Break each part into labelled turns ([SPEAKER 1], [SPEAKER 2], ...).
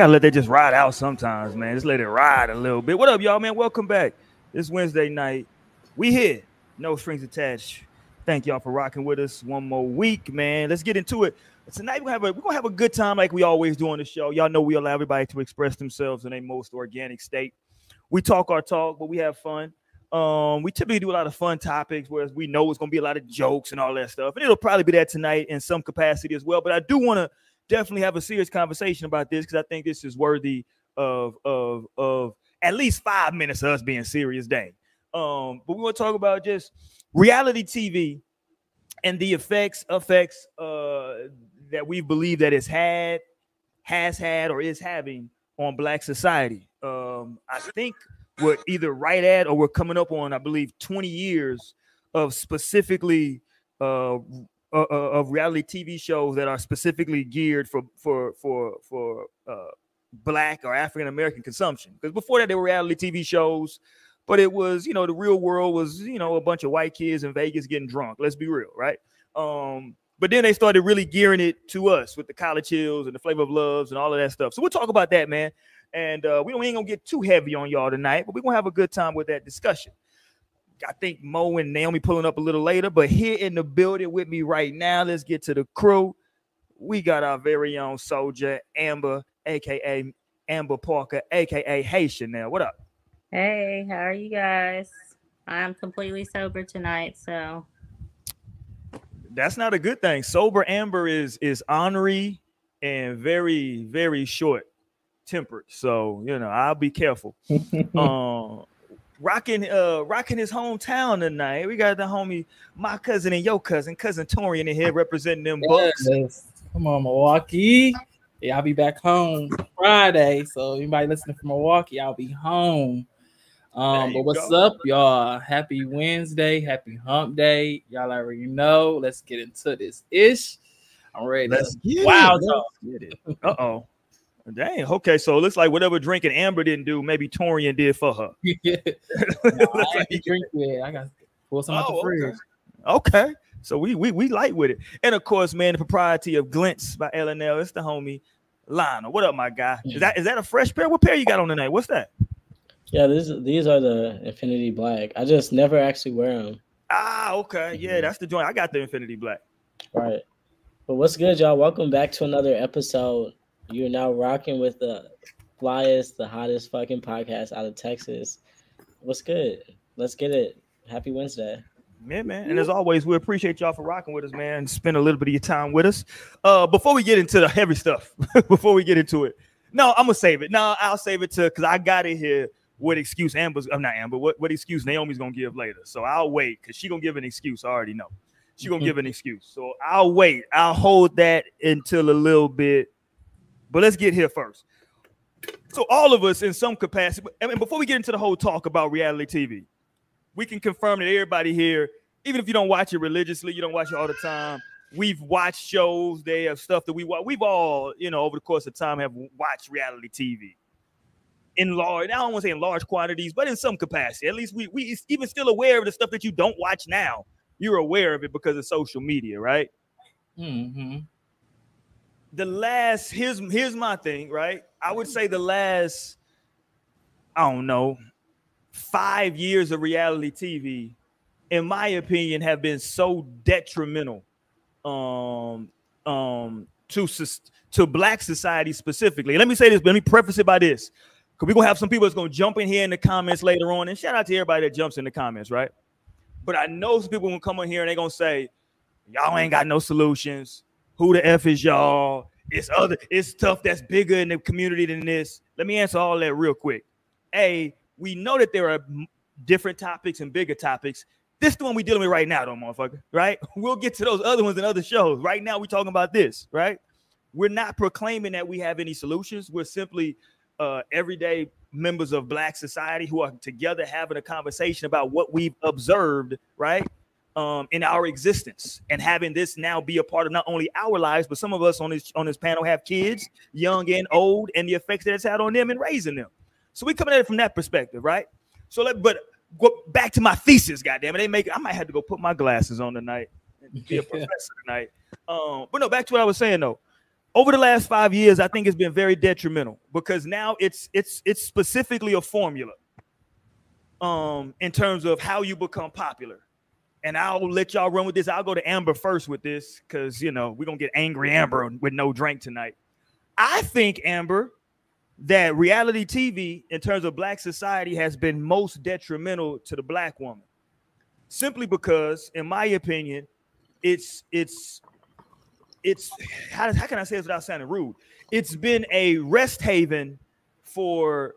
[SPEAKER 1] Gotta let that just ride out sometimes, man. Just let it ride a little bit. What up, y'all, man? Welcome back. This Wednesday night. We here. No strings attached. Thank y'all for rocking with us one more week, man. Let's get into it. Tonight we're gonna have a we're gonna have a good time like we always do on the show. Y'all know we allow everybody to express themselves in a most organic state. We talk our talk, but we have fun. Um, we typically do a lot of fun topics, whereas we know it's gonna be a lot of jokes and all that stuff, and it'll probably be that tonight in some capacity as well. But I do want to definitely have a serious conversation about this because I think this is worthy of of of at least five minutes of us being serious. Dang. Um, but we want to talk about just reality TV and the effects effects uh that we believe that it's had, has had, or is having on Black society. Um, I think we're either right at or we're coming up on, I believe, 20 years of specifically uh, uh, of reality TV shows that are specifically geared for for for for uh, black or African American consumption. Because before that, they were reality TV shows, but it was you know the real world was you know a bunch of white kids in Vegas getting drunk. Let's be real, right? Um, but then they started really gearing it to us with the college hills and the flavor of loves and all of that stuff. So we'll talk about that, man. And uh, we, ain't gonna get too heavy on y'all tonight, but we're gonna have a good time with that discussion. I think Mo and Naomi pulling up a little later, but here in the building with me right now, let's get to the crew. We got our very own soldier, Amber, aka Amber Parker, aka Haitian. Now, what up?
[SPEAKER 2] Hey, how are you guys? I'm completely sober tonight, so
[SPEAKER 1] that's not a good thing. Sober Amber is is ornery and very very short tempered. So you know, I'll be careful. um, rocking uh rocking his hometown tonight. We got the homie, my cousin and your cousin, cousin Torian in here representing them Bucks.
[SPEAKER 3] Yes. Come on, Milwaukee. Yeah, I'll be back home Friday. So anybody listening from Milwaukee, I'll be home. Um, but what's go. up, y'all? Happy Wednesday, happy hump day. Y'all already know. Let's get into this ish. I'm ready.
[SPEAKER 1] Let's get wow, it. Uh oh. Dang. Okay. So it looks like whatever drinking Amber didn't do, maybe Torian did for her.
[SPEAKER 3] yeah. no, I drink with. I got pull some oh, out the oh, fridge.
[SPEAKER 1] Okay. okay. So we we we light with it, and of course, man, the propriety of Glints by LNL. It's the homie Lionel. What up, my guy? Is that is that a fresh pair? What pair you got on tonight? What's that?
[SPEAKER 4] Yeah, these these are the Infinity Black. I just never actually wear them.
[SPEAKER 1] Ah, okay. Yeah, mm-hmm. that's the joint. I got the Infinity Black.
[SPEAKER 4] Right. But what's good, y'all? Welcome back to another episode you're now rocking with the flyest, the hottest fucking podcast out of Texas. What's good? Let's get it. Happy Wednesday.
[SPEAKER 1] Man, man. And as always, we appreciate y'all for rocking with us, man. Spend a little bit of your time with us. Uh, before we get into the heavy stuff, before we get into it, no, I'm gonna save it. No, I'll save it to because I got it here. What excuse Amber's? I'm not Amber. What what excuse Naomi's gonna give later? So I'll wait because she gonna give an excuse. I already know. She gonna give an excuse. So I'll wait. I'll hold that until a little bit but let's get here first. So all of us in some capacity, mean, before we get into the whole talk about reality TV, we can confirm that everybody here, even if you don't watch it religiously, you don't watch it all the time. We've watched shows, they have stuff that we watch. We've all, you know, over the course of time have watched reality TV in large, I don't want to say in large quantities, but in some capacity. At least we we even still aware of the stuff that you don't watch now. You're aware of it because of social media, right?
[SPEAKER 3] Mm-hmm
[SPEAKER 1] the last here's here's my thing, right? I would say the last I don't know five years of reality TV, in my opinion, have been so detrimental um um to to black society specifically. Let me say this, let me preface it by this. Because we're gonna have some people that's gonna jump in here in the comments later on. And shout out to everybody that jumps in the comments, right? But I know some people gonna come in here and they're gonna say, Y'all ain't got no solutions. Who the F is y'all? It's other, it's stuff that's bigger in the community than this. Let me answer all that real quick. A, we know that there are different topics and bigger topics. This is the one we're dealing with right now, though, motherfucker. Right? We'll get to those other ones in other shows. Right now, we're talking about this, right? We're not proclaiming that we have any solutions. We're simply uh, everyday members of Black society who are together having a conversation about what we've observed, right? Um, in our existence and having this now be a part of not only our lives, but some of us on this on this panel have kids, young and old, and the effects that it's had on them and raising them. So we coming at it from that perspective, right? So let but go back to my thesis, goddamn it. They make I might have to go put my glasses on tonight and be a professor tonight. Um, but no, back to what I was saying though. over the last five years, I think it's been very detrimental because now it's it's it's specifically a formula um in terms of how you become popular. And I'll let y'all run with this. I'll go to Amber first with this because you know we're gonna get angry Amber with no drink tonight. I think Amber that reality TV in terms of black society has been most detrimental to the black woman. Simply because, in my opinion, it's it's it's how, how can I say this without sounding rude? It's been a rest haven for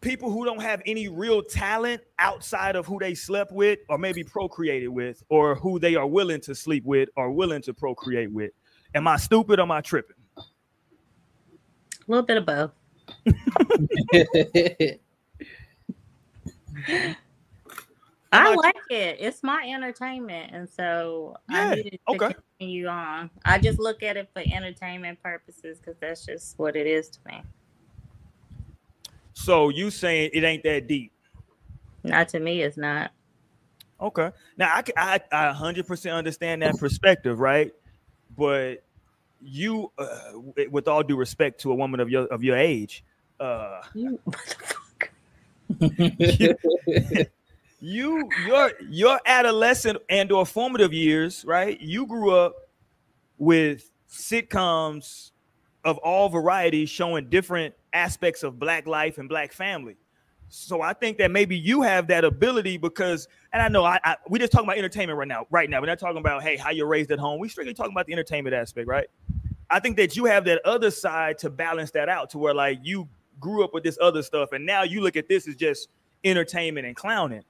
[SPEAKER 1] people who don't have any real talent outside of who they slept with or maybe procreated with or who they are willing to sleep with or willing to procreate with. Am I stupid or am I tripping?
[SPEAKER 2] A little bit of both. I like it. It's my entertainment, and so
[SPEAKER 1] Yeah,
[SPEAKER 2] I needed to
[SPEAKER 1] okay.
[SPEAKER 2] continue on. I just look at it for entertainment purposes because that's just what it is to me.
[SPEAKER 1] So you saying it ain't that deep?
[SPEAKER 2] Not to me, it's not.
[SPEAKER 1] Okay. Now I I I 100% understand that perspective, right? But you, uh, with- all due respect to a woman of your of your age, uh,
[SPEAKER 2] You motherfucker.
[SPEAKER 1] you your your adolescent and or formative years, right? You grew up with sitcoms of all varieties showing different aspects of black life and black family. So I think that maybe you have that ability because, and I know I, I we just talking about entertainment right now. Right now, we're not talking about hey how you're raised at home. We strictly talking about the entertainment aspect, right? I think that you have that other side to balance that out to where like you grew up with this other stuff, and now you look at this as just entertainment and clowning.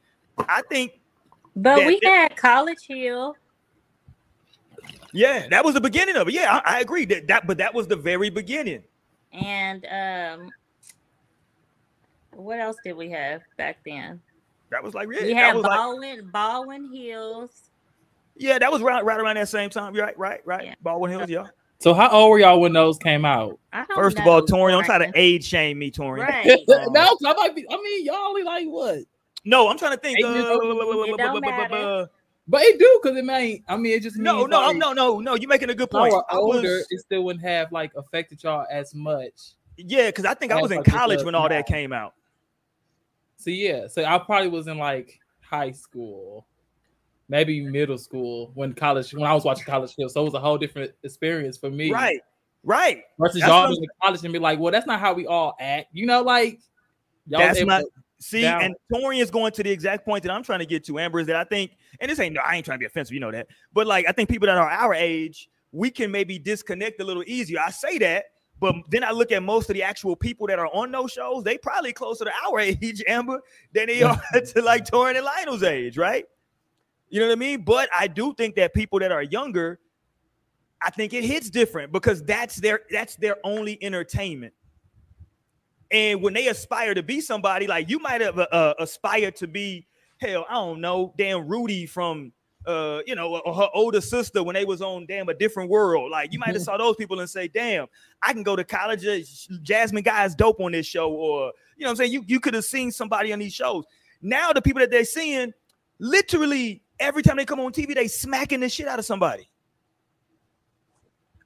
[SPEAKER 1] I think,
[SPEAKER 2] But we had College Hill.
[SPEAKER 1] yeah, that was the beginning of it. Yeah, I, I agree that that, but that was the very beginning.
[SPEAKER 2] And um, what else did we have back then?
[SPEAKER 1] That was like, yeah,
[SPEAKER 2] we had
[SPEAKER 1] was like,
[SPEAKER 2] Baldwin, Baldwin Hills.
[SPEAKER 1] yeah, that was right, right around that same time. Right, right, right.
[SPEAKER 2] Yeah.
[SPEAKER 1] Baldwin Hills, yeah.
[SPEAKER 3] so how old were y'all when those came out?
[SPEAKER 2] I don't
[SPEAKER 1] First of all,
[SPEAKER 2] know,
[SPEAKER 1] Torian, don't try to age shame me, Torian.
[SPEAKER 2] Right.
[SPEAKER 3] no, 'cause I might be. I mean, y'all only like what?
[SPEAKER 1] No, I'm trying to think.
[SPEAKER 3] Eight years old.
[SPEAKER 2] It don't matter.
[SPEAKER 3] But it do because it may. I mean, it just
[SPEAKER 1] No, no,
[SPEAKER 3] like,
[SPEAKER 1] no, no, no. You're making a good point. I
[SPEAKER 3] older,
[SPEAKER 1] was-
[SPEAKER 3] it still wouldn't have like affected y'all as much.
[SPEAKER 1] yeah, because I think I was in college when all
[SPEAKER 3] now.
[SPEAKER 1] that came out.
[SPEAKER 3] So yeah, so I probably was in like high school, maybe middle school when college when I was watching College Hill. So it was a whole different experience for me.
[SPEAKER 1] Right, right.
[SPEAKER 3] Versus
[SPEAKER 1] That's
[SPEAKER 3] y'all being in college and be like, well, that's not how we all act. You know, like y'all
[SPEAKER 1] That's not-
[SPEAKER 3] to-
[SPEAKER 1] See,
[SPEAKER 3] down.
[SPEAKER 1] and Torian is going to the exact point that I'm trying to get to, Amber, is that I think, and this ain't no, I ain't trying to be offensive, you know that, but like I think people that are our age, we can maybe disconnect a little easier. I say that, but then I look at most of the actual people that are on those shows, they probably closer to our age, Amber, than they are to like Torian and Lionel's age, right? You know what I mean? But I do think that people that are younger, I think it hits different because that's their that's their only entertainment. And when they aspire to be somebody, like you might have uh, uh, aspired to be, hell, I don't know, damn Rudy from, uh, you know, or her older sister when they was on damn a different world. Like you might have saw those people and say, damn, I can go to college. uh, Jasmine Guy is dope on this show, or you know, what I'm saying you you could have seen somebody on these shows. Now the people that they're seeing, literally every time they come on TV, they smacking the shit out of somebody.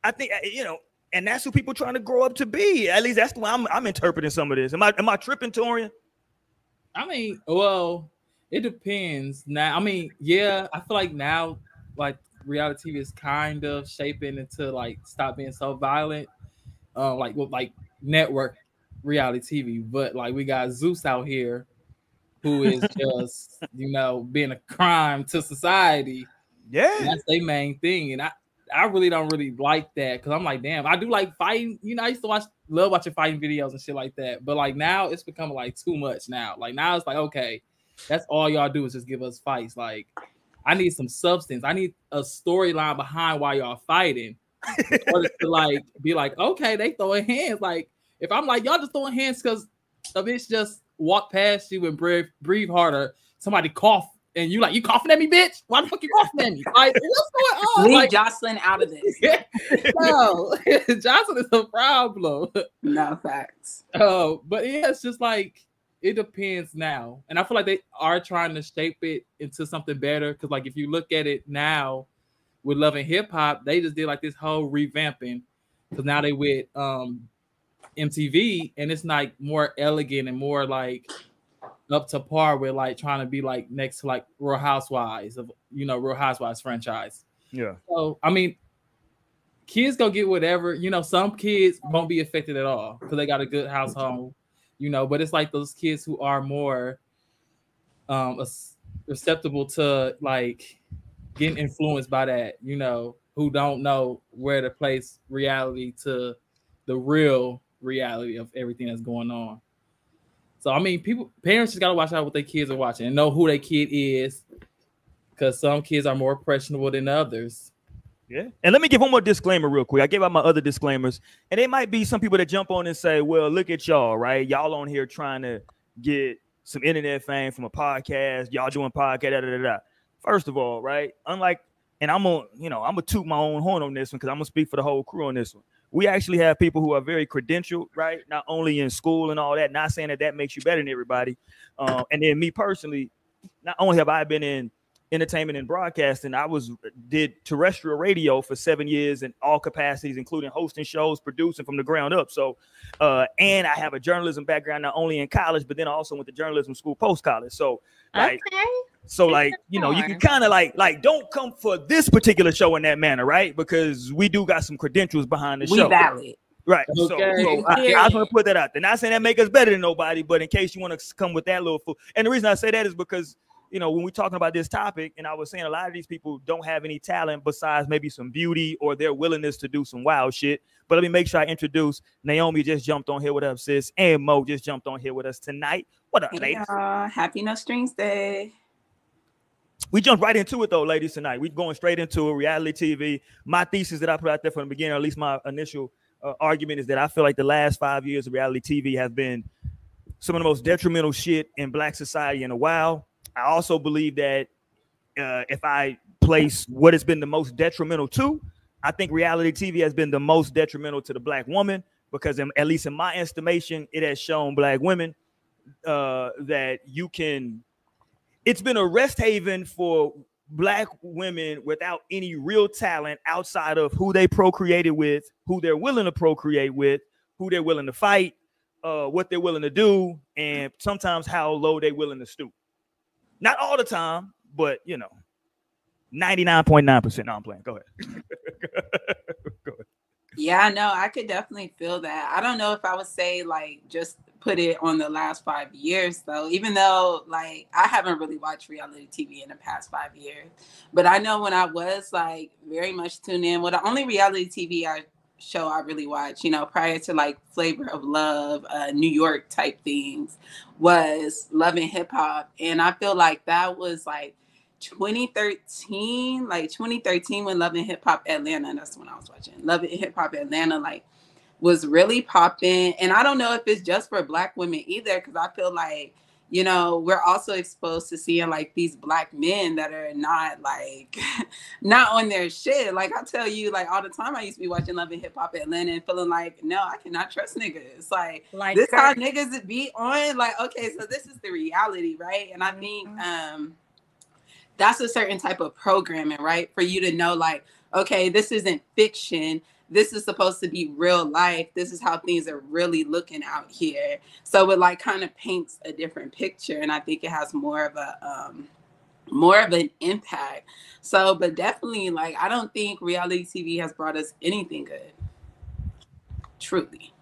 [SPEAKER 1] I think uh, you know, and that's who people trying to grow up to be. At least that's the way I'm, I'm interpreting some of this. Am I am I tripping, Torian?
[SPEAKER 3] I mean, well, it depends. Now, I mean, yeah, I feel like now, like reality TV is kind of shaping into like stop being so violent, uh, like with like network reality TV. But like we got Zeus out here, who is just you know being a crime to society.
[SPEAKER 1] Yeah.
[SPEAKER 3] That's their main thing, and I. I really don't really like that because I'm like, damn, I do like fighting. You know, I used to watch, love watching fighting videos and shit like that. But like now, it's becoming like too much now. Like now, it's like, okay, that's all y'all do is just give us fights. Like, I need some substance. I need a storyline behind why y'all fighting. in order to like be like, okay, they throwing hands. Like, if I'm like, y'all just throwing hands because a bitch just walk past you and breathe, breathe harder, somebody cough and you like, you coughing at me, bitch? Why the fuck you coughing at me? Like, what's going on?
[SPEAKER 5] Leave
[SPEAKER 3] Like,
[SPEAKER 5] Joseline out of this.
[SPEAKER 3] no, Joseline is a problem.
[SPEAKER 5] No facts.
[SPEAKER 3] Oh, but yeah, it's just like it depends now, and I feel like they are trying to shape it into something better. Because like if you look at it now with Love and Hip Hop, they just did like this whole revamping, because now they with um MTV and it's like more elegant and more like up to par with like trying to be like next to like Real Housewives of you know Real Housewives franchise.
[SPEAKER 1] Yeah.
[SPEAKER 3] So I mean, kids go get whatever. You know, some kids won't be affected at all because they got a good household. You know, but it's like those kids who are more um susceptible to like getting influenced by that. You know, who don't know where to place reality to the real reality of everything that's going on. So I mean, people parents just gotta watch out what their kids are watching and know who their kid is, because some kids are more impressionable than others.
[SPEAKER 1] Yeah. And let me give one more disclaimer real quick. I gave out my other disclaimers, and it might be some people that jump on and say, "Well, look at y'all, right? Y'all on here trying to get some internet fame from a podcast. Y'all doing podcast, da da da da." First of all, right? Unlike, and I'm gonna, you know, I'm gonna toot my own horn on this one because I'm gonna speak for the whole crew on this one we actually have people who are very credentialed, right? Not only in school and all that. Not saying that that makes you better than everybody. Uh, and then me personally, not only have I been in entertainment and broadcasting, I was did terrestrial radio for seven years in all capacities, including hosting shows, producing from the ground up. So, uh, and I have a journalism background not only in college, but then I also went to journalism school post college. So, like,
[SPEAKER 2] okay.
[SPEAKER 1] so like you know, you can kind of like like don't come for this particular show in that manner, right? Because we do got some credentials behind the
[SPEAKER 5] We
[SPEAKER 1] show.
[SPEAKER 5] valid.
[SPEAKER 1] Right. So,
[SPEAKER 3] Okay.
[SPEAKER 1] so I, I was gonna put that out there. Not saying that make us better than nobody, but in case you want to come with that little fool. And the reason I say that is because you know when we're talking about this topic, and I was saying a lot of these people don't have any talent besides maybe some beauty or their willingness to do some wild shit. But let me make sure I introduce Naomi. Just jumped on here with us, sis, and Mo just jumped on here with us tonight. What up,
[SPEAKER 5] Hey,
[SPEAKER 1] ladies?
[SPEAKER 5] y'all. Happy No Strings Day.
[SPEAKER 1] we jumped right into it though, ladies. Tonight We're going straight into a reality TV. My thesis that I put out there from the beginning, or at least my initial uh, argument, is that I feel like the last five years of reality TV have been some of the most detrimental shit in Black society in a while. I also believe that uh, if I place what has been the most detrimental to, I think reality TV has been the most detrimental to the Black woman because, in, at least in my estimation, it has shown Black women uh, that you can it's been a rest haven for black women without any real talent outside of who they procreated with, who they're willing to procreate with, who they're willing to fight, uh, what they're willing to do, and sometimes how low they're willing to stoop. Not all the time, but you know, 99.9%. No, I'm playing. Go ahead. Go ahead.
[SPEAKER 5] Yeah, no, I could definitely feel that. I don't know if I would say like just put it on the last five years though, even though like I haven't really watched reality TV in the past five years. But I know when I was like very much tuned in, well, the only reality TV I show I really watched, you know, prior to like Flavor of Love, uh, New York type things, was Love and Hip Hop, and I feel like that was like 2013, like 2013 when Love and Hip Hop Atlanta, that's when I was watching Love and Hip Hop Atlanta, like was really popping. And I don't know if it's just for Black women either, because I feel like, you know, we're also exposed to seeing like these Black men that are not like, not on their shit. Like I tell you, like all the time, I used to be watching Love and Hip Hop Atlanta and feeling like, no, I cannot trust niggas. Like,
[SPEAKER 2] Like
[SPEAKER 5] this how niggas be on like okay so this is the reality right? And i think um that's a certain type of programming right? For you to know like okay this isn't fiction this is supposed to be real life. This is how things are really looking out here. So it like kind of paints a different picture and i think it has more of a um more of an impact. So but definitely like i don't think reality tv has brought us anything good. Truly.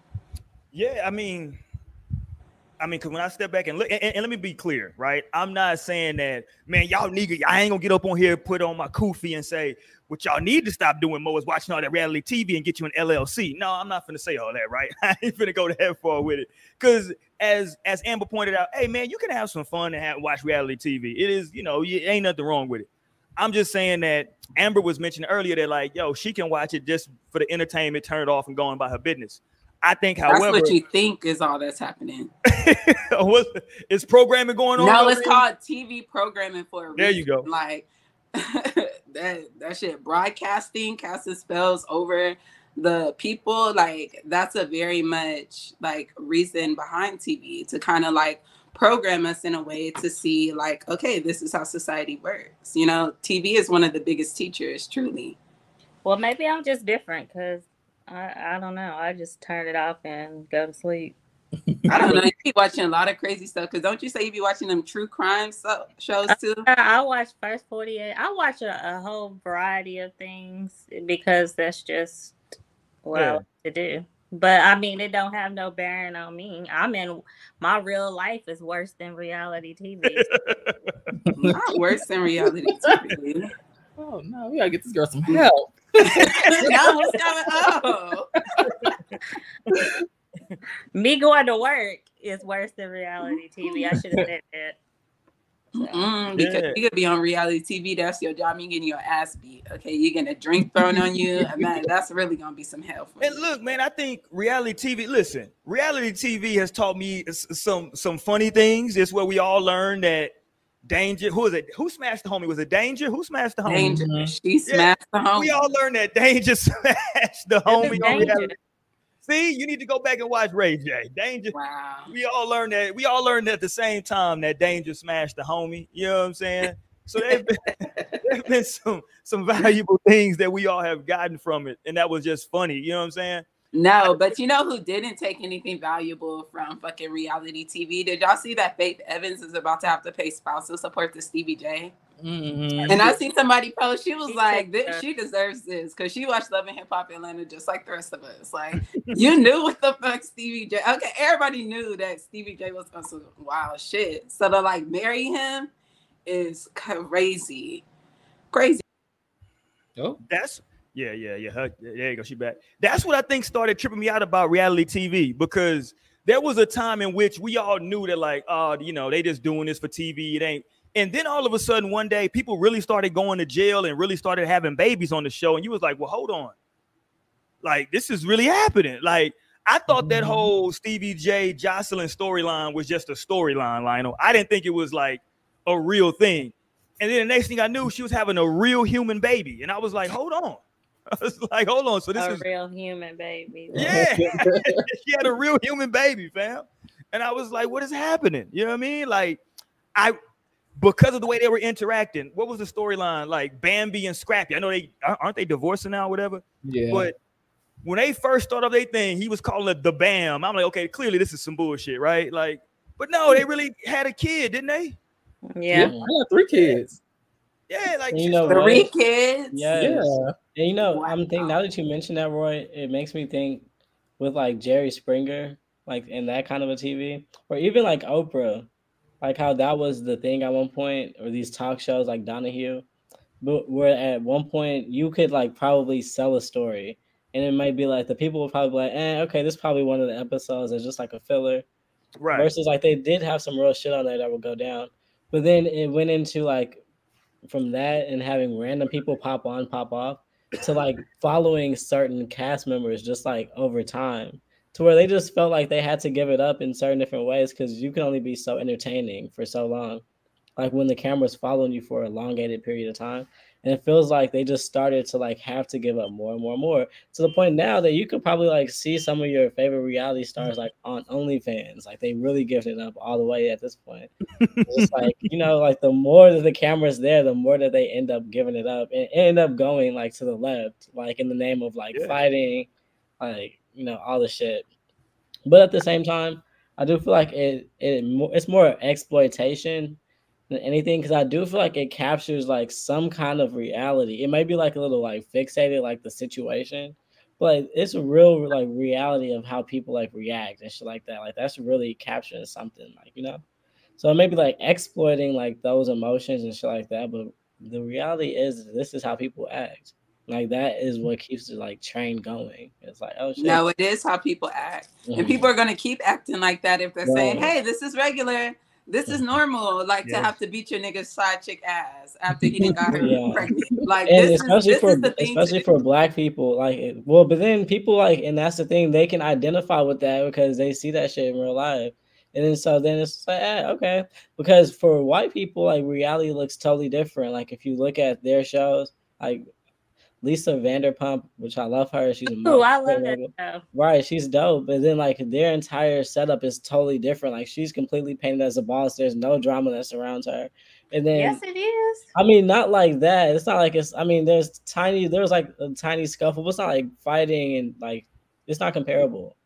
[SPEAKER 1] Yeah, I mean, I mean, because when I step back and look, and, and let me be clear, right? I'm not saying that, man, y'all nigga, I ain't gonna get up on here, put on my kufi, and say what y'all need to stop doing more is watching all that reality TV and get you an LLC. No, I'm not gonna say all that, right? I ain't gonna go that far with it. Because as as Amber pointed out, hey man, you can have some fun and have, watch reality TV. It is, you know, you, ain't nothing wrong with it. I'm just saying that Amber was mentioned earlier that like, yo, she can watch it just for the entertainment, turn it off, and go on by her business. I think,
[SPEAKER 5] that's
[SPEAKER 1] however,
[SPEAKER 5] what you think is all that's happening
[SPEAKER 1] What's is programming going on?
[SPEAKER 5] No, it's called TV programming for a reason.
[SPEAKER 1] There you go.
[SPEAKER 5] Like that that shit broadcasting casting spells over the people like that's a very much like reason behind TV to kind of like program us in a way to see like okay this is how society works you know TV is one of the biggest teachers truly
[SPEAKER 2] Well, maybe I'm just different because I, I don't know. I just turn it off and go to sleep.
[SPEAKER 5] I don't know. You be watching a lot of crazy stuff because don't you say you be watching them true crime so- shows uh, too?
[SPEAKER 2] I, I watch First 48. I watch a, a whole variety of things because that's just what I like to do. But I mean, it don't have no bearing on me. I'm in my real life is worse than reality TV.
[SPEAKER 5] Not worse than reality TV.
[SPEAKER 3] Oh no, we gotta get this girl some help.
[SPEAKER 5] Now what's going on?
[SPEAKER 2] me going to work is worse than reality TV. I should have said that.
[SPEAKER 5] Mm, because
[SPEAKER 1] Yeah.
[SPEAKER 5] you could be on reality TV. That's your job. You getting your ass beat. Okay, you getting a drink thrown on you, and man, that's really gonna be some hell for
[SPEAKER 1] And
[SPEAKER 5] you.
[SPEAKER 1] look, man, I think reality TV. Listen, reality TV has taught me some some funny things. It's where we all learn that danger. Who is it? Who smashed the homie? Was it Danger? Who smashed the homie?
[SPEAKER 5] Danger.
[SPEAKER 3] Mhm.
[SPEAKER 5] She smashed the home.
[SPEAKER 1] We all learned that Danger smashed the homie. on See, you need to go back and watch Ray J. Danger.
[SPEAKER 5] Wow.
[SPEAKER 1] We all learned that. We all learned at the same time that Danger smashed the homie. You know what I'm saying? So there've been, there's been some some valuable things that we all have gotten from it, and that was just funny. You know what I'm saying?
[SPEAKER 5] No, but you know who didn't take anything valuable from fucking reality TV? Did y'all see that Faith Evans is about to have to pay spousal support to Stevie J?
[SPEAKER 3] Mhm.
[SPEAKER 5] And I see somebody post, she was
[SPEAKER 2] She
[SPEAKER 5] like, this, she deserves this because she watched Love and Hip Hop Atlanta just like the rest of us. Like, you knew what the fuck Stevie J. Okay, everybody knew that Stevie J was on some wild shit. So to like marry him is crazy, crazy.
[SPEAKER 3] Oh,
[SPEAKER 1] That's yeah, yeah, yeah. Her, there you go. She back. That's what I think started tripping me out about reality TV because there was a time in which we all knew that, like, oh, you know, they just doing this for TV. It ain't. And then all of a sudden, one day, people really started going to jail and really started having babies on the show. And you was like, well, hold on. Like, this is really happening. Like, I thought that
[SPEAKER 3] Mhm.
[SPEAKER 1] whole Stevie J Joseline storyline was just a storyline, Lionel. I didn't think it was like a real thing. And then the next thing I knew, she was having a real human baby. And I was like, hold on. I was like, hold on. So this
[SPEAKER 2] a
[SPEAKER 1] is a
[SPEAKER 2] real human baby.
[SPEAKER 1] yeah. she had a real human baby, fam. And I was like, what is happening? You know what I mean? Like, I because of the way they were interacting, what was the storyline? Like Bambi and Scrappy. I know they aren't they divorcing now, or whatever.
[SPEAKER 3] yeah.
[SPEAKER 1] But when they first started off their thing, he was calling it the Bam. I'm like, okay, clearly this is some bullshit, right? Like, but no, they really had a kid, didn't they?
[SPEAKER 3] yeah,
[SPEAKER 2] Yeah.
[SPEAKER 3] I got three kids.
[SPEAKER 1] Yeah, like
[SPEAKER 4] You know
[SPEAKER 1] started-
[SPEAKER 4] what?
[SPEAKER 5] Three kids.
[SPEAKER 4] Yes.
[SPEAKER 3] Yeah.
[SPEAKER 4] And you know, I'm thinking now that you mentioned that, Roy, it makes me think with like Jerry Springer, like in that kind of a TV, or even like Oprah, like how that was the thing at one point, or these talk shows like Donahue, but where at one point you could like probably sell a story, and it might be like the people would probably be like, eh, okay, this is probably one of the episodes is just like a filler,
[SPEAKER 1] right.
[SPEAKER 4] versus like they did have some real shit on there that would go down, but then it went into like from that and having random people pop on, pop off to like following certain cast members just like over time to where they just felt like they had to give it up in certain different ways because you can only be so entertaining for so long. Like when the camera's following you for a elongated period of time. And it feels like they just started to like have to give up more and more and more to the point now that you could probably like see some of your favorite reality stars like on OnlyFans. Like they really giving it up all the way at this point. It's like, you know, like the more that the camera's there, the more that they end up giving it up and end up going like to the left, like in the name of like
[SPEAKER 1] Yeah.
[SPEAKER 4] fighting, like, you know, all the shit. But at the same time, I do feel like it, it it's more exploitation than anything because I do feel like it captures like some kind of reality. It may be like a little like fixated, like the situation, but it's a real like reality of how people like react and shit like that. Like that's really capturing something, like you know. So it may be like exploiting like those emotions and shit like that, but the reality is this is how people act. Like that is what keeps the like train going. It's like oh shit.
[SPEAKER 5] No, it is how people act. And
[SPEAKER 4] Mhm.
[SPEAKER 5] people are gonna keep acting like that if they're saying, Hey, this is regular, this is normal, like
[SPEAKER 1] Yeah.
[SPEAKER 5] to have to beat your nigga's side chick ass after he done got her
[SPEAKER 4] Yeah.
[SPEAKER 5] pregnant. Like
[SPEAKER 4] and
[SPEAKER 5] this is
[SPEAKER 4] especially
[SPEAKER 5] this
[SPEAKER 4] for
[SPEAKER 5] is the thing
[SPEAKER 4] especially for black people like well but then people like and that's the thing they can identify with that because they see that shit in real life and then so then it's like eh, okay because for white people like reality looks totally different like if you look at their shows like Lisa Vanderpump, which I love her. She's a
[SPEAKER 2] Ooh, I love that stuff.
[SPEAKER 4] Right, she's dope. But then like their entire setup is totally different. Like she's completely painted as a boss. There's no drama that surrounds her. And then
[SPEAKER 2] Yes, it is.
[SPEAKER 4] I mean, not like that. It's not like it's. I mean, there's tiny. There's like a tiny scuffle, but it's not like fighting and like it's not comparable.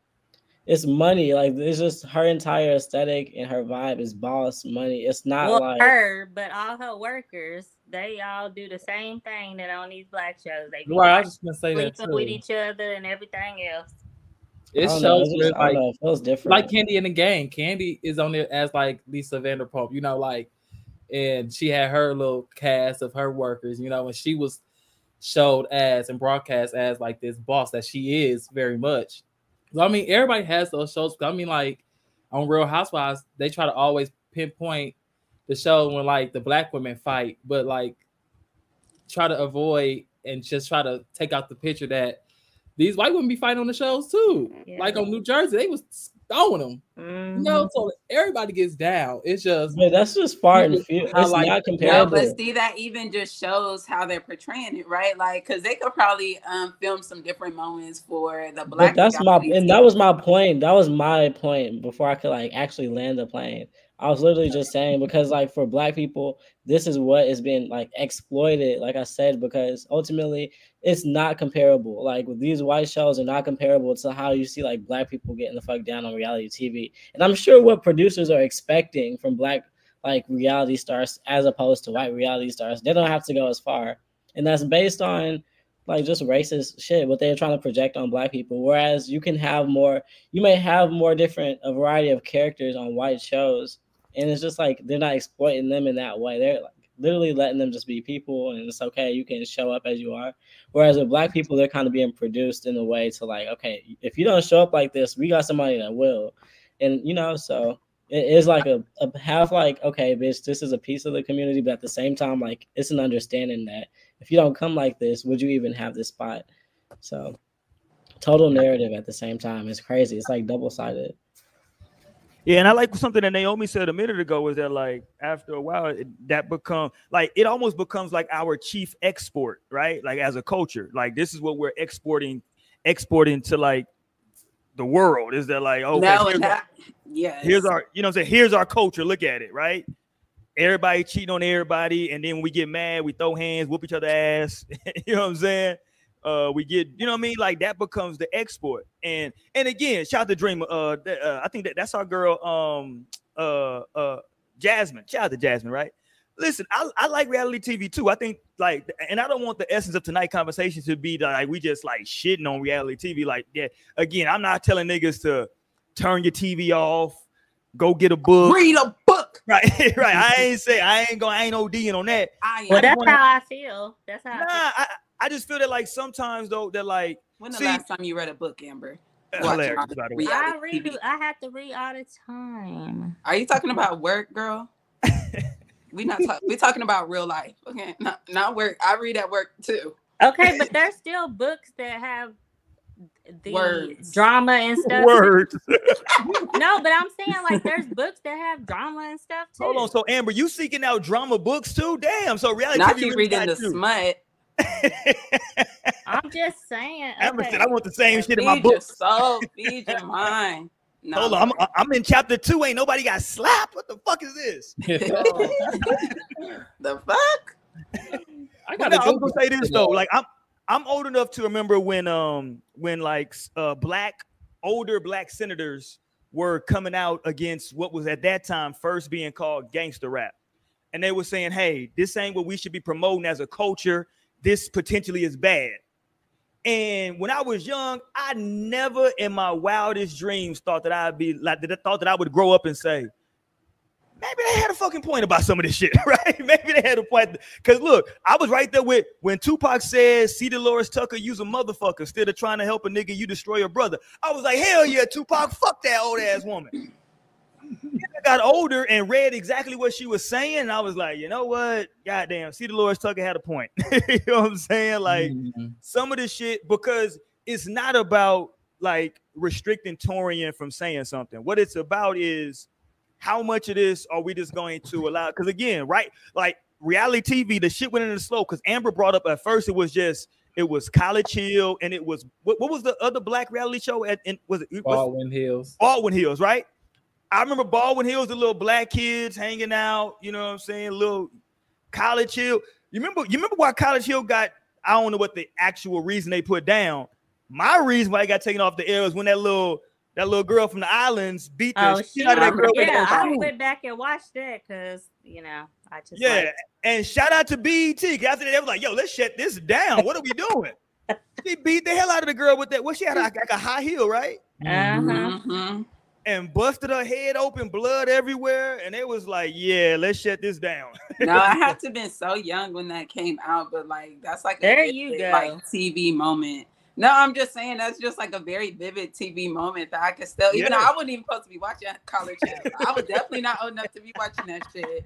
[SPEAKER 4] It's money. Like it's just her entire aesthetic and her vibe is boss money. It's not
[SPEAKER 2] Well,
[SPEAKER 4] like
[SPEAKER 2] her, but all her workers, they all do the same thing that on these black shows. They be
[SPEAKER 3] Right, I was just gonna say that
[SPEAKER 2] sleeping with each other and everything else.
[SPEAKER 3] It shows
[SPEAKER 4] don't know, it's
[SPEAKER 3] where,
[SPEAKER 4] just-
[SPEAKER 3] like
[SPEAKER 4] it feels different.
[SPEAKER 3] like Kandi and the Gang. Kandi is on there as like Lisa Vanderpump, you know, like, and she had her little cast of her workers, you know, and she was showed as and broadcast as like this boss that she is very much. So, I mean, everybody has those shows. I mean, like on Real Housewives, they try to always pinpoint the show when like the black women fight, but like try to avoid and just try to take out the picture that these white women be fighting on the shows too.
[SPEAKER 2] Yeah.
[SPEAKER 3] Like on New Jersey, they was throwing them. You
[SPEAKER 2] Mhm.
[SPEAKER 3] know, so everybody gets down. It's just
[SPEAKER 4] But that's just far and
[SPEAKER 3] People
[SPEAKER 4] few. It's
[SPEAKER 3] highlight-
[SPEAKER 4] not
[SPEAKER 5] No,
[SPEAKER 4] comparable.
[SPEAKER 5] but see that even just shows how they're portraying it, right? Like, because they could probably um film some different moments for the black.
[SPEAKER 4] But that's my and that was my point. That was my point before I could like actually land the plane. I was literally just saying because like for black people, this is what is being like exploited, like I said, because ultimately it's not comparable. Like these white shows are not comparable to how you see like black people getting the fuck down on reality TV. And I'm sure what producers are expecting from black like reality stars as opposed to white reality stars, they don't have to go as far. And that's based on like just racist shit what they're trying to project on black people whereas you can have more you may have more different a variety of characters on white shows and it's just like they're not exploiting them in that way they're like literally letting them just be people and it's okay you can show up as you are whereas with black people they're kind of being produced in a way to like okay if you don't show up like this we got somebody that will and you know so it is like a, a half like okay bitch this is a piece of the community but at the same time like it's an understanding that if you don't come like this, would you even have this spot? So total narrative at the same time. It's crazy. It's like double sided.
[SPEAKER 1] Yeah, and I like something that Naomi said a minute ago was that like after a while it, that become like it almost becomes like our chief export, right? Like as a culture, like this is what we're exporting, exporting to like the world. Is that like oh
[SPEAKER 5] no,
[SPEAKER 1] here's, our,
[SPEAKER 5] yes.
[SPEAKER 1] here's our you know I'm saying here's our culture. Look at it, right? Everybody cheating on everybody, and then when we get mad, we throw hands, whoop each other ass. you know what I'm saying? Uh, we get, you know what I mean? Like that becomes the export. And and again, shout out to Dreamer. Uh, th- uh I think that that's our girl, um, uh, uh, Jasmine. Shout out to Jasmine, right? Listen, I, I like reality TV too. I think like, and I don't want the essence of tonight conversation to be like we just like shitting on reality TV. Like, yeah, again, I'm not telling niggas to turn your TV off, go get a book.
[SPEAKER 5] read a book.
[SPEAKER 1] Right, right. I ain't say I ain't going, I ain't ODing on that.
[SPEAKER 5] I
[SPEAKER 2] Well,
[SPEAKER 5] am.
[SPEAKER 2] that's
[SPEAKER 1] wanna-
[SPEAKER 2] how I feel. That's how
[SPEAKER 1] Nah,
[SPEAKER 2] I feel.
[SPEAKER 1] I, I just feel that like sometimes though that like
[SPEAKER 5] when the
[SPEAKER 1] see-
[SPEAKER 5] last time you read a book, Amber?
[SPEAKER 1] Hilarious by the
[SPEAKER 5] the
[SPEAKER 1] way.
[SPEAKER 2] I read. I have to read all the time.
[SPEAKER 5] Are you talking about work, girl? we not talk, we talking about real life. Okay, not not work. I read at work too.
[SPEAKER 2] Okay, but there's still books that have the
[SPEAKER 5] Words.
[SPEAKER 2] drama and stuff.
[SPEAKER 1] Words.
[SPEAKER 2] No, but I'm saying like there's books that have drama and stuff too.
[SPEAKER 1] Hold on. So Amber, you seeking out drama books too? Damn. So reality
[SPEAKER 5] Not
[SPEAKER 1] TV
[SPEAKER 5] you
[SPEAKER 1] really
[SPEAKER 5] reading the
[SPEAKER 1] got you.
[SPEAKER 5] smut.
[SPEAKER 2] I'm just saying.
[SPEAKER 1] Amber
[SPEAKER 2] okay.
[SPEAKER 1] said, I want the same shit in
[SPEAKER 5] Feed
[SPEAKER 1] my
[SPEAKER 5] your
[SPEAKER 1] book.
[SPEAKER 5] soul, feed your mind. No,
[SPEAKER 1] Hold on, I'm, I'm in chapter two. Ain't nobody got slapped. What the fuck is this?
[SPEAKER 5] the fuck?
[SPEAKER 3] I
[SPEAKER 1] But
[SPEAKER 3] got
[SPEAKER 1] no, I'm gonna say this though. Like I'm I'm old enough to remember when um when like uh black older black senators were coming out against what was at that time first being called gangster rap. And they were saying, hey, this ain't what we should be promoting as a culture. This potentially is bad. And when I was young, I never in my wildest dreams thought that I'd be like that thought that I would grow up and say, maybe they had a fucking point about some of this shit, right? maybe they had a point. Because look, I was right there with when Tupac said, C. Delores Tucker use a motherfucker instead of trying to help a nigga, you destroy your brother. I was like, hell yeah, Tupac, fuck that old ass woman. I got older and read exactly what she was saying, and I was like, you know what? Goddamn, C. Delores Tucker had a point. you know what I'm saying? Like
[SPEAKER 3] Mhm.
[SPEAKER 1] some of this shit because it's not about like restricting Torian from saying something. What it's about is how much of this are we just going to allow? Because again, right, like reality TV, the shit went in the slow. Because Amber brought up at first, it was just it was College Hill, and it was what, what was the other black reality show at? In, was it
[SPEAKER 3] Baldwin Hills?
[SPEAKER 1] Baldwin Hills, right? I remember Baldwin Hills, the little black kids hanging out. You know what I'm saying? Little College Hill. You remember? You remember why College Hill got? I don't know what the actual reason they put down. My reason why it got taken off the air was when that little that little girl from the islands beat the
[SPEAKER 2] Oh,
[SPEAKER 1] shit
[SPEAKER 2] she,
[SPEAKER 1] out of that girl.
[SPEAKER 2] yeah, I went back and watched that because you know I just
[SPEAKER 1] Yeah,
[SPEAKER 2] like-
[SPEAKER 1] and shout out to BET. 'cause After that, they was like, "Yo, let's shut this down. What are we doing?" she beat the hell out of the girl with that. What she had like, like a high heel, right?
[SPEAKER 2] uh-huh.
[SPEAKER 5] Mhm.
[SPEAKER 1] And busted her head open, blood everywhere, and it was like, "Yeah, let's shut this down."
[SPEAKER 5] No, I had to been so young when that came out, but like that's like a
[SPEAKER 2] There
[SPEAKER 5] vivid,
[SPEAKER 2] you go.
[SPEAKER 5] like TV moment. No, I'm just saying that's just like a very vivid TV moment that I could still, even though I wasn't even supposed to be watching College Hill. I was definitely not old enough to be watching that shit.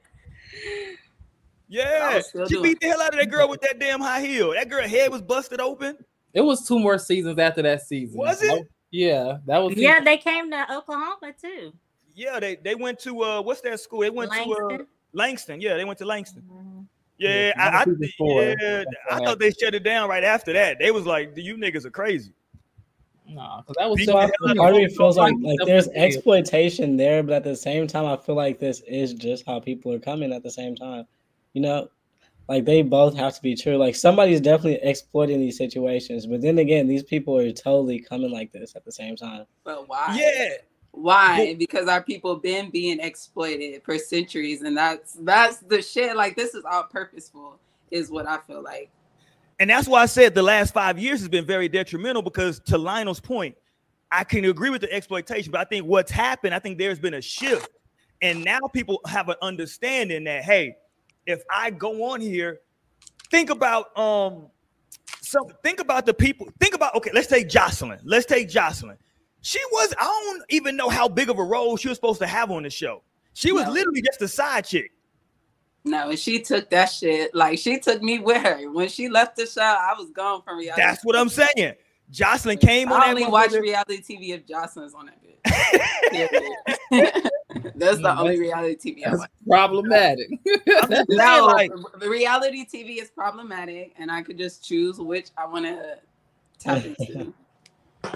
[SPEAKER 1] Yeah,
[SPEAKER 5] was
[SPEAKER 1] she beat the hell out of that girl with that damn high heel. That girl head was busted open.
[SPEAKER 3] It was two more seasons after that season.
[SPEAKER 1] Was it?
[SPEAKER 3] Yeah, that was.
[SPEAKER 2] yeah, they came to Oklahoma too.
[SPEAKER 1] Yeah, they they went to uh, what's that school? They went to uh,
[SPEAKER 2] Langston.
[SPEAKER 1] Langston. Yeah, they went to Langston.
[SPEAKER 2] Mhm.
[SPEAKER 1] Yeah,
[SPEAKER 3] Yeah,
[SPEAKER 1] I, I,
[SPEAKER 3] that was season
[SPEAKER 1] yeah, I thought they shut it down right after that. They was like, "You niggas are crazy."
[SPEAKER 3] Nah, because that was.
[SPEAKER 1] Beat
[SPEAKER 4] So I feel, part
[SPEAKER 1] of
[SPEAKER 4] of me feels like like there's exploitation there, but at the same time, I feel like this is just how people are coming at the same time. You know, like they both have to be true. Like somebody's definitely exploiting these situations, but then again, these people are totally coming like this at the same time.
[SPEAKER 5] But why?
[SPEAKER 1] Yeah,
[SPEAKER 5] Why? Because our people been being exploited for centuries, and that's that's the shit. Like this is all purposeful, is what I feel like.
[SPEAKER 1] and that's why I said the last five years has been very detrimental. Because to Lionel's point, I can agree with the exploitation, but I think what's happened, I think there's been a shift, and now people have an understanding that hey, if I go on here, think about um, so think about the people. Think about okay, let's take Joseline. Let's take Joseline. She was I don't even know how big of a role she was supposed to have on the show. She was
[SPEAKER 5] No.
[SPEAKER 1] literally just a side chick.
[SPEAKER 5] No, and she took that shit. Like she took me with her. When she left the show, I was gone from reality.
[SPEAKER 1] That's what I'm saying. Joseline came on
[SPEAKER 5] I only watch reality TV if Joseline's on that. That's the only reality TV I
[SPEAKER 3] That's
[SPEAKER 5] watch.
[SPEAKER 3] problematic.
[SPEAKER 1] I'm just saying,
[SPEAKER 5] No,
[SPEAKER 1] like,
[SPEAKER 5] the reality TV is problematic, and I could just choose which I want to tap into.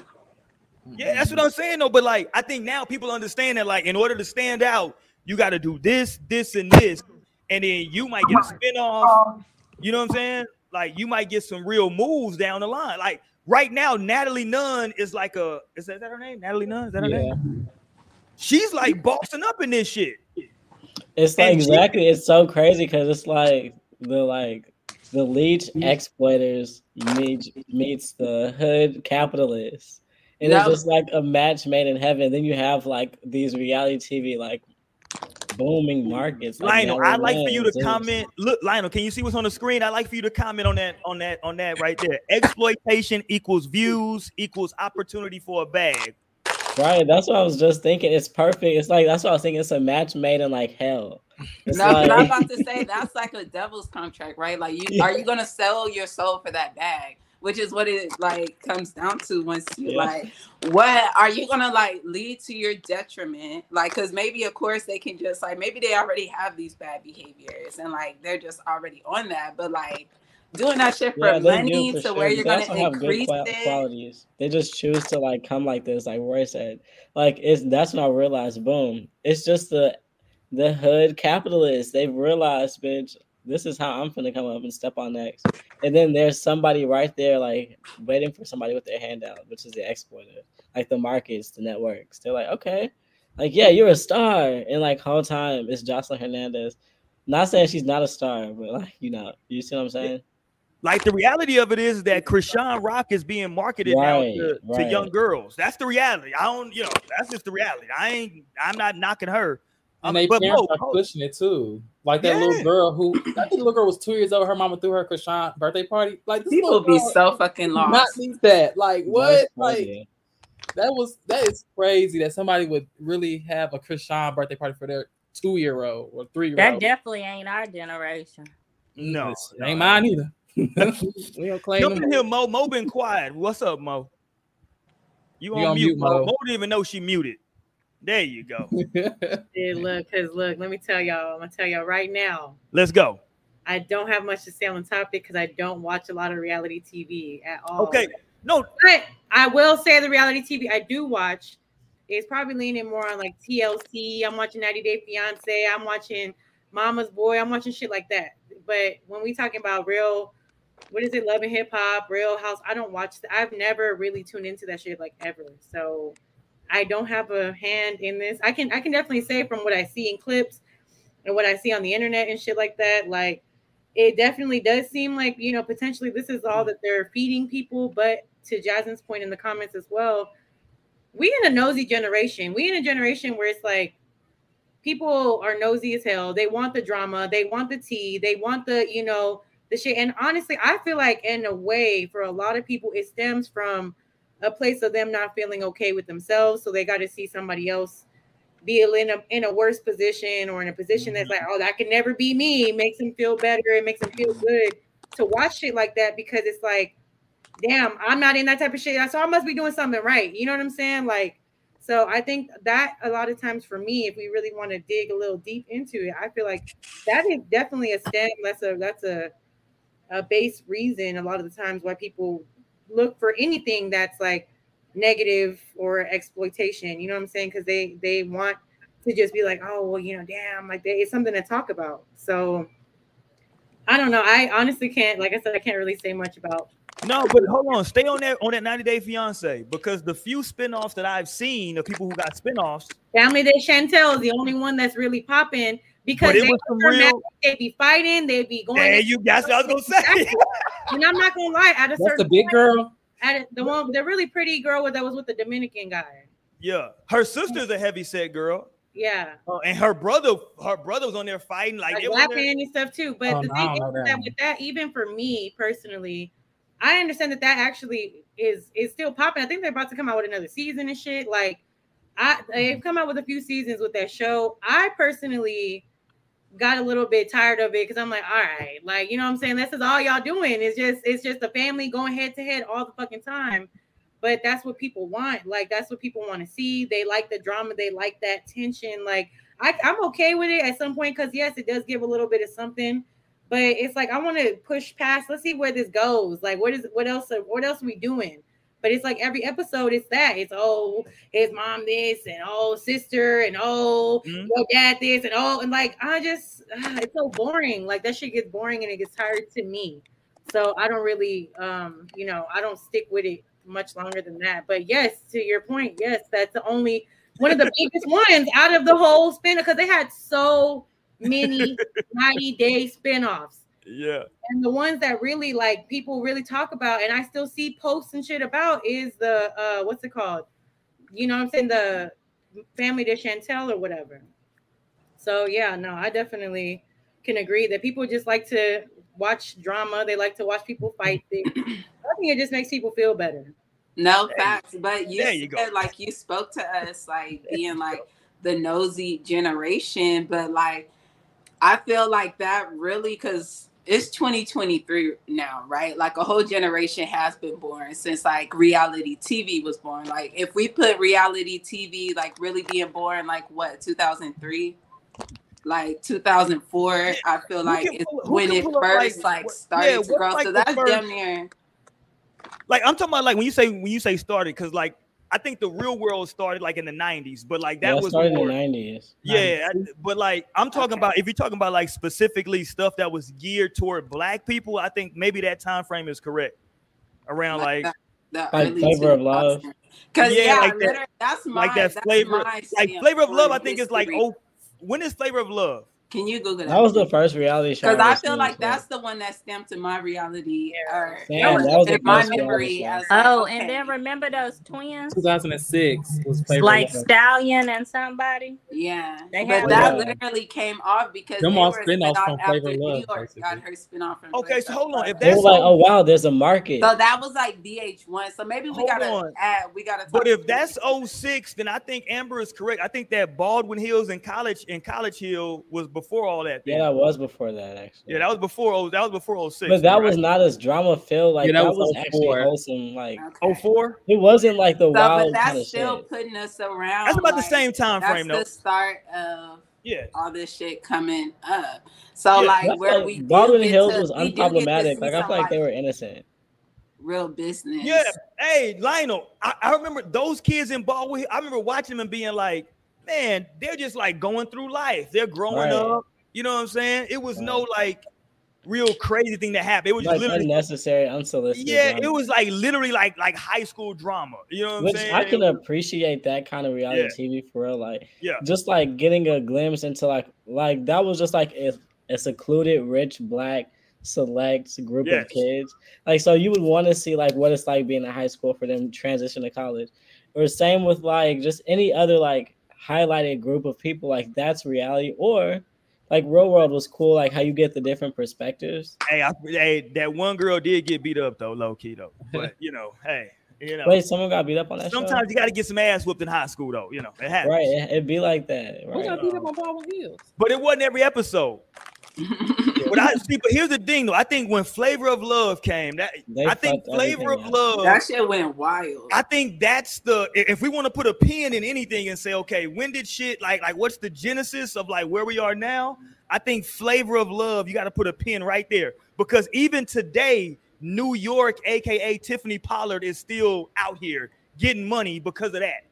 [SPEAKER 1] yeah, that's what I'm saying though. But like, I think now people understand that like, in order to stand out, you got to do this, this, and this, and then you might get a spinoff. You know what I'm saying? Like, you might get some real moves down the line. Like right now, Natalie Nunn is like a is that, is that her name? Natalie Nunn? Is that her
[SPEAKER 3] Yeah.
[SPEAKER 1] name? She's like bossing up in this shit.
[SPEAKER 4] It's like
[SPEAKER 1] And she-
[SPEAKER 4] exactly. It's so crazy because it's like the like the leech mm-hmm. exploiters meet, meets the hood capitalists, and it's just like a match made in heaven. Then you have like these reality TV like booming markets.
[SPEAKER 1] Lionel, I'd like for you to comment. Look, Lionel, can you see what's on the screen? I'd like for you to comment on that, on that, on that right there. Exploitation equals views equals opportunity for a bag.
[SPEAKER 4] Right, that's what I was just thinking. It's perfect. It's like that's what I was thinking. It's a match made in like hell. It's
[SPEAKER 5] No, but I'm about to say that's like a devil's contract, right? Like, you are you gonna sell your soul for that bag? Which is what it like comes down to once you
[SPEAKER 4] Yeah.
[SPEAKER 5] like what are you gonna like lead to your detriment? Like, because maybe of course they can just like maybe they already have these bad behaviors and like they're just already on that, but like doing that shit for
[SPEAKER 4] Yeah,
[SPEAKER 5] money
[SPEAKER 4] do
[SPEAKER 5] to
[SPEAKER 4] for
[SPEAKER 5] where you're
[SPEAKER 4] have good
[SPEAKER 5] increase it.
[SPEAKER 4] qualities. They just choose to like come like this, like Roy said. Like it's that's when I realized, boom, it's just the the hood capitalists. They've realized, bitch, this is how I'm gonna come up and step on next. And then there's somebody right there, like waiting for somebody with their hand out, which is the exploiter, like the markets, the networks. They're like, okay, like yeah, you're a star, and like whole time it's Joseline Hernandez. Not saying she's not a star, but like you know, you see what I'm saying?
[SPEAKER 1] Like the reality of it is that Chrisean Rock is being marketed
[SPEAKER 4] Right,
[SPEAKER 1] to, to
[SPEAKER 4] right.
[SPEAKER 1] young girls. That's the reality. I don't, you know, that's just the reality. I ain't, I'm not knocking her.
[SPEAKER 3] And
[SPEAKER 1] Um,
[SPEAKER 3] they parents are pushing it too. Like that
[SPEAKER 1] Yeah.
[SPEAKER 3] little girl who I think the little girl was two years old. Her mama threw her Chrisean birthday party. Like this
[SPEAKER 5] People be so fucking
[SPEAKER 3] does Not
[SPEAKER 5] lost.
[SPEAKER 3] need that. Like what? Like that was that is crazy that somebody would really have a Chrisean birthday party for their two year old or three year old.
[SPEAKER 2] That definitely ain't our generation.
[SPEAKER 1] no,
[SPEAKER 3] ain't mine either. we don't claim
[SPEAKER 1] Jump in here, Mo. Mo been quiet. What's up, Mo? You on
[SPEAKER 3] You on
[SPEAKER 1] mute,
[SPEAKER 3] mute,
[SPEAKER 1] Mo.
[SPEAKER 3] Mo.
[SPEAKER 1] Mo didn't even know she muted. There you go.
[SPEAKER 6] Yeah, look, cause look, let me tell y'all, I'm gonna tell y'all right now.
[SPEAKER 1] Let's go.
[SPEAKER 6] I don't have much to say on the topic because I don't watch a lot of reality TV at all.
[SPEAKER 1] Okay, no,
[SPEAKER 6] but I will say the reality TV I do watch is probably leaning more on like TLC. I'm watching 90 Day Fiance. I'm watching Mama's Boy. I'm watching shit like that. But when we talking about real, what is it, Love and Hip Hop, Real House, I don't watch. I've never really tuned into that shit like ever. So I don't have a hand in this. I can I can definitely say from what I see in clips and what I see on the internet and shit like that, like it definitely does seem like you know potentially this is all that they're feeding people. But to Jasmine's point in the comments as well, we in a nosy generation. We in a generation where it's like people are nosy as hell. They want the drama, they want the tea, they want the you know the shit. And honestly, I feel like in a way for a lot of people, it stems from a place of them not feeling okay with themselves. So they got to see somebody else be in a in a worse position or in a position that's
[SPEAKER 1] Mm-hmm.
[SPEAKER 6] like, oh, that can never be me. It makes them feel better. It makes them feel good to watch shit like that because it's like, damn, I'm not in that type of shit. So I must be doing something right. You know what I'm saying? Like, so I think that a lot of times for me, if we really want to dig a little deep into it, I feel like that is definitely a stem. That's a that's a a base reason a lot of the times why people look for anything that's like negative or exploitation. You know what I'm saying? Because they they want to just be like, oh well, you know, damn, like they, it's something to talk about. So I don't know. I honestly can't, like I said, I can't really say much about.
[SPEAKER 1] no, but hold on, stay on that on that 90 Day Fiance because the few spinoffs that I've seen of people who got spinoffs,
[SPEAKER 6] Family Day Chantel is the only one that's really popping because they
[SPEAKER 1] was some
[SPEAKER 6] were mad,
[SPEAKER 1] real-
[SPEAKER 6] they'd be fighting, they'd be going.
[SPEAKER 1] there you that's what I was gonna say.
[SPEAKER 6] and I'm not gonna lie, at a
[SPEAKER 3] That's
[SPEAKER 6] certain
[SPEAKER 3] the big
[SPEAKER 6] point,
[SPEAKER 3] girl.
[SPEAKER 6] at the one, the really pretty girl that was with the Dominican guy.
[SPEAKER 1] yeah, her sister's a heavy set girl,
[SPEAKER 6] Yeah.
[SPEAKER 1] uh, and her brother, her brother was on there fighting like,
[SPEAKER 6] like
[SPEAKER 1] it
[SPEAKER 6] Black
[SPEAKER 1] there-
[SPEAKER 6] and stuff too. But
[SPEAKER 3] Oh,
[SPEAKER 6] the thing
[SPEAKER 3] don't
[SPEAKER 6] is
[SPEAKER 3] know that
[SPEAKER 6] that with that, even for me personally, I understand that that actually is is still popping. I think they're about to come out with another season and shit. Like, I they've come out with a few seasons with that show. I personally got a little bit tired of it because I'm like, all right, like you know what I'm saying. This is all y'all doing. It's just it's just a family going head to head all the fucking time. But that's what people want. Like that's what people want to see. They like the drama. They like that tension. Like I, I'm okay with it at some point because yes, it does give a little bit of something, but it's like I want to push past. Let's see where this goes. Like, what is what else? What else are we doing? But it's like every episode, it's that. It's oh, his mom this, and oh, sister, and oh,
[SPEAKER 1] Mhm.
[SPEAKER 6] your dad this, and oh, and like I just, ah, it's so boring. Like that shit gets boring and it gets tired to me. So I don't really, um, you know, I don't stick with it much longer than that. But yes, to your point, yes, that's the only one of the biggest ones out of the whole spin because they had so many 90 day spin-offs.
[SPEAKER 1] Yeah,
[SPEAKER 6] And the ones that really like people really talk about, and I still see posts and shit about is the uh what's it called? You know what I'm saying? The family to Chantel or whatever. So yeah, no, I definitely can agree that people just like to watch drama. They like to watch people fight. They, I think it just makes people feel better.
[SPEAKER 5] No
[SPEAKER 1] There you-
[SPEAKER 5] facts, but you,
[SPEAKER 1] there you go.
[SPEAKER 5] like you spoke to us like being like the nosy generation, but like I feel like that really because it's 2023 now, right? Like a whole generation has been born since like reality TV was born. Like if we put reality TV like really being born like what 2003, like 2004, I feel like it's
[SPEAKER 1] pull-
[SPEAKER 5] when it
[SPEAKER 1] pull up,
[SPEAKER 5] first
[SPEAKER 1] like,
[SPEAKER 5] like
[SPEAKER 1] what-
[SPEAKER 5] started
[SPEAKER 1] yeah,
[SPEAKER 5] to grow.
[SPEAKER 1] like,
[SPEAKER 5] So that's
[SPEAKER 1] first-
[SPEAKER 5] damn near.
[SPEAKER 1] like I'm talking about like when you say when you say started because like I think the real world started like in the 90s, but like that
[SPEAKER 4] Yeah,
[SPEAKER 1] was
[SPEAKER 4] started
[SPEAKER 1] more,
[SPEAKER 4] in the nineties.
[SPEAKER 1] Yeah, I- but like I'm talking
[SPEAKER 5] Okay.
[SPEAKER 1] about if you're talking about like specifically stuff that was geared toward black people, I think maybe that time frame is correct. Around like
[SPEAKER 5] that, that
[SPEAKER 4] Like Flavor of Love.
[SPEAKER 5] Because
[SPEAKER 1] Yeah,
[SPEAKER 5] yeah,
[SPEAKER 1] like that-
[SPEAKER 5] that's my
[SPEAKER 1] like that flavor like flavor of love, I think is like oh when is flavor of love?
[SPEAKER 5] Can you Google that?
[SPEAKER 4] That was the first reality show.
[SPEAKER 5] because I
[SPEAKER 4] ever
[SPEAKER 5] feel
[SPEAKER 4] seen,
[SPEAKER 5] like
[SPEAKER 4] so-
[SPEAKER 5] that's the one that stamped in my reality or
[SPEAKER 4] Damn, that was the
[SPEAKER 5] in my memory as
[SPEAKER 2] Oh,
[SPEAKER 5] okay.
[SPEAKER 2] and then remember those twins,
[SPEAKER 3] 2006 was Flavor
[SPEAKER 2] like. Stallion and somebody.
[SPEAKER 5] yeah,
[SPEAKER 2] They
[SPEAKER 5] but that
[SPEAKER 3] one.
[SPEAKER 5] literally came off because
[SPEAKER 3] Them
[SPEAKER 5] they
[SPEAKER 3] all
[SPEAKER 5] were a
[SPEAKER 3] spin-offs
[SPEAKER 5] spin-off
[SPEAKER 3] from Flavor of
[SPEAKER 5] New
[SPEAKER 3] Love,
[SPEAKER 5] York got her spin-off from
[SPEAKER 1] Okay, so hold on. If
[SPEAKER 4] They were
[SPEAKER 1] that's
[SPEAKER 4] like, oh wow, there's a market.
[SPEAKER 5] so that was like VH1. So maybe we
[SPEAKER 1] Hold
[SPEAKER 5] gotta
[SPEAKER 1] on.
[SPEAKER 5] add. We gotta.
[SPEAKER 1] But if that's 06, then I think Amber is correct. I think that Baldwin Hills and college and College Hill was before all that.
[SPEAKER 4] yeah,
[SPEAKER 1] then.
[SPEAKER 4] that was before that actually.
[SPEAKER 1] Yeah, that was before. Oh, that was before 06.
[SPEAKER 4] But that
[SPEAKER 1] right?
[SPEAKER 4] was not as drama filled. Like
[SPEAKER 3] Yeah,
[SPEAKER 4] that,
[SPEAKER 3] that
[SPEAKER 4] was,
[SPEAKER 3] was
[SPEAKER 4] oh
[SPEAKER 3] actually
[SPEAKER 4] wholesome. Like
[SPEAKER 1] Oh four.
[SPEAKER 4] it wasn't like the
[SPEAKER 5] So,
[SPEAKER 4] wild
[SPEAKER 5] but that's
[SPEAKER 4] kind of
[SPEAKER 5] still
[SPEAKER 4] shit.
[SPEAKER 5] putting us around.
[SPEAKER 1] That's about the same time
[SPEAKER 5] that's
[SPEAKER 1] frame though.
[SPEAKER 5] the start of
[SPEAKER 1] Yeah.
[SPEAKER 5] all this shit coming up. So
[SPEAKER 1] Yeah.
[SPEAKER 5] like where
[SPEAKER 4] like
[SPEAKER 5] we
[SPEAKER 4] Baldwin Hills
[SPEAKER 5] to-
[SPEAKER 4] was
[SPEAKER 5] we do get to
[SPEAKER 4] unproblematic. Like I
[SPEAKER 5] some,
[SPEAKER 4] feel like they were innocent.
[SPEAKER 5] real business.
[SPEAKER 1] Yeah. Hey, Lionel, I, I remember those kids in Baldwin. I remember watching them and being like, man, they're just like going through life. They're growing
[SPEAKER 4] Right.
[SPEAKER 1] up. You know what I'm saying? It was no like real crazy thing that happened. It was just
[SPEAKER 4] Like
[SPEAKER 1] literally
[SPEAKER 4] unnecessary, unsolicited.
[SPEAKER 1] Yeah,
[SPEAKER 4] drama.
[SPEAKER 1] it was like literally like like high school drama. You know what I'm
[SPEAKER 4] Which
[SPEAKER 1] saying?
[SPEAKER 4] I can
[SPEAKER 1] was-
[SPEAKER 4] appreciate that kind of reality
[SPEAKER 1] Yeah.
[SPEAKER 4] TV for real. Like
[SPEAKER 1] Yeah.
[SPEAKER 4] just like getting a glimpse into like like that was just like a, a secluded rich black select group
[SPEAKER 1] Yes.
[SPEAKER 4] of kids. Like so you would want to see like what it's like being in high school for them transition to college. Or same with like just any other like highlighted group of people like that's reality or like real world was cool like how you get the different perspectives.
[SPEAKER 1] Hey, I, hey, that one girl did get beat up though, low key though. But you know, hey, you know,
[SPEAKER 4] Wait, someone got beat up on that
[SPEAKER 1] sometimes you got to get some ass whooped in high school though. You know, it happens.
[SPEAKER 4] Right, it, it'd be like that.
[SPEAKER 3] We
[SPEAKER 4] Right.
[SPEAKER 3] got beat up on Baldwin Hills.
[SPEAKER 1] But it wasn't every episode. But I see, but here's the thing though. I think when Flavor of Love came, that
[SPEAKER 4] They
[SPEAKER 1] I think Flavor of
[SPEAKER 4] everything up.
[SPEAKER 1] Love.
[SPEAKER 5] that shit went wild.
[SPEAKER 1] I think that's the if we want to put a pin in anything and say, okay, when did shit like like what's the genesis of like where we are now? I think Flavor of Love, you got to put a pin right there because even today, New York, aka Tiffany Pollard, is still out here getting money because of that.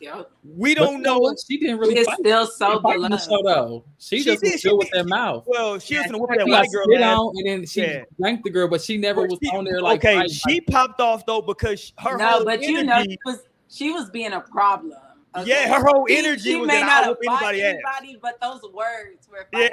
[SPEAKER 5] Yo,
[SPEAKER 1] We don't
[SPEAKER 3] you know
[SPEAKER 1] know.
[SPEAKER 3] what? She didn't really
[SPEAKER 5] it's
[SPEAKER 3] fight.
[SPEAKER 5] still
[SPEAKER 3] She
[SPEAKER 5] so
[SPEAKER 3] didn't fight in the
[SPEAKER 5] beloved.
[SPEAKER 3] show though. She,
[SPEAKER 1] She
[SPEAKER 3] just
[SPEAKER 1] did,
[SPEAKER 3] was
[SPEAKER 1] she
[SPEAKER 3] with
[SPEAKER 1] did.
[SPEAKER 3] that mouth.
[SPEAKER 1] Well, she was
[SPEAKER 2] Yeah,
[SPEAKER 1] gonna whoop
[SPEAKER 2] she
[SPEAKER 1] that
[SPEAKER 3] She
[SPEAKER 1] white girl
[SPEAKER 3] spit
[SPEAKER 1] ass.
[SPEAKER 3] and then she
[SPEAKER 1] Yeah.
[SPEAKER 3] blanked the girl, but she never
[SPEAKER 1] But
[SPEAKER 3] was
[SPEAKER 1] she-
[SPEAKER 3] on there like
[SPEAKER 1] okay,
[SPEAKER 3] fighting,
[SPEAKER 1] she
[SPEAKER 3] like-
[SPEAKER 1] popped off though because her
[SPEAKER 5] no,
[SPEAKER 1] whole
[SPEAKER 5] but
[SPEAKER 1] energy,
[SPEAKER 5] you know, she was she was being a problem. okay?
[SPEAKER 1] yeah, her whole
[SPEAKER 5] She-
[SPEAKER 1] energy
[SPEAKER 5] she
[SPEAKER 1] was
[SPEAKER 5] may
[SPEAKER 1] that
[SPEAKER 5] not
[SPEAKER 1] I'll
[SPEAKER 5] have
[SPEAKER 1] whoop anybody
[SPEAKER 5] anybody, but those words were
[SPEAKER 1] Yeah.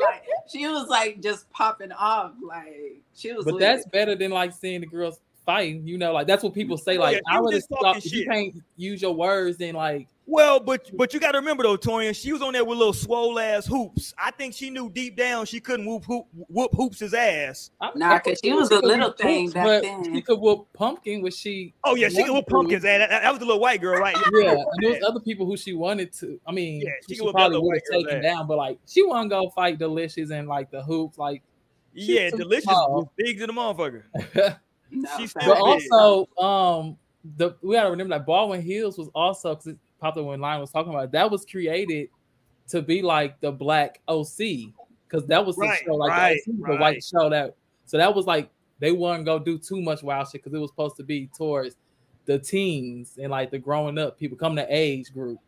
[SPEAKER 5] like she was like just popping off, like she was.
[SPEAKER 3] But
[SPEAKER 5] with
[SPEAKER 3] that's better than like seeing the girls fighting. You know, like that's what people say. Like
[SPEAKER 1] yeah,
[SPEAKER 3] I would have
[SPEAKER 1] just talking
[SPEAKER 3] if you can't use your words, then like
[SPEAKER 1] Well, but but you got to remember though, Torian, she was on there with little swole ass Hoopz. I think she knew deep down she couldn't whoop hoop, whoop Hoopz his ass.
[SPEAKER 3] I,
[SPEAKER 5] Nah,
[SPEAKER 3] I
[SPEAKER 5] 'cause
[SPEAKER 3] think
[SPEAKER 5] she was a little thing
[SPEAKER 3] Poops,
[SPEAKER 5] back
[SPEAKER 3] but
[SPEAKER 5] then.
[SPEAKER 3] She could whoop pumpkin, was she?
[SPEAKER 1] Oh yeah, she could whoop pumpkins. ass. That, that was the little white girl, right?
[SPEAKER 3] Yeah, and there was other people who she wanted to. I mean,
[SPEAKER 1] Yeah,
[SPEAKER 3] she,
[SPEAKER 1] she could
[SPEAKER 3] probably would have taken
[SPEAKER 1] ass.
[SPEAKER 3] down, but like she wasn't gonna fight Delicious and like the Hoopz. Like,
[SPEAKER 1] yeah, delicious was big to the motherfucker.
[SPEAKER 5] No,
[SPEAKER 1] She's still
[SPEAKER 3] but
[SPEAKER 1] big.
[SPEAKER 3] also, um, the we gotta remember that Baldwin Hills was also because it popped up when Lion was talking about it, that was created to be like the black OC because that was the
[SPEAKER 1] Right,
[SPEAKER 3] show like
[SPEAKER 1] right,
[SPEAKER 3] the, OC, the
[SPEAKER 1] right.
[SPEAKER 3] white show that so that was like they weren't gonna do too much wild shit because it was supposed to be towards the teens and like the growing up people coming to age group.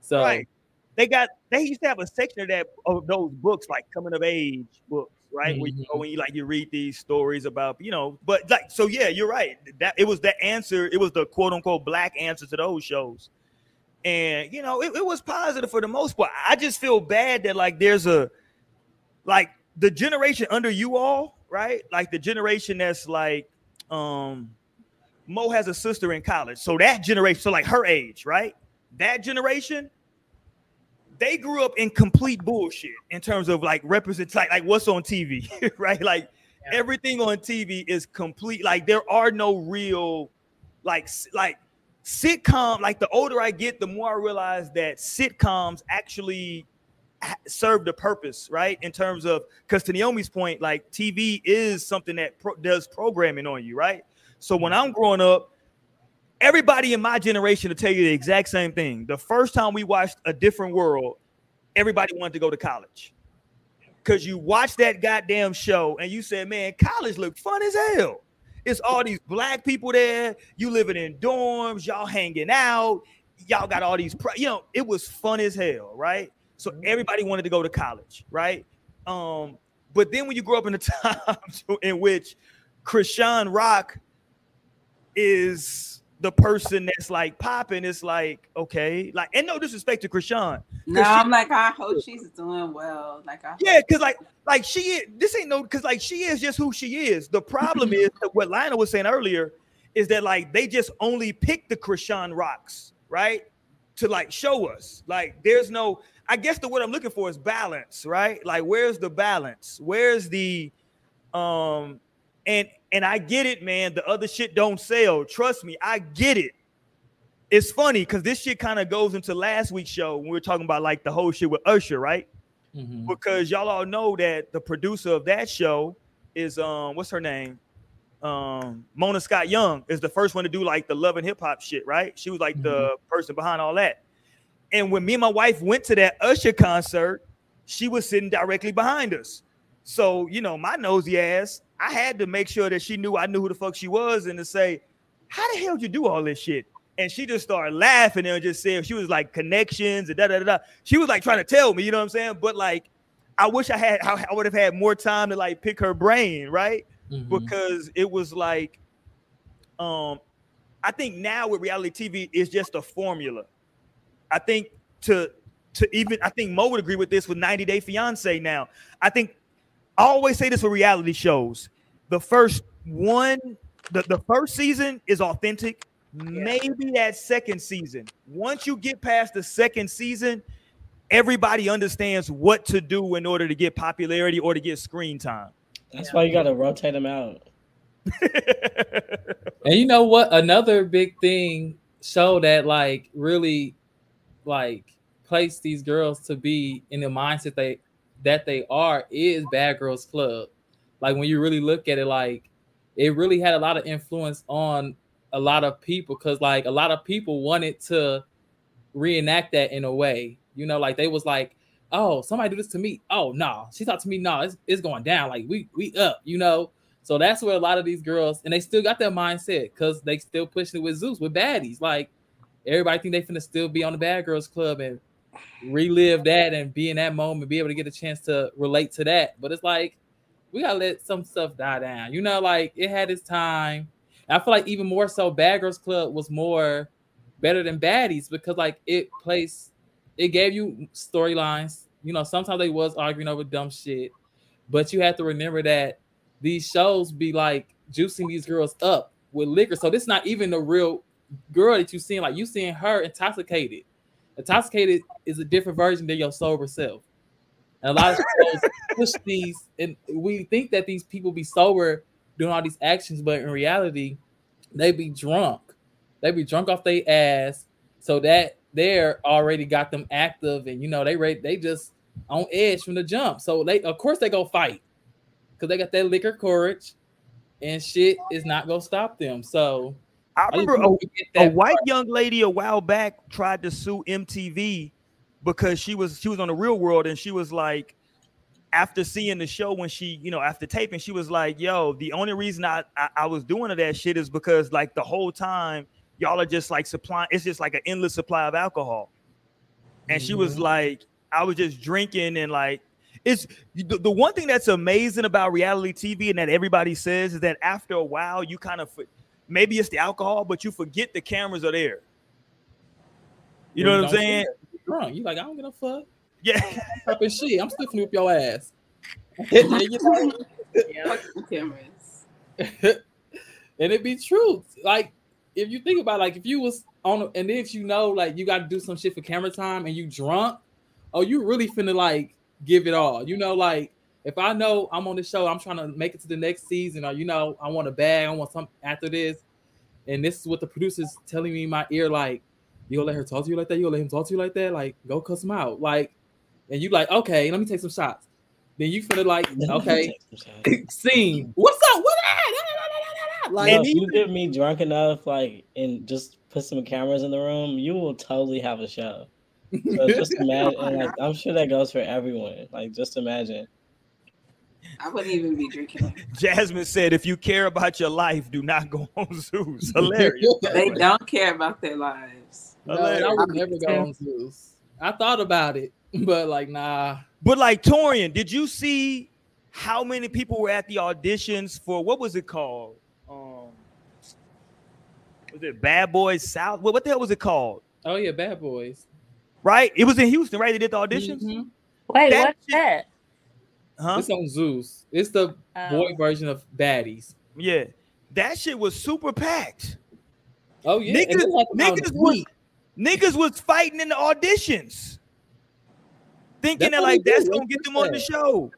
[SPEAKER 3] So
[SPEAKER 1] Right. They got they used to have a section of that of those books like coming of age books, right? Where you go and you like you read these stories about, you know, but like so yeah, you're right. That it was the answer, it was the quote unquote black answer to those shows. And you know, it, it was positive for the most part. I just feel bad that like there's a like the generation under you all, right? Like the generation that's like um Mo has a sister in college. So that generation, so like her age, right? That generation, they grew up in complete bullshit in terms of like represent like, like what's on TV, right? Like everything on TV is complete. Like there are no real like like sitcom. Like the older I get, the more I realize that sitcoms actually ha- serve the purpose, right? In terms of because to Naomi's point, like TV is something that pro- does programming on you, right? So when I'm growing up, everybody in my generation to tell you the exact same thing. The first time we watched A Different World, everybody wanted to go to college. Because you watched that goddamn show and you said, man, college looked fun as hell. It's all these black people there. You living in dorms, y'all hanging out. Y'all got all these, you know, it was fun as hell, right? So everybody wanted to go to college, right? Um, but then when you grow up in the times in which Chrisean Rock is the person that's like popping, it's like, okay, like, and no disrespect to Chrisean.
[SPEAKER 5] no, I'm like, I hope she's doing well. Like, I
[SPEAKER 1] Yeah, because like, like she is, this ain't no, because like she is just who she is. The problem is that what Lionel was saying earlier is that like they just only pick the Chrisean rocks, right? To like show us. Like, there's no, I guess the word I'm looking for is balance, right? Like, where's the balance? Where's the um and and I get it, man. The other shit don't sell. Trust me, I get it. It's funny because this shit kind of goes into last week's show when we were talking about like the whole shit with Usher, right?
[SPEAKER 3] Mhm.
[SPEAKER 1] because y'all all know that the producer of that show is um what's her name um Mona Scott-Young is the first one to do like the love and hip-hop shit right she was like the person behind all that And when me and my wife went to that Usher concert, she was sitting directly behind us. So, you know, my nosy ass, I had to make sure that she knew I knew who the fuck she was and to say, How the hell did you do all this shit? And she just started laughing and just said she was like connections and da da da. She was like trying to tell me, you know what I'm saying? But like, I wish I had, I would have had more time to like pick her brain, right?
[SPEAKER 3] Mhm.
[SPEAKER 1] Because it was like, um, I think now with reality TV, is just a formula. I think to to even I think Mo would agree with this with 90 Day Fiance now. I think I always say this for reality shows. The first one, the, the first season is authentic. Maybe that second season. Once you get past the second season, everybody understands what to do in order to get popularity or to get screen time.
[SPEAKER 4] That's why you gotta rotate them out.
[SPEAKER 3] And you know what? Another big thing show that like really like place these girls to be in the mindset they that they are is Bad Girls Club. Like when you really look at it, like it really had a lot of influence on a lot of people because like a lot of people wanted to reenact that in a way. You know, like they was like, oh, somebody do this to me. Oh no, she thought to me, no, it's, it's going down. Like we we up, you know. So that's where a lot of these girls and they still got that mindset because they still pushing it with Zeus with baddies. Like everybody think they finna still be on the Bad Girls Club and relive that and be in that moment, be able to get a chance to relate to that. But it's like we gotta let some stuff die down. You know, like it had its time. I feel like even more so, Bad Girls Club was more better than Baddies because like it placed, it gave you storylines. You know, sometimes they was arguing over dumb shit, but you have to remember that these shows be like juicing these girls up with liquor. So this is not even the real girl that you seeing. Like you seeing her intoxicated. Intoxicated is a different version than your sober self. And a lot of shows push these, and we think that these people be sober doing all these actions, but in reality, they be drunk. They be drunk off their ass, so that they're already got them active, and you know they ready, they just on edge from the jump. So they, of course, they go fight because they got that liquor courage, and shit is not gonna stop them. So
[SPEAKER 1] I
[SPEAKER 3] I
[SPEAKER 1] remember a,
[SPEAKER 3] want to get
[SPEAKER 1] a white young lady a while back tried to sue MTV because she was she was on the real world and she was like after seeing the show when she you know after taping she was like yo the only reason I I, I was doing that shit is because like the whole time y'all are just like supplying it's just like an endless supply of alcohol and she was
[SPEAKER 3] Mhm.
[SPEAKER 1] like I was just drinking and like it's the, the one thing that's amazing about reality TV and that everybody says is that after a while you kind of maybe it's the alcohol, but you forget the cameras are there. You know what I'm saying?
[SPEAKER 3] care. Drunk. You like I don't give a fuck.
[SPEAKER 1] Yeah.
[SPEAKER 3] Type of shit. I'm still finna whip your ass.
[SPEAKER 2] Yeah.
[SPEAKER 5] cameras.
[SPEAKER 3] and it be true. Like if you think about it, like if you was on and then if you know like you got to do some shit for camera time and you drunk, oh you really finna like give it all. You know, like if I know I'm on the show, I'm trying to make it to the next season, or you know, I want a bag, I want some after this, and this is what the producer's telling me in my ear, like, you gonna let her talk to you like that? You gonna let him talk to you like that? Like, go cuss him out. Like, and you like, okay, let me take some shots. Then you feel like, okay, scene. What's up? What? Like,
[SPEAKER 4] if you get me drunk enough, like, and just put some cameras in the room, you will totally have a show. So just imagine, and, like, I'm sure that goes for everyone. Like, just imagine.
[SPEAKER 5] I wouldn't even be drinking.
[SPEAKER 1] Jasmine said, if you care about your life, do not go on Zeus. Hilarious.
[SPEAKER 5] They don't care about their lives.
[SPEAKER 3] No, I would never go on Zeus. I thought about it, but like, nah.
[SPEAKER 1] But like Torian, did you see how many people were at the auditions for what was it called? Um, was it Bad Boys South? What, what the hell was it called?
[SPEAKER 3] Oh yeah, Bad Boys.
[SPEAKER 1] Right? It was in Houston, right? They did the auditions.
[SPEAKER 3] Mhm.
[SPEAKER 2] Wait,
[SPEAKER 1] That
[SPEAKER 2] what's
[SPEAKER 1] shit-
[SPEAKER 2] that?
[SPEAKER 1] Huh?
[SPEAKER 3] It's on Zeus. It's the
[SPEAKER 2] Oh.
[SPEAKER 3] boy version of Baddies.
[SPEAKER 1] Yeah. That shit was super packed.
[SPEAKER 3] Oh yeah,
[SPEAKER 1] Niggas-
[SPEAKER 3] they had them out
[SPEAKER 1] niggas was- Niggas was fighting in the auditions. Thinking
[SPEAKER 3] That's
[SPEAKER 1] that like that's gonna get them on the show.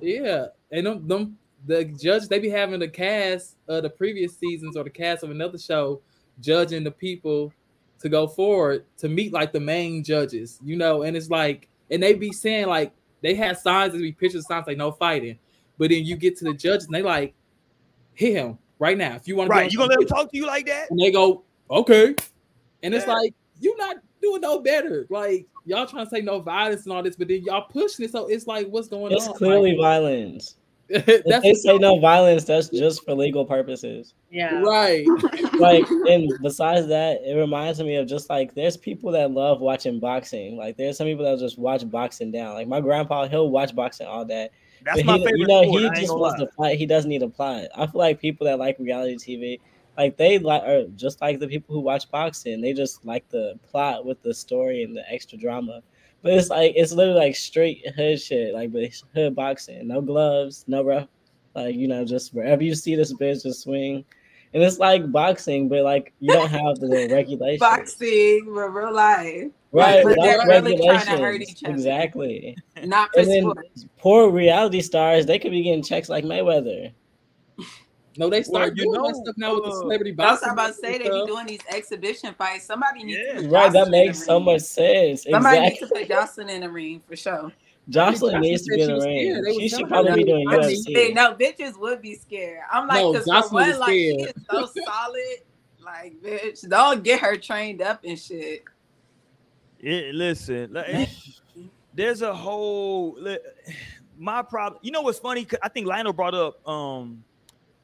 [SPEAKER 3] Yeah, and them, them the judge they be having the cast of the previous seasons or the cast of another show judging the people to go forward to meet like the main judges, you know, and it's like and they be saying like they had signs, there be pictures, signs like no fighting, but then you get to the judges and they like hit him right now if you want to.
[SPEAKER 1] Right. You gonna let them talk to you like that?
[SPEAKER 3] And they go okay, and it's
[SPEAKER 1] Yeah.
[SPEAKER 3] like you're not doing no better. Like y'all trying to say no violence and all this, but then y'all pushing it. So it's like, what's going
[SPEAKER 4] It's
[SPEAKER 3] on?
[SPEAKER 4] It's clearly
[SPEAKER 3] Like,
[SPEAKER 4] violence.
[SPEAKER 3] That's
[SPEAKER 4] If they say no violence, that's just for legal purposes.
[SPEAKER 6] Yeah.
[SPEAKER 3] right.
[SPEAKER 4] Like, and besides that, it reminds me of just like there's people that love watching boxing. Like, there's some people that just watch boxing down. Like my grandpa, he'll watch boxing all day.
[SPEAKER 1] That's
[SPEAKER 4] But
[SPEAKER 1] my
[SPEAKER 4] he,
[SPEAKER 1] favorite.
[SPEAKER 4] You know,
[SPEAKER 1] sport,
[SPEAKER 4] he just wants
[SPEAKER 1] lie.
[SPEAKER 4] to fight. He doesn't need to plot. I feel like people that like reality TV, like they like, are just like the people who watch boxing. They just like the plot with the story and the extra drama. But it's like it's literally like straight hood shit, like but it's hood boxing, no gloves, no rough, like you know, just wherever you see this bitch, just swing. And it's like boxing, but like you don't have the regulations.
[SPEAKER 5] Boxing, but real life.
[SPEAKER 4] Right,
[SPEAKER 5] But they're really trying to hurt each other.
[SPEAKER 4] Exactly.
[SPEAKER 5] Not for
[SPEAKER 4] And then
[SPEAKER 5] sport.
[SPEAKER 4] poor reality stars, they could be getting checks like Mayweather.
[SPEAKER 3] No, they start
[SPEAKER 1] Well, you
[SPEAKER 3] doing that
[SPEAKER 1] know,
[SPEAKER 3] stuff now with the
[SPEAKER 1] uh,
[SPEAKER 3] celebrity
[SPEAKER 5] That's
[SPEAKER 3] boxing.
[SPEAKER 5] what I'm about to say. They be
[SPEAKER 3] stuff.
[SPEAKER 5] doing these exhibition fights. Somebody needs
[SPEAKER 1] Yeah.
[SPEAKER 5] to put
[SPEAKER 4] Right, that
[SPEAKER 5] Joseline in
[SPEAKER 4] makes so much sense.
[SPEAKER 5] Somebody
[SPEAKER 4] exactly.
[SPEAKER 5] needs to put Joseline in the ring for sure.
[SPEAKER 4] Joseline
[SPEAKER 3] Joseline
[SPEAKER 4] needs to be in
[SPEAKER 3] she
[SPEAKER 4] the ring.
[SPEAKER 3] scared.
[SPEAKER 4] She should probably be
[SPEAKER 3] that.
[SPEAKER 4] doing
[SPEAKER 3] I mean,
[SPEAKER 4] UFC.
[SPEAKER 5] They, no, bitches would be scared. I'm like,
[SPEAKER 3] No,
[SPEAKER 5] because for
[SPEAKER 3] Joseline
[SPEAKER 5] one, like she is so solid. Like, bitch, don't get her trained up and shit.
[SPEAKER 1] It, listen, like, there's a whole li- my problem. You know what's funny? I think Lionel brought up um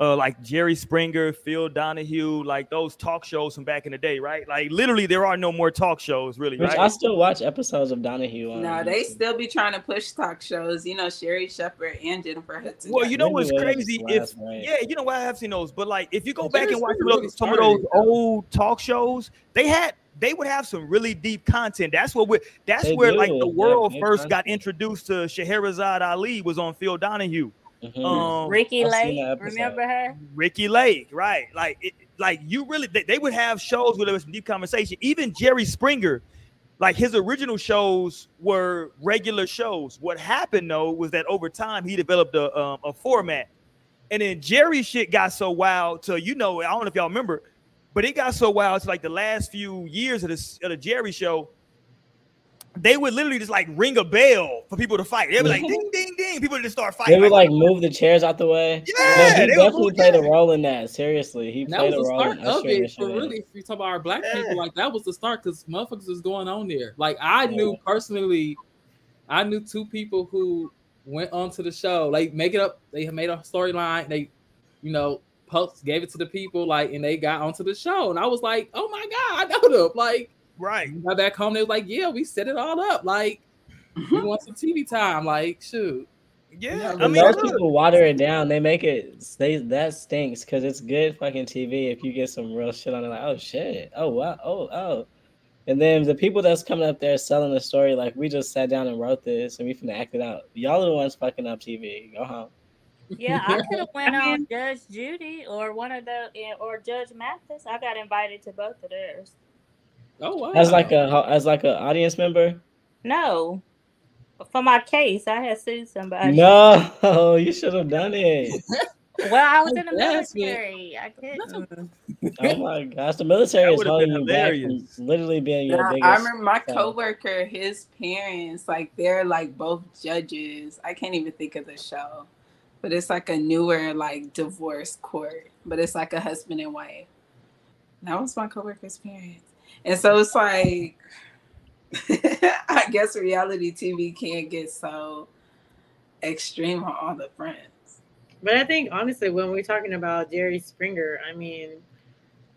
[SPEAKER 1] uh like Jerry Springer, Phil Donahue, like those talk shows from back in the day, right? Like literally, there are no more talk shows, really,
[SPEAKER 4] Which
[SPEAKER 1] right?
[SPEAKER 4] I still watch episodes of Donahue. On
[SPEAKER 5] No, they
[SPEAKER 4] YouTube.
[SPEAKER 5] still be trying to push talk shows. You know, Sherri Shepherd and Jennifer Hudson.
[SPEAKER 1] Well, you know what's crazy? If
[SPEAKER 4] night.
[SPEAKER 1] yeah, you know what I have seen those, but like if you go
[SPEAKER 3] But
[SPEAKER 1] back
[SPEAKER 3] Jerry
[SPEAKER 1] and watch
[SPEAKER 3] Springer
[SPEAKER 1] some of
[SPEAKER 3] really
[SPEAKER 1] those- some of those old talk shows, they had they would have some really deep content. That's what we that's
[SPEAKER 4] They
[SPEAKER 1] where like the world
[SPEAKER 4] have
[SPEAKER 1] first
[SPEAKER 4] content.
[SPEAKER 1] got introduced to Shahrazad Ali was on Phil Donahue.
[SPEAKER 4] Mhm.
[SPEAKER 1] Um,
[SPEAKER 2] Ricky
[SPEAKER 4] I've
[SPEAKER 2] Lake, remember her?
[SPEAKER 1] Ricki Lake, right? Like, it, like you really, they, they would have shows where there was some deep conversation. Even Jerry Springer, like his original shows were regular shows. What happened though was that over time he developed a um, a format, and then Jerry shit got so wild to you know I don't know if y'all remember, but it got so wild to like the last few years of this of the Jerry show. They would literally just like ring a bell for people to fight. They'd be like ding ding ding. People just start fighting.
[SPEAKER 4] They would like move the chairs out the way.
[SPEAKER 1] Yeah,
[SPEAKER 4] No, he definitely played a role in that. Seriously, he
[SPEAKER 3] And that
[SPEAKER 4] played
[SPEAKER 3] was
[SPEAKER 4] a
[SPEAKER 3] the
[SPEAKER 4] role
[SPEAKER 3] start
[SPEAKER 4] in
[SPEAKER 3] of it. For really, if you talk about our black
[SPEAKER 1] Yeah.
[SPEAKER 3] people, like that was the start because motherfuckers was going on there. Like I
[SPEAKER 4] Yeah.
[SPEAKER 3] knew personally, I knew two people who went onto the show. Like make it up. They had made a storyline. They, you know, post gave it to the people. Like and they got onto the show. And I was like, oh my god, I know them. Like
[SPEAKER 1] right.
[SPEAKER 3] got back home, they was like, yeah, we set it all up. Like we want some TV time. Like shoot.
[SPEAKER 1] Yeah,
[SPEAKER 3] Yeah,
[SPEAKER 1] I mean,
[SPEAKER 4] those people water it down, they make it they that stinks because it's good fucking TV if you get some real shit on it. Like, oh shit, oh wow, oh oh, and then the people that's coming up there selling the story, like we just sat down and wrote this and we finna act it out. Y'all are the ones fucking up TV. Go home.
[SPEAKER 2] Yeah, I could have went on Judge Judy or one of the eh, or Judge Mathis. I got invited to both of theirs.
[SPEAKER 3] Oh wow.
[SPEAKER 4] As like a as like an audience member.
[SPEAKER 2] No, for my case, I had sued somebody.
[SPEAKER 4] No, you should have done it.
[SPEAKER 2] Well, I was in the
[SPEAKER 3] Yes, man.
[SPEAKER 2] military. I couldn't.
[SPEAKER 4] Oh my gosh, the military is
[SPEAKER 1] would've
[SPEAKER 4] holding you back
[SPEAKER 1] hilarious.
[SPEAKER 4] from literally being your
[SPEAKER 5] Nah,
[SPEAKER 4] biggest.
[SPEAKER 5] I remember my coworker, his parents, like they're like both judges. I can't even think of the show, but it's like a newer like divorce court, but it's like a husband and wife. That was my coworker's parents, and so it's like, I guess reality TV can't get so extreme on all the fronts.
[SPEAKER 6] But I think honestly, when we're talking about Jerry Springer, I mean,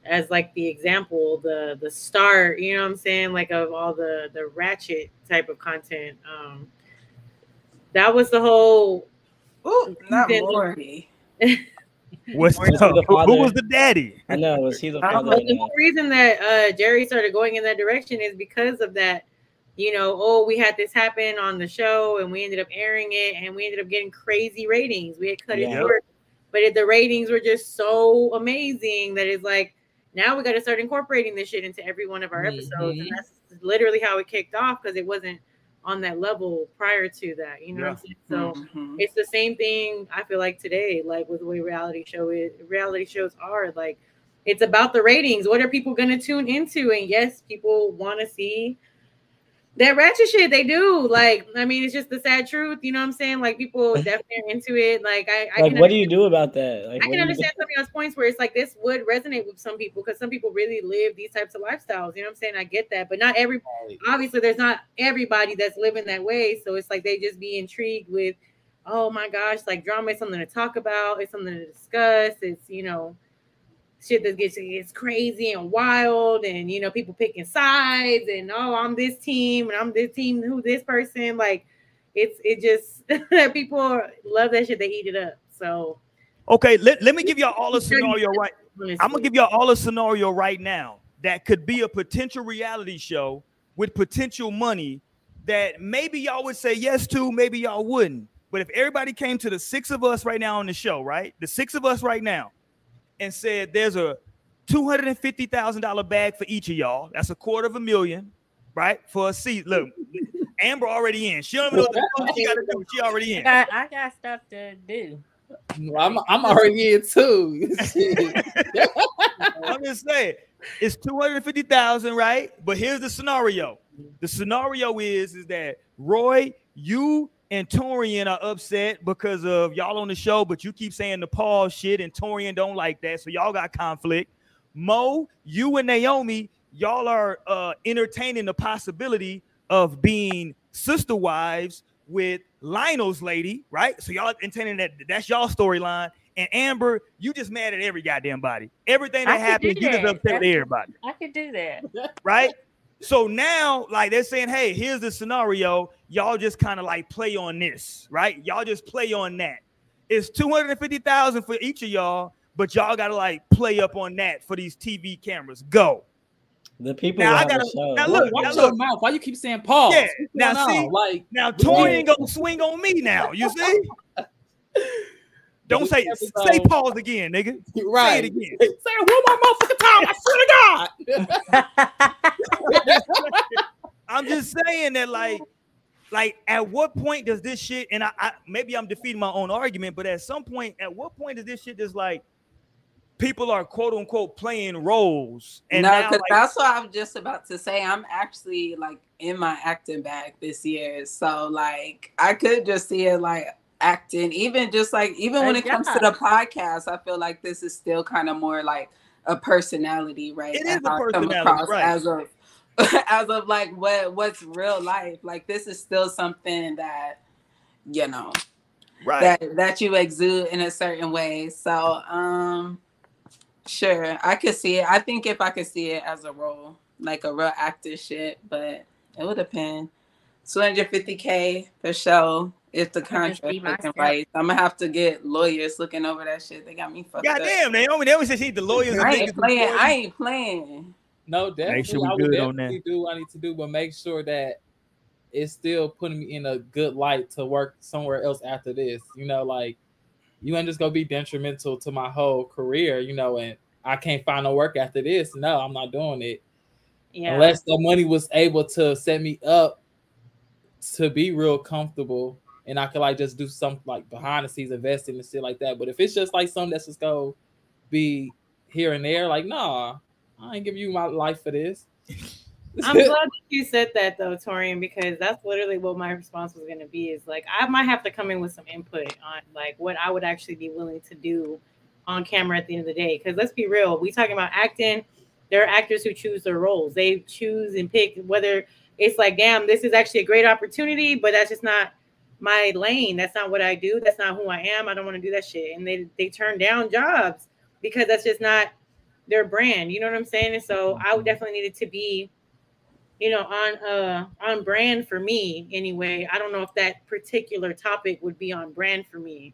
[SPEAKER 6] as like the example, the the star, you know what I'm saying, like of all the the ratchet type of content. Um, that was the whole.
[SPEAKER 5] Ooh, not.
[SPEAKER 1] What's
[SPEAKER 4] Was
[SPEAKER 1] the,
[SPEAKER 4] the
[SPEAKER 1] who, who was the daddy?
[SPEAKER 4] I know. Was he the father?
[SPEAKER 6] But the whole reason that uh, Jerry started going in that direction is because of that. You know, oh, we had this happen on the show, and we ended up airing it, and we ended up getting crazy ratings. We had cut it short, but it, the ratings were just so amazing that it's like now we got to start incorporating this shit into every one of our episodes, and
[SPEAKER 3] Mhm.
[SPEAKER 6] that's literally how it kicked off because it wasn't on that level prior to that. You know what I'm saying? So
[SPEAKER 5] Mhm.
[SPEAKER 6] it's the same thing I feel like today, like with the way reality show is reality shows are like it's about the ratings. What are people gonna tune into? And yes, people want to see that ratchet shit they do. Like, I mean, it's just the sad truth. You know what I'm saying? Like, people definitely are into it. Like, I, I
[SPEAKER 4] like, what do you do about that? Like,
[SPEAKER 6] I can understand some of those points where it's like this would resonate with some people because some people really live these types of lifestyles. You know what I'm saying? I get that, but not every. Obviously, there's not everybody that's living that way. So it's like they just be intrigued with, oh my gosh, like drama is something to talk about. It's something to discuss. It's you know shit that gets gets crazy and wild and you know people picking sides and oh i'm this team and i'm this team who this person like it's it just people love that shit they eat it up. So
[SPEAKER 1] okay let, let me give y'all all a scenario right i'm gonna give y'all all a scenario right now that could be a potential reality show with potential money that maybe y'all would say yes to maybe y'all wouldn't. But if everybody came to the six of us right now on the show right? The six of us right now and said there's a $250,000 bag for each of y'all. That's a quarter of a million, right? For a seat. Look, Amber already in. She don't know what the fuck she got to do. She already in.
[SPEAKER 2] I got, I got stuff to do.
[SPEAKER 3] I'm, I'm already in too.
[SPEAKER 1] I'm just saying it's 250,000, right? But here's the scenario. The scenario is is that Roy, you and Torian are upset because of y'all on the show, but you keep saying the Paul shit, and Torian don't like that, so y'all got conflict. Mo, you and Naomi, y'all are uh, entertaining the possibility of being sister wives with Lionel's lady, right? So y'all intending that that's y'all storyline. And Amber, you just mad at every goddamn body. Everything that happens, you just upset with everybody.
[SPEAKER 2] I could do that.
[SPEAKER 1] Right? So now, like they're saying, hey, here's the scenario. Y'all just kind of like play on this, right? Y'all just play on that. It's 250,000 for each of y'all, but y'all gotta like play up on that for these TV cameras. Go.
[SPEAKER 4] The people
[SPEAKER 1] now I gotta now look,
[SPEAKER 3] watch
[SPEAKER 1] now
[SPEAKER 3] your
[SPEAKER 1] look.
[SPEAKER 3] mouth. Why you keep saying Paul?
[SPEAKER 1] Yeah, now see,
[SPEAKER 3] like
[SPEAKER 1] now Tori ain't gonna swing on me now. You see? Don't say say pause again, nigga.
[SPEAKER 3] Right.
[SPEAKER 1] Say it again.
[SPEAKER 3] Say it one more motherfucking time. I swear to God.
[SPEAKER 1] I'm just saying that, like, like at what point does this shit? And I, I maybe I'm defeating my own argument, but at some point, at what point does this shit just like people are quote unquote playing roles? And
[SPEAKER 5] no,
[SPEAKER 1] now,
[SPEAKER 5] because
[SPEAKER 1] like,
[SPEAKER 5] that's what I'm just about to say. I'm actually like in my acting bag this year, so like I could just see it like acting, even just like even when
[SPEAKER 2] Uh,
[SPEAKER 5] it comes to the podcast, I feel like this is still kind of more like a personality, right?
[SPEAKER 1] It
[SPEAKER 5] As
[SPEAKER 1] is a
[SPEAKER 5] I come
[SPEAKER 1] personality, right.
[SPEAKER 5] As of as of like what what's real life. Like this is still something that you know
[SPEAKER 1] right?
[SPEAKER 5] that that you exude in a certain way. So um sure, I could see it. I think if I could see it as a role, like a real actor shit, but it would depend. 250k for sure. If the
[SPEAKER 2] I'll just be
[SPEAKER 5] contract looking
[SPEAKER 2] myself.
[SPEAKER 5] right, I'm gonna have to get lawyers looking over that shit. They got me fucked up.
[SPEAKER 1] Goddamn, Naomi, they always say she the lawyers.
[SPEAKER 5] I ain't playing.
[SPEAKER 1] lawyers.
[SPEAKER 5] I ain't playing.
[SPEAKER 3] No, definitely.
[SPEAKER 1] sure we
[SPEAKER 3] I would
[SPEAKER 1] good on
[SPEAKER 3] definitely do what I need to do, but make sure that it's still putting me in a good light to work somewhere else after this. You know, like you ain't just gonna be detrimental to my whole career, you know, and I can't find no work after this. No, I'm not doing it.
[SPEAKER 2] Yeah.
[SPEAKER 3] Unless the money was able to set me up to be real comfortable and I could like just do something like behind the scenes investing and shit like that. But if it's just like something that's just go be here and there, like nah, I ain't give you my life for this.
[SPEAKER 6] I'm glad that you said that though, Torian, because that's literally what my response was gonna be. Is like I might have to come in with some input on like what I would actually be willing to do on camera at the end of the day. Because let's be real, we talking about acting. There are actors who choose their roles. They choose and pick whether it's like, damn, this is actually a great opportunity, but that's just not my lane. That's not what I do. That's not who I am. I don't want to do that shit. And they they turn down jobs because that's just not their brand. You know what I'm saying? And so I would definitely need it to be you know on uh on brand for me anyway i don't know if that particular topic would be on brand for me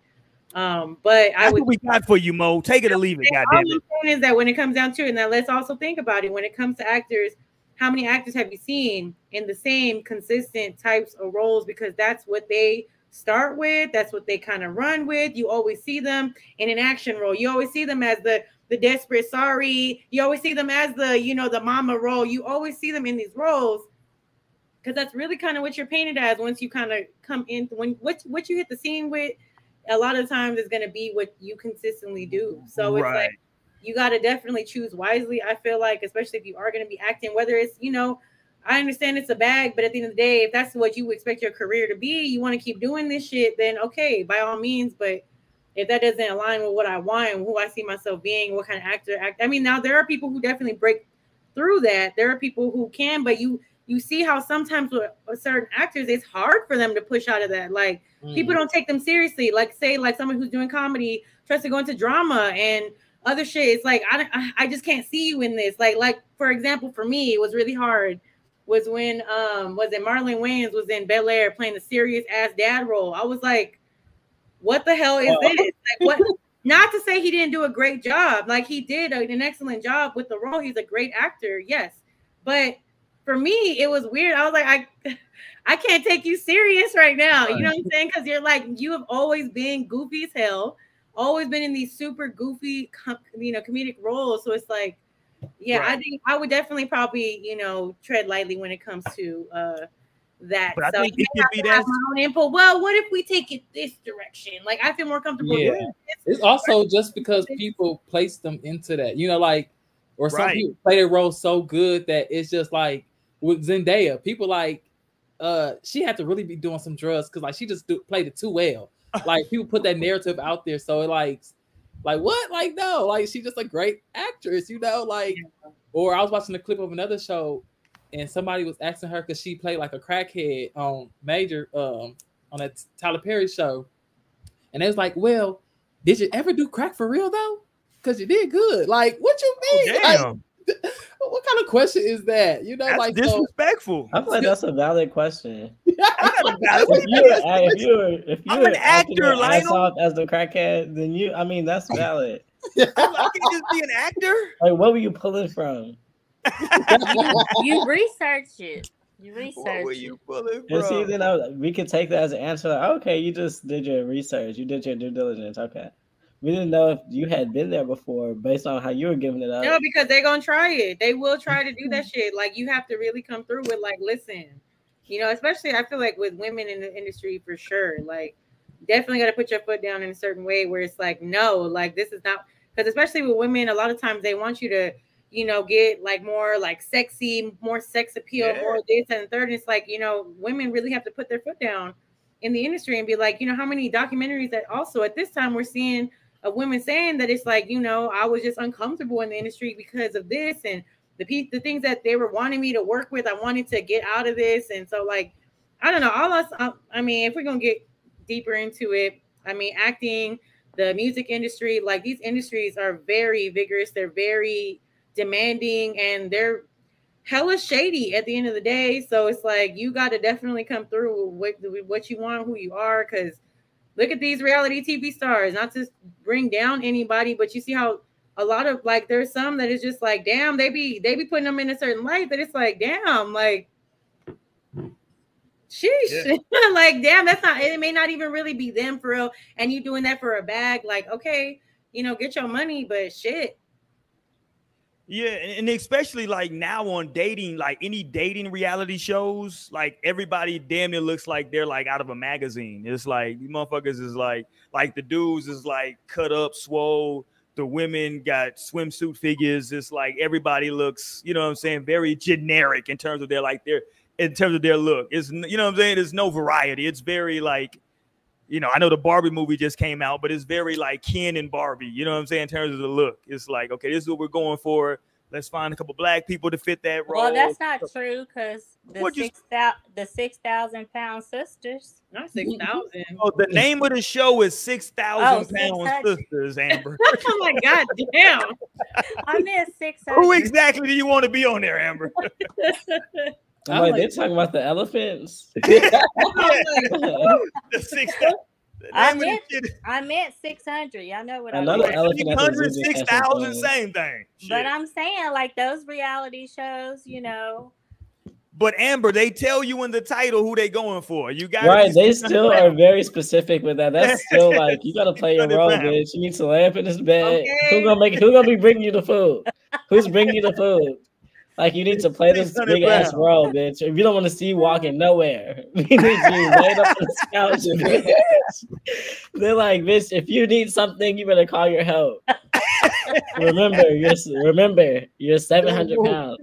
[SPEAKER 6] um but i
[SPEAKER 1] That's
[SPEAKER 6] would
[SPEAKER 1] what we got for you, Mo. Take it or leave it. Goddamn
[SPEAKER 6] I'm saying is that when it comes down to it now let's also think about it when it comes to actors how many actors have you seen in the same consistent types of roles? Because that's what they start with that's what they kind of run with. You always see them in an action role. You always see them as the the desperate sorry. You always see them as the you know the mama role. You always see them in these roles. Because that's really kind of what you're painted as once you kind of come in when what what you hit the scene with a lot of times is going to be what you consistently do. So it's
[SPEAKER 1] Right.
[SPEAKER 6] like you got to definitely choose wisely i feel like especially if you are going to be acting whether it's you know I understand it's a bag, but at the end of the day, if that's what you expect your career to be, you want to keep doing this shit, then okay, by all means. But if that doesn't align with what I want and who I see myself being, what kind of actor act, I mean, now there are people who definitely break through that. There are people who can, but you you see how sometimes with certain actors, it's hard for them to push out of that. Like mm. people don't take them seriously. Like say, like someone who's doing comedy tries to go into drama and other shit. It's like I I just can't see you in this. Like like for example, for me, it was really hard. Was when um was it Marlon Wayans was in Bel Air playing a serious ass dad role. I was like, what the hell is this? Like what? Not to say he didn't do a great job. Like he did an excellent job with the role. He's a great actor, yes. But for me, it was weird. I was like, I I can't take you serious right now. You know what I'm saying? Because you're like, you have always been goofy as hell, always been in these super goofy, you know, comedic roles. So it's like, yeah, right. I think I would definitely probably, you know, tread lightly when it comes to uh that.
[SPEAKER 1] But so I think it could be that.
[SPEAKER 6] My own input. Well, what if we take it this direction? Like I feel more comfortable.
[SPEAKER 3] Yeah, it's also just because people place them into that. You know, like or some right. people play their role so good that it's just like with Zendaya. People like uh she had to really be doing some drugs because like she just do, played it too well. Like people put that narrative out there, so it like like what? Like no, like she's just a great actress, you know. Like or I was watching a clip of another show, and somebody was asking her because she played like a crackhead on Major um on that Tyler Perry show, and it was like, well, did you ever do crack for real though? Because you did good. Like what you mean? Oh, damn. Like, what kind of question is that? You know,
[SPEAKER 1] that's
[SPEAKER 3] like
[SPEAKER 1] disrespectful.
[SPEAKER 4] So, I feel like that's a valid question. if you if you if you
[SPEAKER 1] an actor, Lionel,
[SPEAKER 4] as the crackhead, then you, I mean, that's valid.
[SPEAKER 1] I can just be an actor.
[SPEAKER 4] Like, what were you pulling from?
[SPEAKER 2] you, you research it. You research. What were you
[SPEAKER 1] pulling from?
[SPEAKER 4] See, then I, we could take that as an answer. Like, okay, you just did your research. You did your due diligence. Okay we didn't know if you had been there before based on how you were giving it up.
[SPEAKER 6] No, because they're gonna try it. They will try to do that shit. Like you have to really come through with like, listen, you know, especially I feel like with women in the industry for sure. Like definitely gotta put your foot down in a certain way where it's like, no, like this is not because especially with women, a lot of times they want you to, you know, get like more like sexy, more sex appeal, yeah. more this and third. And it's like, you know, women really have to put their foot down in the industry and be like, you know, how many documentaries that also at this time we're seeing of women saying that it's like, you know, I was just uncomfortable in the industry because of this and the the things that they were wanting me to work with. I wanted to get out of this, and so like, I don't know. All us, I, I mean, if we're gonna get deeper into it, I mean, acting, the music industry, like these industries are very vigorous. They're very demanding, and they're hella shady at the end of the day. So it's like you got to definitely come through with what, what you want, who you are, because look at these reality TV stars, not to bring down anybody, but you see how a lot of like there's some that is just like, damn, they be they be putting them in a certain light that it's like, damn, like sheesh. Yeah. like, damn, that's not it may not even really be them for real. And you doing that for a bag, like, okay, you know, get your money, but shit.
[SPEAKER 1] Yeah, and especially like now on dating, like any dating reality shows, like everybody damn near looks like they're like out of a magazine. It's like these motherfuckers is like like the dudes is like cut up, swole. The women got swimsuit figures. It's like everybody looks, you know what I'm saying, very generic in terms of their like their in terms of their look. It's you know what I'm saying. There's no variety. It's very like you know, I know the Barbie movie just came out, but it's very like Ken and Barbie, you know what I'm saying, in terms of the look. It's like, okay, this is what we're going for. Let's find a couple black people to fit that role.
[SPEAKER 2] Well, that's not true because the six thousand the six thousand pound sisters.
[SPEAKER 6] Not six thousand.
[SPEAKER 1] Oh, the name of the show is Six Thousand oh, Pound Sisters, Amber.
[SPEAKER 6] oh my god, damn!
[SPEAKER 2] I meant six hundred.
[SPEAKER 1] Who exactly do you want to be on there, Amber?
[SPEAKER 4] I'm like, they're talking about the elephants.
[SPEAKER 1] the six.
[SPEAKER 2] I meant, I meant 600. Y'all know what
[SPEAKER 4] Another
[SPEAKER 2] I
[SPEAKER 4] meant.
[SPEAKER 1] 600, 6,000, same thing.
[SPEAKER 2] Shit. But I'm saying, like, those reality shows, you mm-hmm. know.
[SPEAKER 1] But Amber, they tell you in the title who they going for. You got
[SPEAKER 4] right. They still are very specific with that. That's still like you got to play your role, bitch. You need to lay up in this bed. Okay. Who gonna make? Who gonna be bringing you the food? Who's bringing you the food? Like you need to play this big ass role, bitch. If you don't want to see you walking nowhere, we need you laid up on the couch. Bitch. They're like, bitch, if you need something, you better call your help. remember, you're remember you're seven hundred pounds.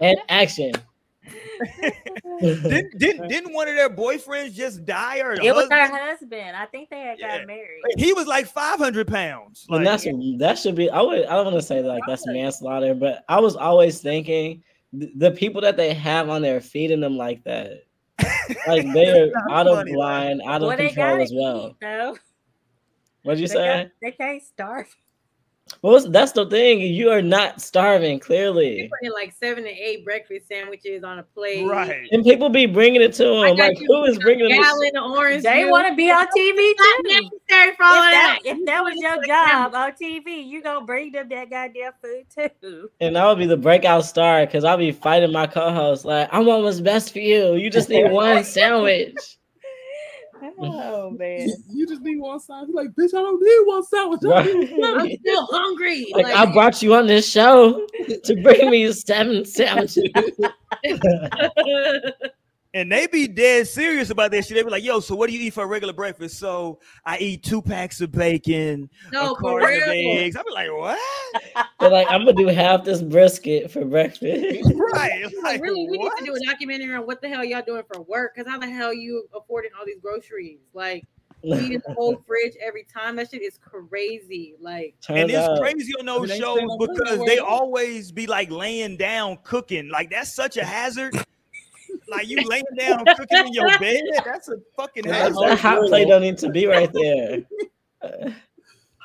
[SPEAKER 4] and action.
[SPEAKER 1] didn't, didn't didn't one of their boyfriends just die or
[SPEAKER 2] it was
[SPEAKER 1] husband?
[SPEAKER 2] her husband. I think they had
[SPEAKER 1] Yeah.
[SPEAKER 2] got married.
[SPEAKER 1] He was like 500 pounds.
[SPEAKER 4] And that's that should be. I would. I don't want to say like that's manslaughter, but I was always thinking th- the people that they have on there feeding them like that, like they're
[SPEAKER 1] That's
[SPEAKER 4] out of
[SPEAKER 1] funny, like-
[SPEAKER 4] line, out of
[SPEAKER 2] well,
[SPEAKER 4] control as well.
[SPEAKER 2] eat.
[SPEAKER 4] What'd you
[SPEAKER 2] They,
[SPEAKER 4] say?
[SPEAKER 2] got, they can't starve.
[SPEAKER 4] Well, that's the thing. You are not starving,
[SPEAKER 6] They
[SPEAKER 4] clearly.
[SPEAKER 6] putting like seven to eight breakfast sandwiches on a plate.
[SPEAKER 1] right.
[SPEAKER 4] And people be bringing it to them. Like, who is bringing them? this
[SPEAKER 6] Gallon of orange.
[SPEAKER 2] They want to be on TV
[SPEAKER 6] Not
[SPEAKER 2] too.
[SPEAKER 6] necessary for
[SPEAKER 2] If that,
[SPEAKER 6] that.
[SPEAKER 2] if that was your job on TV, you gonna bring them that goddamn food too.
[SPEAKER 4] And I would be the breakout star because I'll be fighting my co-host. Like, I want what's best for you. You just need one sandwich.
[SPEAKER 2] Oh man.
[SPEAKER 3] You just need one sandwich. You're like, bitch, I don't need one sandwich. I need
[SPEAKER 6] I'm still hungry.
[SPEAKER 4] Like, I brought you on this show to bring me seven sandwiches.
[SPEAKER 1] And they be dead serious about that shit. They be like, yo, so what do you eat for a regular breakfast? So I eat two packs of bacon,
[SPEAKER 6] no,
[SPEAKER 1] a
[SPEAKER 6] for
[SPEAKER 1] carton of
[SPEAKER 6] real.
[SPEAKER 1] eggs. I be like, what?
[SPEAKER 4] They're like, I'm gonna do half this brisket for breakfast.
[SPEAKER 1] right. Like,
[SPEAKER 6] really, we
[SPEAKER 1] what?
[SPEAKER 6] need to do a documentary on what the hell y'all doing for work. Because how the hell you affording all these groceries? Like, eating the whole fridge every time. That shit is crazy. Like,
[SPEAKER 1] and it's
[SPEAKER 4] out,
[SPEAKER 1] crazy on those shows because they always be like laying down cooking. Like that's such a hazard. Like you laying down cooking in your bed. That's a fucking
[SPEAKER 3] Yeah,
[SPEAKER 1] hazard.
[SPEAKER 4] that hot plate don't need to be right there.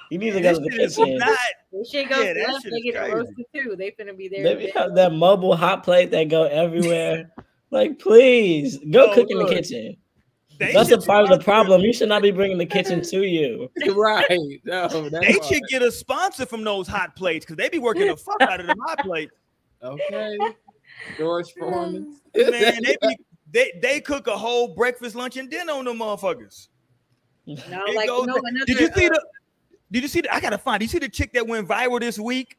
[SPEAKER 4] You need to go to the
[SPEAKER 1] shit
[SPEAKER 4] kitchen.
[SPEAKER 1] not.
[SPEAKER 6] when shit goes
[SPEAKER 1] Yeah, that
[SPEAKER 6] left,
[SPEAKER 1] shit
[SPEAKER 6] they
[SPEAKER 1] is
[SPEAKER 6] get it
[SPEAKER 1] crazy.
[SPEAKER 6] roasted too. They finna be there.
[SPEAKER 4] Maybe have that mobile hot plate that go everywhere. like, please go
[SPEAKER 1] No,
[SPEAKER 4] cook in the kitchen.
[SPEAKER 1] They
[SPEAKER 4] That's a part of the problem. You should not be bringing the kitchen to you.
[SPEAKER 3] right. No,
[SPEAKER 1] They
[SPEAKER 3] part.
[SPEAKER 1] should get a sponsor from those hot plates because they be working the fuck out of the hot plates.
[SPEAKER 3] Okay. George Foreman.
[SPEAKER 1] Man, they be they, they cook a whole breakfast, lunch, and dinner on them motherfuckers.
[SPEAKER 6] No,
[SPEAKER 1] It
[SPEAKER 6] like
[SPEAKER 1] goes
[SPEAKER 6] no, another,
[SPEAKER 1] Did you see
[SPEAKER 6] uh,
[SPEAKER 1] the? Did you see the? I gotta find. Did you see the chick that went viral this week?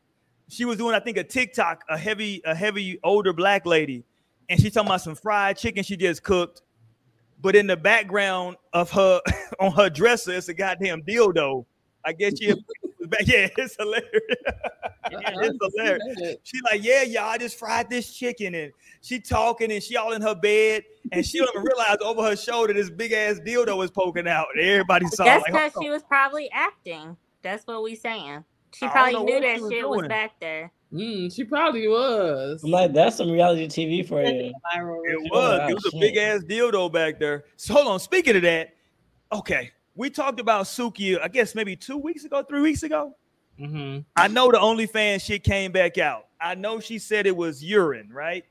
[SPEAKER 1] She was doing, I think, a TikTok. A heavy, a heavy older black lady, and she talking about some fried chicken she just cooked. But in the background of her on her dresser, it's a goddamn dildo. I guess she. yeah, it's hilarious. it's hilarious. She like, yeah, y'all, I just fried this chicken, and she talking, and she all in her bed, and she don't even realize over her shoulder this big ass dildo was poking out. And everybody saw.
[SPEAKER 2] That's
[SPEAKER 1] like,
[SPEAKER 2] because
[SPEAKER 1] hold
[SPEAKER 2] she was probably acting. That's what we saying. She probably knew that
[SPEAKER 1] she was
[SPEAKER 2] shit was back there.
[SPEAKER 3] Mm, she probably was.
[SPEAKER 4] I'm like, that's some reality TV for you.
[SPEAKER 1] It was.
[SPEAKER 4] Oh,
[SPEAKER 1] it was a big ass dildo back there. So hold on. Speaking of that, okay, we talked about Suki. I guess maybe two weeks ago, three weeks ago.
[SPEAKER 3] hmm
[SPEAKER 1] I know the OnlyFans shit came back out. I know she said it was urine, right?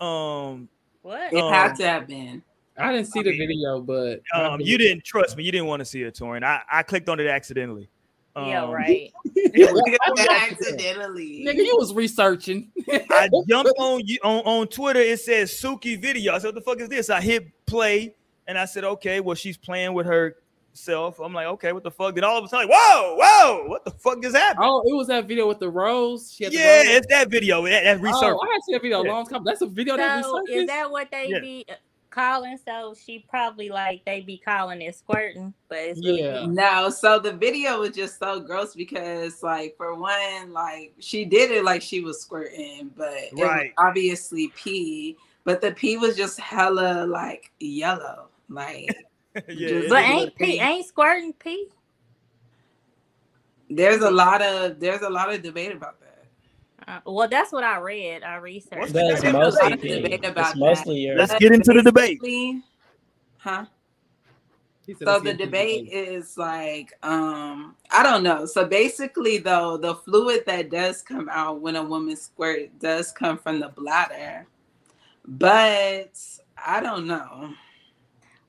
[SPEAKER 1] Um,
[SPEAKER 2] What?
[SPEAKER 5] It
[SPEAKER 1] Um,
[SPEAKER 5] had to have been.
[SPEAKER 3] I didn't see
[SPEAKER 1] I
[SPEAKER 3] the
[SPEAKER 1] mean,
[SPEAKER 3] video, but
[SPEAKER 1] um, you didn't trust me. You didn't want to see it, Torin. I, I clicked on it accidentally. Um,
[SPEAKER 2] yeah, right.
[SPEAKER 5] accidentally.
[SPEAKER 3] Nigga, you was researching.
[SPEAKER 1] I jumped on you on, on Twitter. It says Suki video. I said, "What the fuck is this?" I hit play, and I said, "Okay, well, she's playing with herself." I'm like, "Okay, what the fuck?" Then all of a sudden, like, "Whoa, whoa, what the fuck is happening?"
[SPEAKER 3] oh, it was that video with the rose. She had the
[SPEAKER 1] yeah,
[SPEAKER 3] rose.
[SPEAKER 1] it's that video. That, that
[SPEAKER 3] Oh. I had seen that video a
[SPEAKER 1] Yeah.
[SPEAKER 3] long time. That's a video that
[SPEAKER 2] So
[SPEAKER 3] resurfaced.
[SPEAKER 2] is that what they
[SPEAKER 1] Yeah.
[SPEAKER 2] be uh, calling? So she probably like they be calling it squirting, but it's really
[SPEAKER 3] Yeah.
[SPEAKER 5] No, so the video was just so gross because, like, for one, like she did it like she was squirting, but it was
[SPEAKER 1] Right.
[SPEAKER 5] obviously pee. But the pee was just hella like yellow, like
[SPEAKER 1] yeah,
[SPEAKER 2] But
[SPEAKER 1] it-
[SPEAKER 2] ain't pee ain't squirting pee?
[SPEAKER 5] there's a lot of there's a lot of debate about that.
[SPEAKER 2] Uh, well, that's what I read. I researched.
[SPEAKER 4] That's
[SPEAKER 1] There's a
[SPEAKER 4] mostly
[SPEAKER 5] lot of debate
[SPEAKER 4] It's
[SPEAKER 5] about
[SPEAKER 4] mostly your.
[SPEAKER 1] Let's get into the debate.
[SPEAKER 5] Huh? So the debate is like, um, I don't know. So basically, though, the fluid that does come out when a woman squirt does come from the bladder, but I don't know.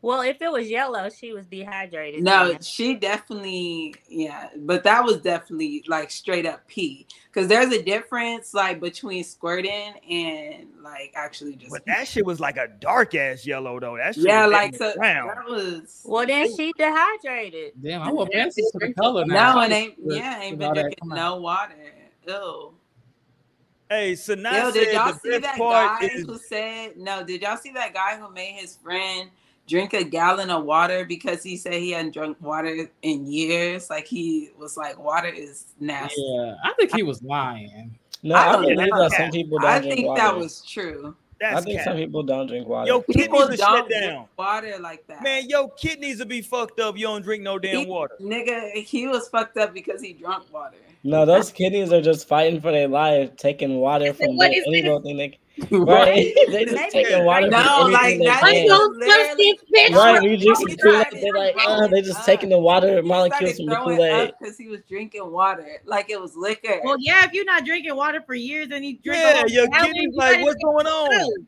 [SPEAKER 2] Well, if it was yellow, she was dehydrated.
[SPEAKER 5] No,
[SPEAKER 2] then.
[SPEAKER 5] she definitely, yeah, but that was definitely like straight up pee. Because there's a difference like between squirting and like actually just.
[SPEAKER 1] But that shit was like a dark ass yellow though. That shit
[SPEAKER 5] yeah, like so
[SPEAKER 1] the ground.
[SPEAKER 5] that was.
[SPEAKER 2] Well, then she dehydrated.
[SPEAKER 3] Damn, I want answers to the color now.
[SPEAKER 5] No, it ain't.
[SPEAKER 3] With-
[SPEAKER 5] Yeah, ain't been drinking no water. Ew.
[SPEAKER 1] Hey, so now
[SPEAKER 5] did y'all
[SPEAKER 1] the
[SPEAKER 5] see that
[SPEAKER 1] part
[SPEAKER 5] guy
[SPEAKER 1] is
[SPEAKER 5] who said no? Did y'all see that guy who made his friend drink a gallon of water because he said he hadn't drunk water in years? Like he was like, water is nasty.
[SPEAKER 3] Yeah, I think he was lying.
[SPEAKER 4] No,
[SPEAKER 5] I
[SPEAKER 4] I,
[SPEAKER 5] don't
[SPEAKER 4] believe
[SPEAKER 5] know.
[SPEAKER 4] that some people don't
[SPEAKER 5] I
[SPEAKER 4] drink
[SPEAKER 5] think
[SPEAKER 4] water.
[SPEAKER 5] that was true.
[SPEAKER 4] I think
[SPEAKER 1] cap.
[SPEAKER 4] some people don't drink water.
[SPEAKER 1] Yo,
[SPEAKER 5] People
[SPEAKER 1] kidneys are
[SPEAKER 5] don't
[SPEAKER 1] shut
[SPEAKER 5] drink
[SPEAKER 1] down.
[SPEAKER 5] water like that.
[SPEAKER 1] Man, yo, kidneys will be fucked up. You don't drink no damn
[SPEAKER 5] He-
[SPEAKER 1] water.
[SPEAKER 5] Nigga, he was fucked up because he drunk water.
[SPEAKER 4] no, those kidneys are just fighting for their life, taking water from
[SPEAKER 6] what
[SPEAKER 4] the-
[SPEAKER 6] is
[SPEAKER 4] any
[SPEAKER 6] this?
[SPEAKER 4] little they right. they just
[SPEAKER 2] Maybe
[SPEAKER 4] taking
[SPEAKER 2] it's
[SPEAKER 4] water
[SPEAKER 2] like-
[SPEAKER 4] from
[SPEAKER 5] No, like,
[SPEAKER 4] anything they
[SPEAKER 5] that
[SPEAKER 6] I
[SPEAKER 4] can.
[SPEAKER 5] is-
[SPEAKER 6] don't trust
[SPEAKER 5] literally-
[SPEAKER 6] this bitch.
[SPEAKER 4] Right, you drink some
[SPEAKER 5] He
[SPEAKER 4] Kool Aid,
[SPEAKER 5] started
[SPEAKER 4] they're like, uh, they just
[SPEAKER 5] up.
[SPEAKER 4] taking the water molecules from the Kool Aid.
[SPEAKER 5] because he was drinking water like it was liquor.
[SPEAKER 6] Well, yeah, if you're not drinking water for years and you drink,
[SPEAKER 1] Yeah,
[SPEAKER 6] whole
[SPEAKER 1] your
[SPEAKER 6] gallon,
[SPEAKER 1] kidneys like, what's going on?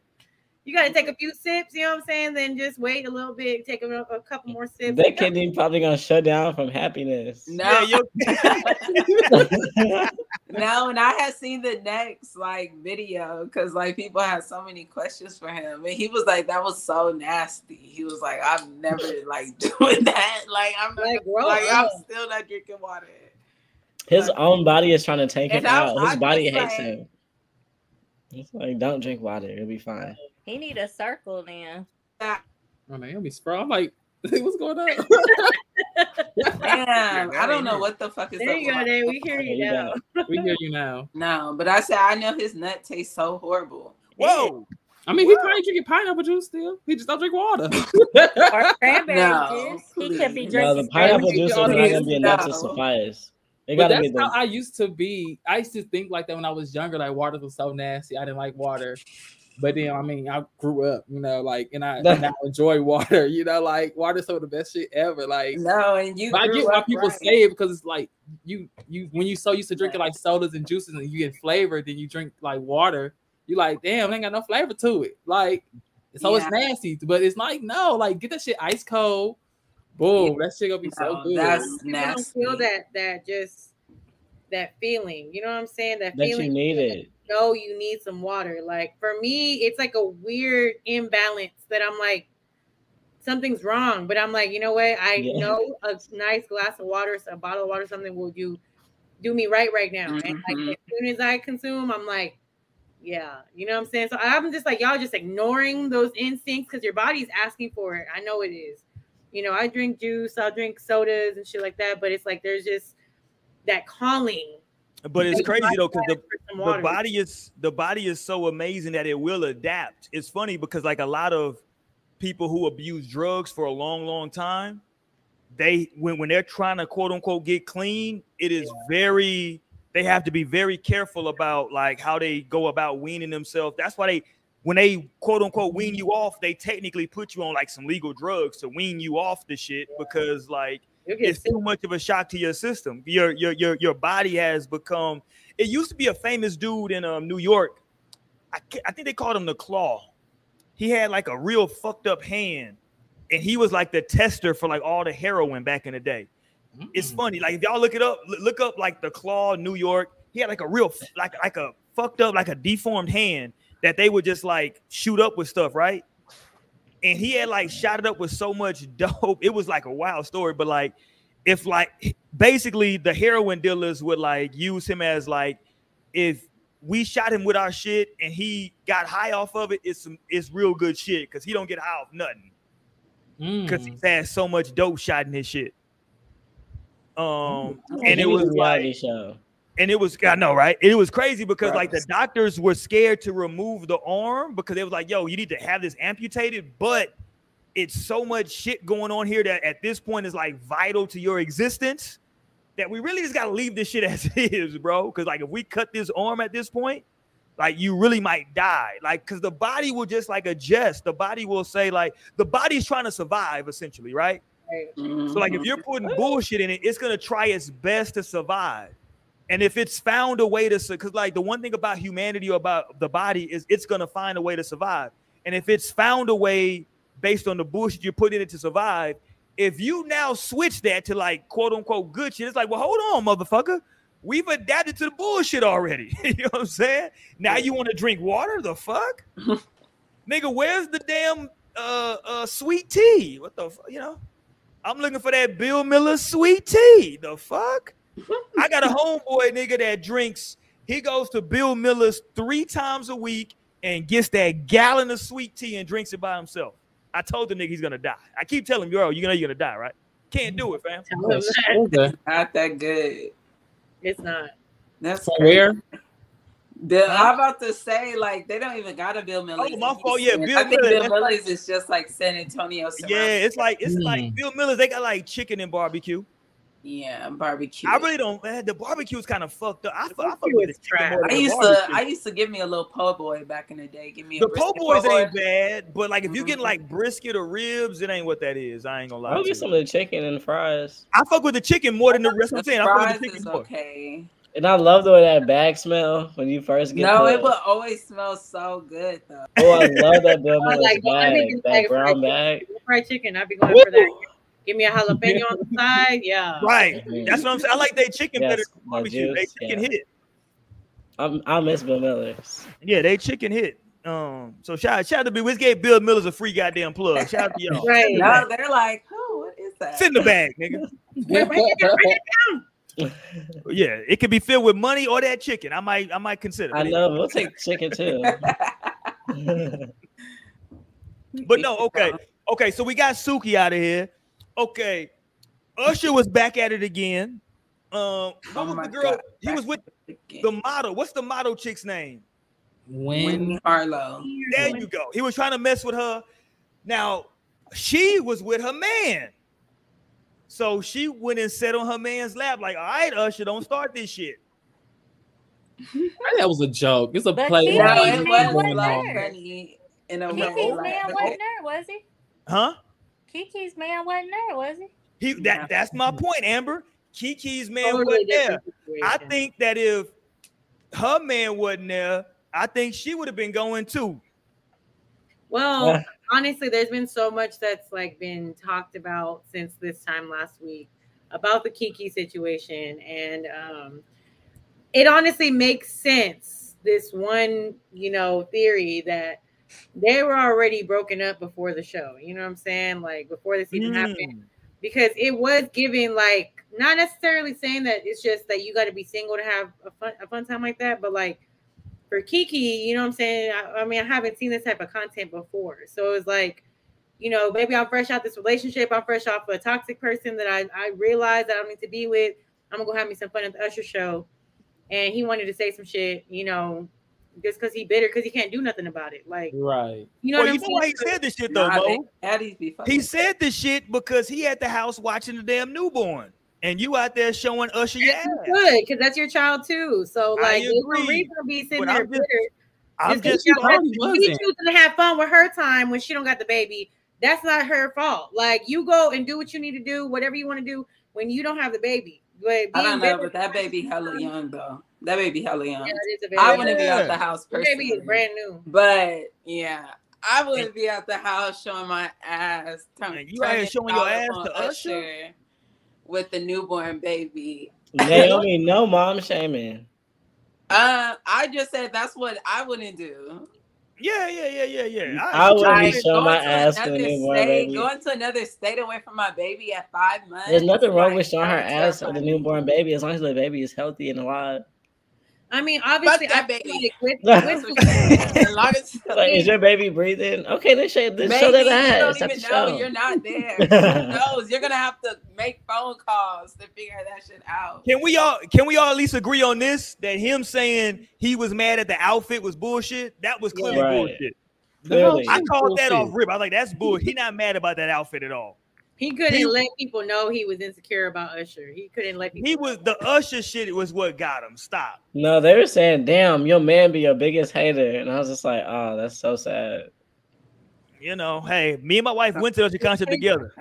[SPEAKER 6] Few. You got to take mm-hmm. a few sips. You know what I'm saying? Then just wait a little bit, take a, a couple more sips.
[SPEAKER 4] That kidney probably gonna shut down from happiness.
[SPEAKER 5] no,
[SPEAKER 1] Yeah,
[SPEAKER 5] no, and I had seen the next like video because like people had so many questions for him, and he was like, "That was so nasty." He was like, "I'm never like doing that. Like I'm not,
[SPEAKER 6] Like, grow
[SPEAKER 5] like I'm still not drinking water."
[SPEAKER 4] His own body is trying to take him
[SPEAKER 5] I-
[SPEAKER 4] out. His
[SPEAKER 5] I
[SPEAKER 4] body hates
[SPEAKER 5] like-
[SPEAKER 4] him. It's like, don't drink water. It'll be fine.
[SPEAKER 2] He need a circle then.
[SPEAKER 3] Oh man, he'll be spro. I'm like, what's going on?
[SPEAKER 5] Damn, I don't know what the fuck is
[SPEAKER 6] There
[SPEAKER 5] up
[SPEAKER 6] you go,
[SPEAKER 5] my-
[SPEAKER 6] We hear you
[SPEAKER 4] you
[SPEAKER 6] now.
[SPEAKER 3] we hear you now.
[SPEAKER 5] No, but I said I know his nut tastes so horrible.
[SPEAKER 1] whoa.
[SPEAKER 3] I mean, he probably drinking pineapple juice still. He just don't drink water.
[SPEAKER 2] Or cranberry
[SPEAKER 5] No,
[SPEAKER 2] juice. He could be
[SPEAKER 5] please.
[SPEAKER 4] No,
[SPEAKER 2] drinking
[SPEAKER 4] the pineapple
[SPEAKER 3] Please,
[SPEAKER 4] juice is not
[SPEAKER 3] please,
[SPEAKER 4] gonna be enough to
[SPEAKER 5] no.
[SPEAKER 4] suffice. It
[SPEAKER 3] But
[SPEAKER 4] gotta be
[SPEAKER 3] that's how I used to be. I used to think like that when I was younger. Like water was so nasty. I didn't like water. But then I mean, I grew up, you know, like, and I now enjoy water. You know, like water's some of the best shit ever. Like,
[SPEAKER 5] No, and you.
[SPEAKER 3] I get why people
[SPEAKER 5] right.
[SPEAKER 3] say it because it's like you, you when you so used to drinking like sodas and juices and you get flavor, then you drink like water. You like, damn, it ain't got no flavor to it. Like, so
[SPEAKER 5] Yeah.
[SPEAKER 3] it's nasty. But it's like, no, like get that shit ice cold. Boom, that shit gonna be so good.
[SPEAKER 5] that's
[SPEAKER 6] People don't
[SPEAKER 5] nasty.
[SPEAKER 6] feel that that just that feeling. You know what I'm saying? That,
[SPEAKER 4] that you need it.
[SPEAKER 6] Know you need some water. Like for me, it's like a weird imbalance that I'm like, something's wrong. But I'm like, you know what? I
[SPEAKER 4] Yeah.
[SPEAKER 6] know a nice glass of water, a bottle of water, something will do do me right right now. And
[SPEAKER 5] Mhm.
[SPEAKER 6] like as soon as I consume, I'm like, yeah, you know what I'm saying? So I'm just like, y'all just ignoring those instincts because your body's asking for it. I know it is. You know, I drink juice, I'll drink sodas and shit like that, but it's like there's just that calling.
[SPEAKER 1] But it's crazy though, because the
[SPEAKER 6] asks for some
[SPEAKER 1] the body is the body is so amazing that it will adapt. It's funny because like a lot of people who abuse drugs for a long, long time, they when when they're trying to quote unquote get clean, it is very they have to be very careful about like how they go about weaning themselves. That's why they when they quote unquote wean you off, they technically put you on like some legal drugs to wean you off the shit because like it's
[SPEAKER 6] sick.
[SPEAKER 1] too much of a shock to your system. Your your your your body has become. It used to be a famous dude in um, New York. I, I think they called him the Claw. He had like a real fucked up hand, and he was like the tester for like all the heroin back in the day. It's
[SPEAKER 3] Mm.
[SPEAKER 1] funny, like if y'all look it up, look up like the Claw New York. He had like a real like like a fucked up like a deformed hand that they would just like shoot up with stuff, right? And he had like shot it up with so much dope. It was like a wild story, but like if like basically the heroin dealers would like use him as like if we shot him with our shit and he got high off of it, it's some it's real good shit because he don't get high off nothing because
[SPEAKER 3] Mm.
[SPEAKER 1] he's had so much dope shot in his shit. Um, and it was like
[SPEAKER 4] show.
[SPEAKER 1] And it was I know, right? It was crazy because like the doctors were scared to remove the arm because they was like, "Yo, you need to have this amputated," but it's so much shit going on here that at this point is like vital to your existence that we really just gotta leave this shit as is, bro. Because like if we cut this arm at this point, like you really might die. Like because the body will just like adjust. The body will say like the body's trying to survive essentially, right? So like if you're putting mm-hmm. bullshit in it, it's gonna try its best to survive. And if it's found a way to, because like the one thing about humanity or about the body is it's gonna find a way to survive. And if it's found a way based on the bullshit you're putting in it to survive, if you now switch that to like quote unquote good shit, it's like, well, hold on, motherfucker. We've adapted to the bullshit already. you know what I'm saying? Now you want to drink water? The fuck? Nigga, where's the damn uh uh sweet tea? What the fuck? You know? I'm looking for that Bill Miller sweet tea. The fuck? I got a homeboy nigga that drinks. He goes to Bill Miller's three times a week and gets that gallon of sweet tea and drinks it by himself. I told the nigga he's gonna die. I keep telling him, yo, you know you're gonna die, right? Can't do it, fam.
[SPEAKER 6] Tell them that.
[SPEAKER 5] Not that good.
[SPEAKER 6] It's not.
[SPEAKER 5] That's
[SPEAKER 3] From where?
[SPEAKER 5] Bill, I'm about to say like they don't even got a Bill Millers.
[SPEAKER 1] Oh, my fault. Yeah,
[SPEAKER 5] Houston.
[SPEAKER 1] Bill
[SPEAKER 5] I think
[SPEAKER 1] Millers,
[SPEAKER 5] Bill
[SPEAKER 1] that's
[SPEAKER 5] Millers is just like San Antonio.
[SPEAKER 1] Yeah, it's like it's like
[SPEAKER 3] Mm.
[SPEAKER 1] Bill Miller's. They got like chicken and barbecue.
[SPEAKER 5] Yeah, barbecue.
[SPEAKER 1] I really don't. Man, the barbecue is kind of fucked up. I, fu- I fuck
[SPEAKER 6] barbecue
[SPEAKER 1] with the
[SPEAKER 6] is trash.
[SPEAKER 5] I
[SPEAKER 1] than the
[SPEAKER 5] used to. I used to give me a little po' boy back in the day. Give me a
[SPEAKER 1] the po'
[SPEAKER 5] brisket
[SPEAKER 1] boys
[SPEAKER 5] po'
[SPEAKER 1] ain't bad, but like if you
[SPEAKER 5] Mhm.
[SPEAKER 1] get like brisket or ribs, it ain't what that is. I ain't gonna lie.
[SPEAKER 4] I'll
[SPEAKER 1] to
[SPEAKER 4] get some of the chicken and the fries.
[SPEAKER 1] I fuck with the chicken more than the rest. I'm saying I fuck
[SPEAKER 5] fries
[SPEAKER 1] with the chicken
[SPEAKER 5] is
[SPEAKER 1] more.
[SPEAKER 5] okay.
[SPEAKER 4] And I love the way that bag smell when you first get
[SPEAKER 5] No,
[SPEAKER 4] the,
[SPEAKER 5] it will always smell so good though.
[SPEAKER 4] Oh, I love that Bill
[SPEAKER 6] I
[SPEAKER 4] Miller's
[SPEAKER 6] like-
[SPEAKER 4] bag. That
[SPEAKER 6] like
[SPEAKER 4] brown
[SPEAKER 6] fried
[SPEAKER 4] bag.
[SPEAKER 6] Fried chicken. I'd be going for that. Give me a jalapeno on the side. Yeah.
[SPEAKER 1] Right.
[SPEAKER 4] Mhm.
[SPEAKER 1] That's what I'm saying. I like their chicken
[SPEAKER 4] Yes,
[SPEAKER 1] better than
[SPEAKER 4] the
[SPEAKER 1] barbecue. They chicken
[SPEAKER 4] yeah.
[SPEAKER 1] hit.
[SPEAKER 4] I'm, I miss Bill Miller's.
[SPEAKER 1] Yeah, they chicken hit. Um, so shout shout out to Bill. We gave Bill Miller's a free goddamn plug. Shout out to y'all.
[SPEAKER 6] Right.
[SPEAKER 5] No, they're like, who? What is that?
[SPEAKER 1] It's in the bag, nigga. Yeah, it could be filled with money or that chicken. I might I might consider.
[SPEAKER 4] I know. We'll take chicken too.
[SPEAKER 1] But no, okay. Okay, so we got Suki out of here. Okay. Usher was back at it again. Um, what
[SPEAKER 5] Oh
[SPEAKER 1] was
[SPEAKER 5] my
[SPEAKER 1] the girl?
[SPEAKER 5] God.
[SPEAKER 1] He was with the model. What's the model chick's name?
[SPEAKER 5] Winnie Harlow.
[SPEAKER 1] There you go. He was trying to mess with her. Now, she was with her man. So she went and sat on her man's lap, like, all right, Usher, don't start this shit.
[SPEAKER 3] that was a joke. It's a
[SPEAKER 2] But
[SPEAKER 3] play.
[SPEAKER 2] Keke's
[SPEAKER 5] No, it was
[SPEAKER 3] going
[SPEAKER 2] wasn't there.
[SPEAKER 5] funny in a
[SPEAKER 1] Kiki's
[SPEAKER 5] way.
[SPEAKER 2] Keke's
[SPEAKER 5] like-
[SPEAKER 2] man wasn't there, was he?
[SPEAKER 1] Huh?
[SPEAKER 2] Keke's man wasn't there, was he?
[SPEAKER 1] He that that's my point, Amber. Keke's man
[SPEAKER 6] Totally
[SPEAKER 1] wasn't there.
[SPEAKER 6] different
[SPEAKER 1] I think that if her man wasn't there, I think she would have been going too.
[SPEAKER 6] Well, honestly, there's been so much that's like been talked about since this time last week about the Kiki situation, and um, it honestly makes sense. This one, you know, theory that they were already broken up before the show. You know what I'm saying? Like before this even happened,
[SPEAKER 1] Mm.
[SPEAKER 6] because it was giving like not necessarily saying that it's just that you got to be single to have a fun a fun time like that, but like for Keke, you know what I'm saying? I, I mean, I haven't seen this type of content before. So it's like, you know, maybe I'm fresh out this relationship. I'm fresh off a toxic person that I, I realize that I don't need to be with. I'm gonna go have me some fun at the Usher show. And he wanted to say some shit, you know, just because he bitter because he can't do nothing about it. Like,
[SPEAKER 3] Right.
[SPEAKER 6] you know
[SPEAKER 1] Well,
[SPEAKER 6] what
[SPEAKER 1] you
[SPEAKER 6] I'm
[SPEAKER 1] know why he said this shit though,
[SPEAKER 5] Nah,
[SPEAKER 1] Mo?
[SPEAKER 5] they- Addies be fucking
[SPEAKER 1] He said this shit because he at the house watching the damn newborn, and you out there showing Usher your ass.
[SPEAKER 6] good because that's your child too. So like, there's no
[SPEAKER 1] agree.
[SPEAKER 6] reason to be sitting
[SPEAKER 1] But
[SPEAKER 6] there
[SPEAKER 1] I'm just-
[SPEAKER 6] bitter.
[SPEAKER 1] I'm
[SPEAKER 6] Just 'cause
[SPEAKER 1] just
[SPEAKER 6] she don't have-
[SPEAKER 3] Probably
[SPEAKER 6] she
[SPEAKER 3] wasn't.
[SPEAKER 6] choosing to have fun with her time when she don't got the baby. That's not her fault. Like you go and do what you need to do, whatever you want to do when you don't have the baby. But
[SPEAKER 5] I don't
[SPEAKER 6] being
[SPEAKER 5] know, but that baby hella young though. That baby hella young.
[SPEAKER 6] Yeah, it is a
[SPEAKER 5] I wouldn't be
[SPEAKER 1] Yeah.
[SPEAKER 5] out the house
[SPEAKER 6] The baby is brand new.
[SPEAKER 5] But yeah, I wouldn't be out the house showing my ass. Turn,
[SPEAKER 1] And you out here
[SPEAKER 5] turning
[SPEAKER 1] showing your ass to
[SPEAKER 5] on
[SPEAKER 1] Usher?
[SPEAKER 5] with the newborn baby.
[SPEAKER 4] Naomi, no mom shaming.
[SPEAKER 5] Uh, I just said that's what I wouldn't do.
[SPEAKER 1] Yeah, yeah, yeah, yeah, yeah.
[SPEAKER 4] I would
[SPEAKER 5] Like,
[SPEAKER 4] be showing my ass to the newborn
[SPEAKER 5] state,
[SPEAKER 4] baby.
[SPEAKER 5] Going to another state away from my baby at five months.
[SPEAKER 4] There's nothing wrong
[SPEAKER 5] like,
[SPEAKER 4] with showing her ass to the newborn baby as long as the baby is healthy and alive.
[SPEAKER 6] I mean, obviously, I feel
[SPEAKER 5] baby.
[SPEAKER 6] like with,
[SPEAKER 4] That's
[SPEAKER 6] with,
[SPEAKER 5] as long as
[SPEAKER 4] Like, is your baby breathing? Okay, then show, then
[SPEAKER 5] Maybe
[SPEAKER 4] show that
[SPEAKER 5] you
[SPEAKER 4] ass
[SPEAKER 5] don't even know
[SPEAKER 4] show.
[SPEAKER 5] you're not there. Who knows? You're gonna have to make phone calls to figure that shit out.
[SPEAKER 1] Can we all can we all at least agree on this? That him saying he was mad at the outfit was bullshit. That was clearly
[SPEAKER 4] Right.
[SPEAKER 1] bullshit.
[SPEAKER 4] Clearly.
[SPEAKER 1] I called that off rip. I was like, that's bullshit. He not mad about that outfit at all.
[SPEAKER 6] He couldn't
[SPEAKER 1] He-
[SPEAKER 6] let people know he was insecure about Usher. He couldn't let people.
[SPEAKER 1] He was the Usher shit was what got him. Stop.
[SPEAKER 4] No, they were saying, "Damn, your man be your biggest hater," and I was just like, "Oh, that's so sad."
[SPEAKER 1] You know, hey, me and my wife went to the Usher concert together.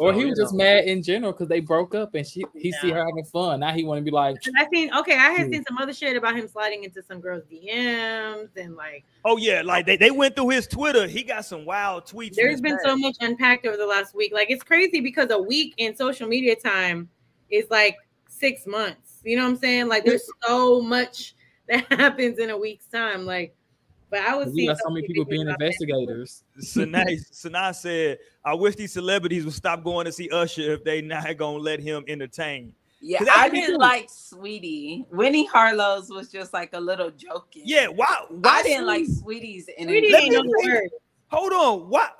[SPEAKER 3] Or
[SPEAKER 1] So,
[SPEAKER 3] he
[SPEAKER 1] you
[SPEAKER 3] was just
[SPEAKER 1] know.
[SPEAKER 3] mad in general because they broke up and she he see her having fun. Now he want to be like,
[SPEAKER 6] I seen okay. I had
[SPEAKER 3] Hmm.
[SPEAKER 6] seen some other shit about him sliding into some girls' DMs and like
[SPEAKER 1] Oh yeah, like they, they went through his Twitter. He got some wild tweets.
[SPEAKER 6] There's been
[SPEAKER 1] bag.
[SPEAKER 6] so much unpacked over the last week. Like it's crazy because a week in social media time is like six months. You know what I'm saying? Like there's so much that happens in a week's time. Like, but I was
[SPEAKER 3] we got so many people being investigators.
[SPEAKER 1] Sanaa, Sanaa said, I wish these celebrities would stop going to see Usher if they not gonna let him entertain.
[SPEAKER 5] Yeah, I didn't
[SPEAKER 1] do.
[SPEAKER 5] like Saweetie. Winnie Harlow's was just like a little joking.
[SPEAKER 1] Yeah, wow. Why
[SPEAKER 5] I didn't like
[SPEAKER 6] Saweetie?
[SPEAKER 5] Saweetie's
[SPEAKER 1] Saweetie
[SPEAKER 6] ain't
[SPEAKER 1] me
[SPEAKER 6] know the
[SPEAKER 1] say-
[SPEAKER 6] word.
[SPEAKER 1] Hold on. What?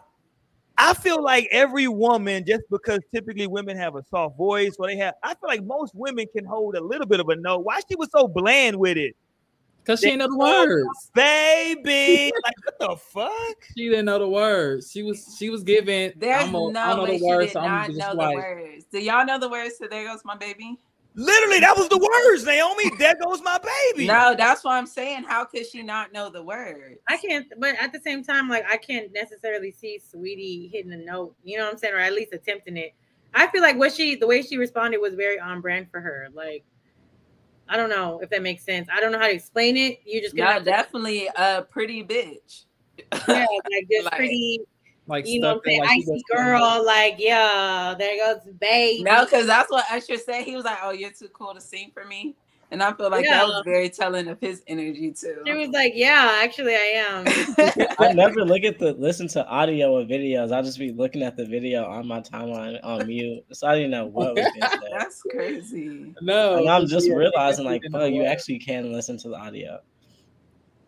[SPEAKER 1] I feel like every woman, just because typically women have a soft voice, or they have, I feel like most women can hold a little bit of a note. Why she was so bland with it?
[SPEAKER 3] Cause she didn't know the words.
[SPEAKER 1] Baby, like what the fuck?
[SPEAKER 3] She didn't know the words. She was she was giving.
[SPEAKER 5] There's
[SPEAKER 3] I'm a,
[SPEAKER 5] no
[SPEAKER 3] I know
[SPEAKER 5] way
[SPEAKER 3] the
[SPEAKER 5] she
[SPEAKER 3] words,
[SPEAKER 5] did
[SPEAKER 3] so I'm
[SPEAKER 5] not
[SPEAKER 3] just
[SPEAKER 5] know
[SPEAKER 3] like,
[SPEAKER 5] the words. Do y'all know the words to "There Goes My Baby"?
[SPEAKER 1] Literally, that was the words, Naomi. There goes my baby.
[SPEAKER 5] No, that's what I'm saying. How could she not know the words?
[SPEAKER 6] I can't, but at the same time, like I can't necessarily see Saweetie hitting a note. You know what I'm saying, or at least attempting it. I feel like what she, the way she responded, was very on brand for her. Like, I don't know if that makes sense. I don't know how to explain it. You just
[SPEAKER 5] No,
[SPEAKER 6] gonna have to-
[SPEAKER 5] definitely a pretty bitch.
[SPEAKER 6] yeah, like just
[SPEAKER 5] Like-
[SPEAKER 6] pretty,
[SPEAKER 3] like
[SPEAKER 6] you know,
[SPEAKER 3] stuff
[SPEAKER 6] what I'm saying,
[SPEAKER 3] like,
[SPEAKER 6] icy
[SPEAKER 3] just-
[SPEAKER 6] girl. Like, yeah, there goes babe.
[SPEAKER 5] No, because that's what Usher said. He was like, "Oh, you're too cool to sing for me," and I feel like that was very telling of his energy too.
[SPEAKER 6] She was like, yeah, actually, I am.
[SPEAKER 4] I never look at the listen to audio or videos. I'll just be looking at the video on my timeline on mute. So I didn't know what was being said.
[SPEAKER 5] That's crazy.
[SPEAKER 3] No,
[SPEAKER 4] And I'm just
[SPEAKER 3] yeah,
[SPEAKER 4] realizing like,
[SPEAKER 3] didn't
[SPEAKER 4] fuck,
[SPEAKER 3] the
[SPEAKER 4] you actually can listen to the audio.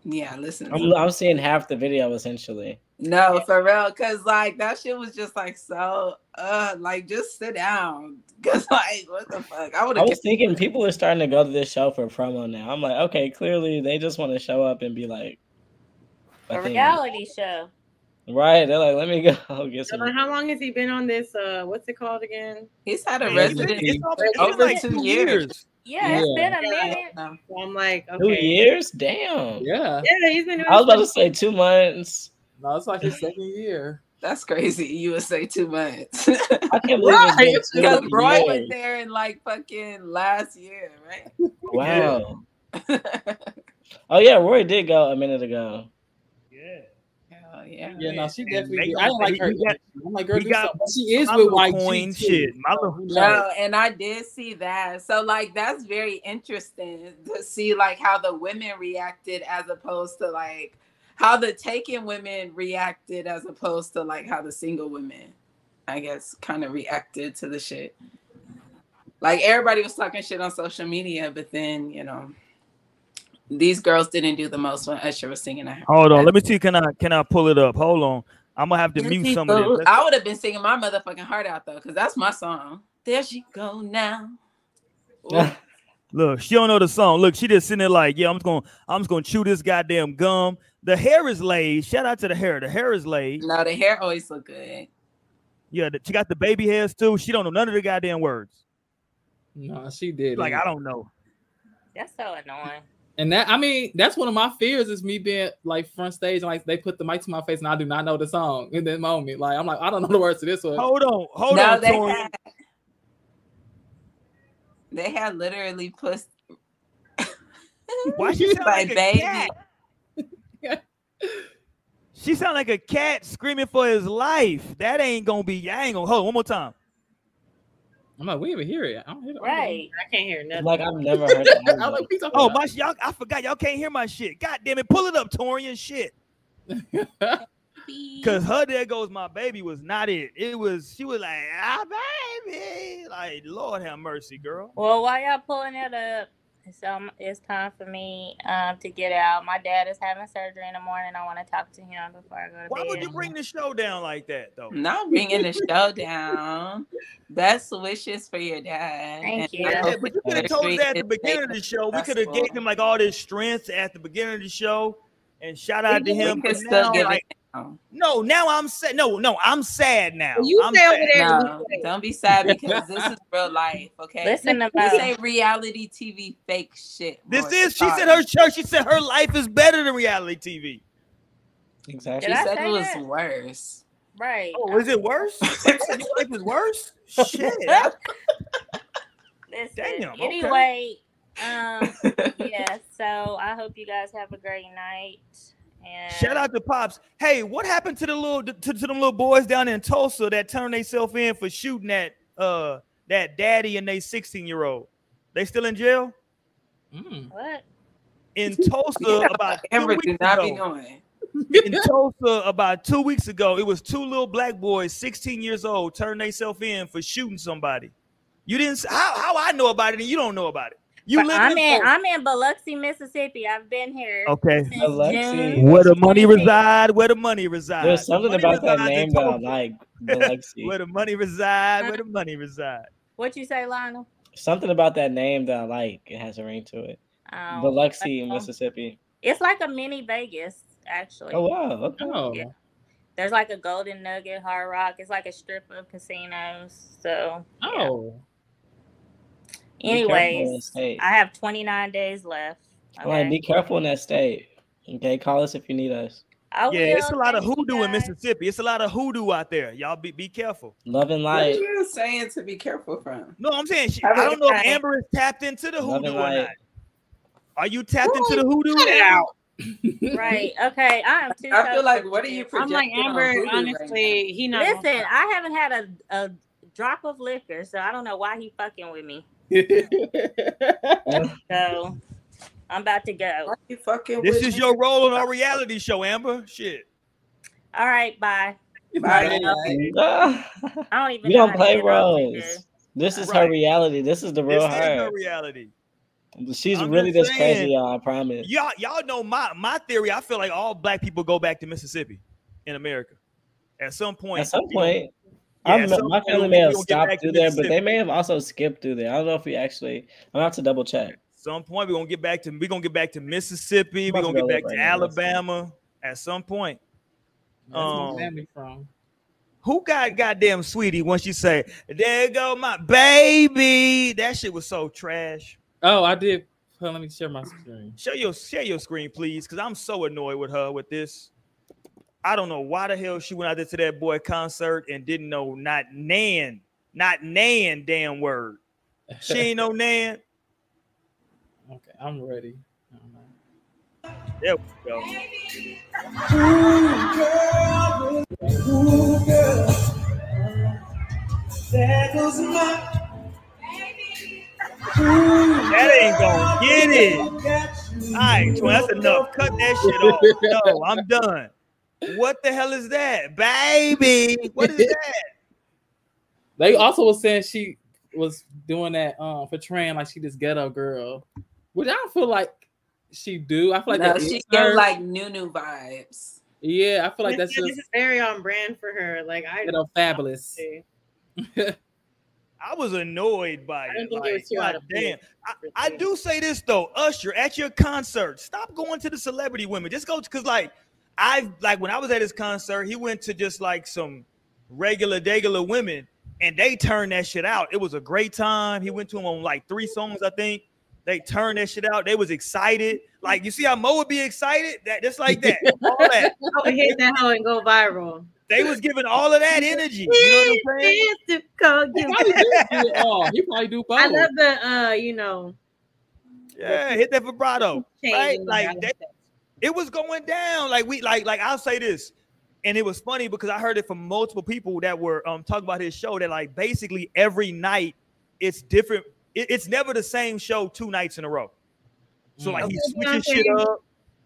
[SPEAKER 5] Yeah, listen.
[SPEAKER 4] I'm, I'm seeing half the video essentially.
[SPEAKER 5] No, for real, cause like that shit was just like so. Uh, like just sit down, cause like what the fuck? I would
[SPEAKER 4] I was thinking people are starting to go to this show for promo now. I'm like, okay, clearly they just want to show up and be like,
[SPEAKER 2] A
[SPEAKER 4] I think-
[SPEAKER 2] reality show.
[SPEAKER 4] right? They're like, let me go get
[SPEAKER 6] So,
[SPEAKER 4] some.
[SPEAKER 6] how long has he been on this? Uh, what's it called again?
[SPEAKER 5] He's had a
[SPEAKER 1] Man,
[SPEAKER 3] Resident-
[SPEAKER 5] resident.
[SPEAKER 1] it's, it's, it's
[SPEAKER 5] over
[SPEAKER 1] like
[SPEAKER 5] two
[SPEAKER 1] two
[SPEAKER 5] years.
[SPEAKER 1] years.
[SPEAKER 2] Yeah, it's been a minute.
[SPEAKER 5] No.
[SPEAKER 6] So I'm like,
[SPEAKER 4] Two
[SPEAKER 6] okay,
[SPEAKER 4] years? Damn.
[SPEAKER 3] Yeah,
[SPEAKER 6] yeah, he's been. Doing
[SPEAKER 4] I was about to say two months.
[SPEAKER 3] No, it's like his second year.
[SPEAKER 5] That's crazy. You would say two months.
[SPEAKER 4] I can't believe
[SPEAKER 3] Right,
[SPEAKER 4] it's
[SPEAKER 5] Because Roy
[SPEAKER 4] years.
[SPEAKER 5] went there in like fucking last year, right?
[SPEAKER 4] Wow. Oh yeah, Roy did go a minute ago.
[SPEAKER 1] Yeah.
[SPEAKER 5] Hell yeah.
[SPEAKER 3] Yeah, no, she definitely. Did. I didn't like her.
[SPEAKER 1] he got-
[SPEAKER 3] I'm like, girl,
[SPEAKER 1] got.
[SPEAKER 3] She is
[SPEAKER 1] my
[SPEAKER 3] with
[SPEAKER 1] little
[SPEAKER 3] YG
[SPEAKER 1] coin
[SPEAKER 3] too.
[SPEAKER 1] shit. My little-
[SPEAKER 3] Who knows?
[SPEAKER 5] No, and I did see that. So like that's very interesting to see like how the women reacted as opposed to like how the taken women reacted as opposed to like how the single women, I guess, kind of reacted to the shit. Like everybody was talking shit on social media, but then you know these girls didn't do the most when Usher was singing. At
[SPEAKER 1] Hold on, let me see. Can I can I pull it up? Hold on. I'm gonna have to mute some of this.
[SPEAKER 5] I would have been singing my motherfucking heart out though, because that's my song. There she go now.
[SPEAKER 1] Look, she don't know the song. Look, she just sitting there like, yeah, I'm just gonna, I'm just gonna chew this goddamn gum. The hair is laid. Shout out to the hair. The hair is laid.
[SPEAKER 5] no, the hair always look good.
[SPEAKER 1] Yeah, the, she got the baby hairs too. She don't know none of the goddamn words.
[SPEAKER 3] No, she did.
[SPEAKER 1] Like I don't know.
[SPEAKER 2] That's so annoying.
[SPEAKER 3] And that I mean, that's one of my fears is me being like front stage and like they put the mic to my face and I do not know the song in that moment. Like I'm like, I don't know the words to this one.
[SPEAKER 1] Hold on, hold
[SPEAKER 5] no,
[SPEAKER 1] on,
[SPEAKER 5] they
[SPEAKER 1] Tori.
[SPEAKER 5] had, they had literally put.
[SPEAKER 1] Why she sound
[SPEAKER 5] like,
[SPEAKER 1] like a
[SPEAKER 5] baby?
[SPEAKER 1] cat? She sound like a cat screaming for his life. That ain't gonna be. I ain't gonna hold one more time.
[SPEAKER 3] I'm like, we even hear it. I don't hear it.
[SPEAKER 2] Right.
[SPEAKER 6] I can't hear nothing.
[SPEAKER 4] Like I've never heard that.
[SPEAKER 3] Like, what you talking
[SPEAKER 1] Oh
[SPEAKER 3] about?
[SPEAKER 1] my, sh- y'all, I forgot. Y'all can't hear my shit. God damn it, pull it up, Torian shit. Cause her there goes my baby was not it. It was she was like ah baby, like Lord have mercy, girl.
[SPEAKER 2] Well, why y'all pulling it up, it's um, it's time for me um to get out. My dad is having surgery in the morning. I want to talk to him before I go to
[SPEAKER 1] Why
[SPEAKER 2] bed.
[SPEAKER 1] Why would you bring the show down like that though?
[SPEAKER 5] Not bringing the show down. Best wishes for your dad.
[SPEAKER 2] Thank
[SPEAKER 5] And
[SPEAKER 2] you.
[SPEAKER 1] Yeah, but you could have told us that at the beginning of the show. We could have gave him like all this strength at the beginning of the show, and shout out to
[SPEAKER 5] We
[SPEAKER 1] him.
[SPEAKER 5] could still
[SPEAKER 1] now,
[SPEAKER 5] give
[SPEAKER 1] like,
[SPEAKER 5] it down.
[SPEAKER 1] no, now I'm sad. No, no, I'm sad now.
[SPEAKER 6] You
[SPEAKER 1] I'm
[SPEAKER 6] stay over there.
[SPEAKER 5] No, don't be sad because this is real life, okay?
[SPEAKER 2] Listen
[SPEAKER 5] This
[SPEAKER 2] about
[SPEAKER 5] ain't reality TV fake shit.
[SPEAKER 1] This
[SPEAKER 5] Roy.
[SPEAKER 1] is. She said her church. She said her life is better than reality TV.
[SPEAKER 4] Exactly.
[SPEAKER 5] She
[SPEAKER 2] I
[SPEAKER 5] said it was
[SPEAKER 2] that?
[SPEAKER 5] worse.
[SPEAKER 2] right.
[SPEAKER 1] Oh, is it worse? You said your life is worse. Shit.
[SPEAKER 2] Listen.
[SPEAKER 1] Damn, okay.
[SPEAKER 2] Anyway, um, yeah. So I hope you guys have a great night. And
[SPEAKER 1] Shout out to Pops. Hey, what happened to the little to, to them little boys down in Tulsa that turned themselves in for shooting that uh that daddy and they 16 year old? They still in jail?
[SPEAKER 3] Mm.
[SPEAKER 2] What?
[SPEAKER 1] In Tulsa about two
[SPEAKER 5] Amber do
[SPEAKER 1] weeks
[SPEAKER 5] not
[SPEAKER 1] ago. In Tulsa about two weeks ago, it was two little black boys, 16 years old, turned themselves in for shooting somebody. You didn't how how I know about it and you don't know about it. You
[SPEAKER 2] But
[SPEAKER 1] live
[SPEAKER 2] I'm in
[SPEAKER 1] Tulsa.
[SPEAKER 2] I'm in Biloxi, Mississippi. I've been here.
[SPEAKER 1] Okay.
[SPEAKER 4] Biloxi.
[SPEAKER 2] June
[SPEAKER 1] Where the money reside, where the money reside.
[SPEAKER 4] There's something
[SPEAKER 1] Money
[SPEAKER 4] about that name that I like. Biloxi.
[SPEAKER 1] Where the money reside, where the money reside.
[SPEAKER 2] What you say, Lionel?
[SPEAKER 4] something about that name that I like. It has a ring to it.
[SPEAKER 2] Um,
[SPEAKER 4] Biloxi,
[SPEAKER 2] but,
[SPEAKER 4] Mississippi.
[SPEAKER 2] It's like a mini Vegas, actually.
[SPEAKER 4] Oh wow. Okay.
[SPEAKER 3] Oh,
[SPEAKER 2] Yeah. There's like a Golden Nugget, Hard Rock. It's like a strip of casinos. So,
[SPEAKER 3] oh,
[SPEAKER 4] Be careful in that
[SPEAKER 2] anyways. I have 29 days left.
[SPEAKER 4] All right,
[SPEAKER 2] Okay.
[SPEAKER 4] be careful in that state. Okay, call us if you need us.
[SPEAKER 2] I
[SPEAKER 1] Yeah, it's a lot of
[SPEAKER 2] Thank you,
[SPEAKER 1] hoodoo in. Mississippi. It's a lot of hoodoo out there. Y'all be, be careful.
[SPEAKER 4] Love and light.
[SPEAKER 5] What are you saying to be careful from?
[SPEAKER 1] No, I'm saying she,
[SPEAKER 2] Have
[SPEAKER 1] I
[SPEAKER 2] a
[SPEAKER 1] don't know if. Amber is tapped into the
[SPEAKER 4] Love
[SPEAKER 1] hoodoo or not. Are you tapped into the hoodoo?
[SPEAKER 3] cut it out.
[SPEAKER 2] Right. Okay. I am too.
[SPEAKER 5] I feel like what are you
[SPEAKER 6] I'm like
[SPEAKER 5] projecting on
[SPEAKER 6] Amber.
[SPEAKER 5] voodoo right
[SPEAKER 6] honestly, he not. gonna
[SPEAKER 2] Listen. I haven't had a, a drop of liquor, so I don't know why he fucking with me. So I'm about to go.
[SPEAKER 5] you fucking
[SPEAKER 1] This is
[SPEAKER 5] me?
[SPEAKER 1] your role in our reality show, Amber. Shit.
[SPEAKER 2] All right. Bye.
[SPEAKER 5] Bye.
[SPEAKER 4] Ah,
[SPEAKER 2] I don't even.
[SPEAKER 4] we don't play
[SPEAKER 2] get off of here.
[SPEAKER 4] roles. This is
[SPEAKER 1] Right.
[SPEAKER 4] her reality. This is the
[SPEAKER 1] This
[SPEAKER 4] real
[SPEAKER 1] is
[SPEAKER 4] her.
[SPEAKER 1] her reality.
[SPEAKER 4] She's
[SPEAKER 1] I'm
[SPEAKER 4] really
[SPEAKER 1] just
[SPEAKER 4] this crazy, y'all. I promise.
[SPEAKER 1] Y'all, y'all know my my theory. I feel like all black people go back to Mississippi in America at some point.
[SPEAKER 4] At some
[SPEAKER 1] we gonna-
[SPEAKER 4] point,
[SPEAKER 1] Yeah,
[SPEAKER 4] I'm,
[SPEAKER 1] at
[SPEAKER 4] my family may have
[SPEAKER 1] gonna get
[SPEAKER 4] stopped through there, but they may have also skipped through there. I don't know if we actually. I'm gonna double check.
[SPEAKER 1] some point we're gonna get back to we're gonna get back to Mississippi. We're gonna get back
[SPEAKER 4] look
[SPEAKER 1] to
[SPEAKER 4] right now. Let's see.
[SPEAKER 1] Alabama at some point. Um,
[SPEAKER 3] from.
[SPEAKER 1] Who got goddamn Saweetie when she say, There go my baby? That shit was so trash.
[SPEAKER 3] Oh, I did. Hold let me share my screen.
[SPEAKER 1] Show your share your screen, please, because I'm so annoyed with her with this. I don't know why the hell she went out there to that boy concert and didn't know not Nan, not Nan damn word. She ain't know Nan.
[SPEAKER 3] Okay, I'm ready.
[SPEAKER 1] There we go. That ain't gonna get it. All right, that's enough. Cut that shit off. No, I'm done. What the hell is that, baby? What is that?
[SPEAKER 3] They also was saying she was doing that um portraying like she this ghetto girl, which I don't feel like she do. I feel like
[SPEAKER 5] no, she
[SPEAKER 3] is
[SPEAKER 5] give
[SPEAKER 3] her.
[SPEAKER 5] like new new vibes.
[SPEAKER 3] yeah, I feel like that's
[SPEAKER 6] this,
[SPEAKER 3] just
[SPEAKER 6] is very on brand for her. Like I,
[SPEAKER 3] ghetto fabulous.
[SPEAKER 1] I was annoyed by
[SPEAKER 6] I
[SPEAKER 1] it.
[SPEAKER 6] think it
[SPEAKER 1] Like,
[SPEAKER 6] too out
[SPEAKER 1] God
[SPEAKER 6] of
[SPEAKER 1] damn. I, I do say this though, Usher, at your concert, stop going to the celebrity women. Just go because like I like when I was at his concert, he went to just like some regular degular women and they turned that shit out. It was a great time. He went to them on like three songs, I think. They turned that shit out. They was excited. Like you see how Mo would be excited? That just like that. All that.
[SPEAKER 6] I would hit that hoe and go viral.
[SPEAKER 1] They was giving all of that energy. You know what I'm saying?
[SPEAKER 6] Go
[SPEAKER 3] He
[SPEAKER 6] you.
[SPEAKER 3] probably do it all. He probably do both.
[SPEAKER 6] I love the uh, you know,
[SPEAKER 1] Yeah, hit that vibrato. Right? Like
[SPEAKER 6] the
[SPEAKER 1] that, it was going down. Like we like like I'll say this, and it was funny because I heard it from multiple people that were um talking about his show that like basically every night it's different. It- it's never the same show two nights in a row. So like he
[SPEAKER 6] Okay,
[SPEAKER 1] switches
[SPEAKER 6] Beyonce.
[SPEAKER 1] shit up.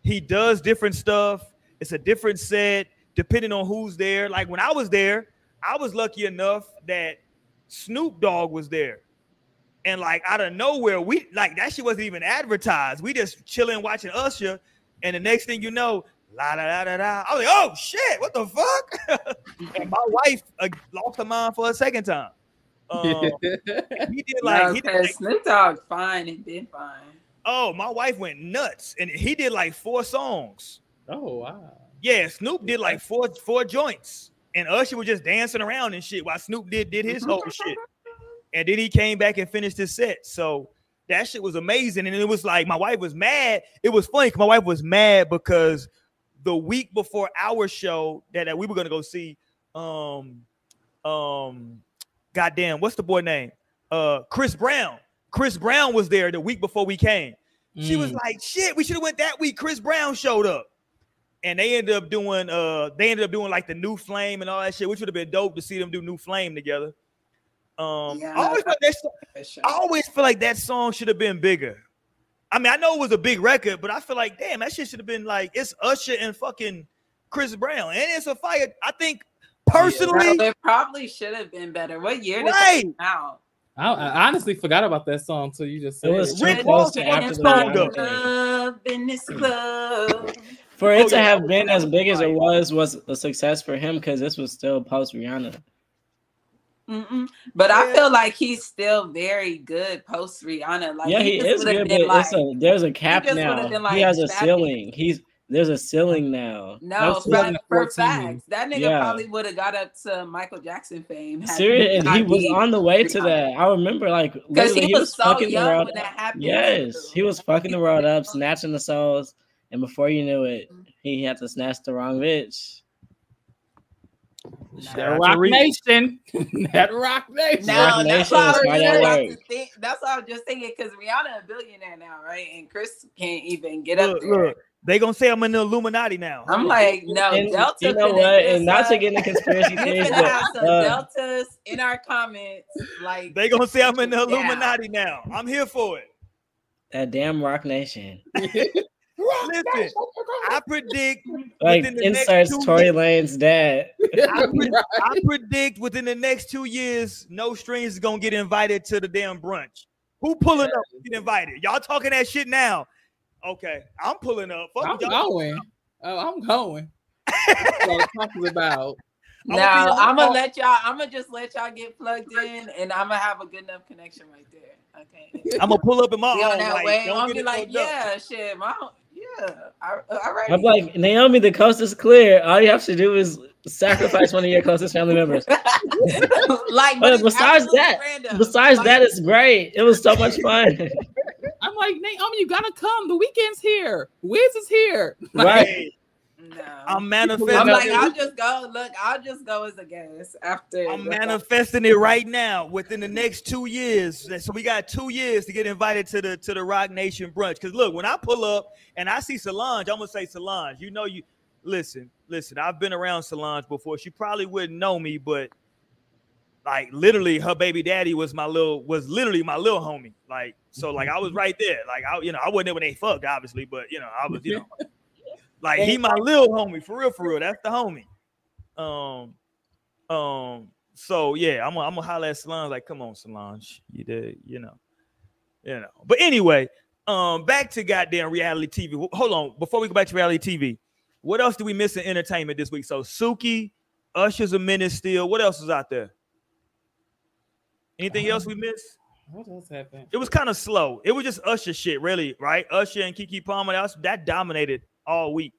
[SPEAKER 1] He does different stuff. It's a different set depending on who's there. Like when I was there, I was lucky enough that Snoop Dogg was there. And like out of nowhere, we like that shit wasn't even advertised. We just chilling watching Usher, and the next thing you know, la da da da da. I was like, oh shit, what the fuck? and my wife uh, lost her mind for a second time. Um, he did like
[SPEAKER 5] no,
[SPEAKER 1] he did
[SPEAKER 5] 'cause
[SPEAKER 1] like,
[SPEAKER 5] Snoop Dogg fine and been fine.
[SPEAKER 1] oh my wife went nuts, and he did like four songs.
[SPEAKER 3] oh wow.
[SPEAKER 1] Yeah, Snoop did like four four joints, and Usher was just dancing around and shit while Snoop did did his whole shit. And then he came back and finished his set. So that shit was amazing. And it was like my wife was mad. It was funny 'cause my wife was mad because the week before our show that, that we were gonna go see, um, um, goddamn, what's the boy name? Uh, Chris Brown. Chris Brown was there the week before we came. She was
[SPEAKER 3] Mm.
[SPEAKER 1] like, "Shit, we should have went that week." Chris Brown showed up, and they ended up doing uh, they ended up doing like the new flame and all that shit, which would have been dope to see them do new flame together. Um,
[SPEAKER 5] Yeah,
[SPEAKER 1] I always felt that so- I always feel like that song should have been bigger. I mean, I know it was a big record, but I feel like, damn, that shit should have been like it's Usher and fucking Chris Brown, and it's a fire. I think personally,
[SPEAKER 5] No, it probably should have been better. What year did
[SPEAKER 1] Right.
[SPEAKER 5] that come out?
[SPEAKER 3] I, I honestly forgot about that song until you just said
[SPEAKER 4] It was
[SPEAKER 3] it.
[SPEAKER 1] Rick
[SPEAKER 4] close
[SPEAKER 1] Ross
[SPEAKER 4] to
[SPEAKER 1] fucking
[SPEAKER 4] after the
[SPEAKER 1] song
[SPEAKER 4] Rihanna
[SPEAKER 1] up.
[SPEAKER 4] thing.
[SPEAKER 5] In this club.
[SPEAKER 4] For it
[SPEAKER 1] Oh,
[SPEAKER 4] to
[SPEAKER 1] yeah,
[SPEAKER 4] have been as big as it was was a success for him because this was still post Rihanna.
[SPEAKER 5] Mm-mm. But I feel like he's still very good post Rihanna. Like
[SPEAKER 4] yeah, he, is good, but like, a, there's a cap now. Like he has a ceiling. He's there's a ceiling now.
[SPEAKER 5] No, for, for facts, that nigga yeah. probably would have got up to Michael Jackson fame.
[SPEAKER 4] Seriously, and he was on the way to that. I remember, like,
[SPEAKER 5] because he, he, was, was so fucking young the world. when that happened.
[SPEAKER 4] Yes, he was fucking the world up, snatching the souls, and before you knew it, mm-hmm. he had to snatch the wrong bitch.
[SPEAKER 3] That Roc Nation. that Roc Nation.
[SPEAKER 5] No, Roc that's, Nation what I was think, that's what I was just thinking because Rihanna a billionaire now, right? And Chris can't even get look, up there. Look,
[SPEAKER 1] they gonna say I'm in the Illuminati now.
[SPEAKER 5] I'm like, no, and, Delta.
[SPEAKER 4] You know what? And not to get into conspiracy theories, but
[SPEAKER 5] have some uh, deltas in our comments. Like
[SPEAKER 1] they gonna say I'm in the Illuminati yeah. now. I'm here for it.
[SPEAKER 4] That damn Roc Nation.
[SPEAKER 1] Listen, I predict
[SPEAKER 4] like inserts Tory Lanez dad.
[SPEAKER 1] I, pre- I, predict within the next two years, no strings is gonna get invited to the damn brunch. Who pulling up get invited? Y'all talking that shit now. Okay, I'm pulling up.
[SPEAKER 3] Fuck I'm going. Oh, I'm going. talking about.
[SPEAKER 5] Now I'm gonna let y'all. I'm gonna just let y'all get plugged in, and I'm gonna have a good enough connection right there. Okay.
[SPEAKER 1] I'm gonna pull up in my
[SPEAKER 5] own that way. I'm gonna be like, yeah, up. shit, my yeah. All right.
[SPEAKER 4] I'm like Naomi. The coast is clear. All you have to do is sacrifice one of your closest family members.
[SPEAKER 5] like,
[SPEAKER 4] but besides that, random. besides like, that, it's great. It was so much fun.
[SPEAKER 3] I'm like, Naomi, you gotta come. The Weeknd's here. Wiz is here.
[SPEAKER 4] Right.
[SPEAKER 1] No. I'm manifesting.
[SPEAKER 5] I'm like, I'll just go. Look, I'll just go as a guest after.
[SPEAKER 1] I'm manifesting it right now. Within the next two years, so we got two years to get invited to the to the Roc Nation brunch. Because look, when I pull up and I see Solange, I'm gonna say Solange. You know, you listen, listen. I've been around Solange before. She probably wouldn't know me, but like literally, her baby daddy was my little was literally my little homie. Like so, like I was right there. Like I, you know, I wasn't there when they fucked, obviously, but you know, I was, you know. Like he my little homie, for real, for real. That's the homie. Um, um, so yeah, I'm gonna I'm gonna holler at Solange, like, come on, Solange. You did, you know, you know. But anyway, um, back to goddamn reality TV. Hold on, before we go back to reality TV, what else do we miss in entertainment this week? So Suki, Usher's a minute still. What else is out there? Anything um, else we missed?
[SPEAKER 3] What else happened?
[SPEAKER 1] It was kind of slow. It was just Usher shit, really, right? Usher and Keke Palmer. That, that dominated all week.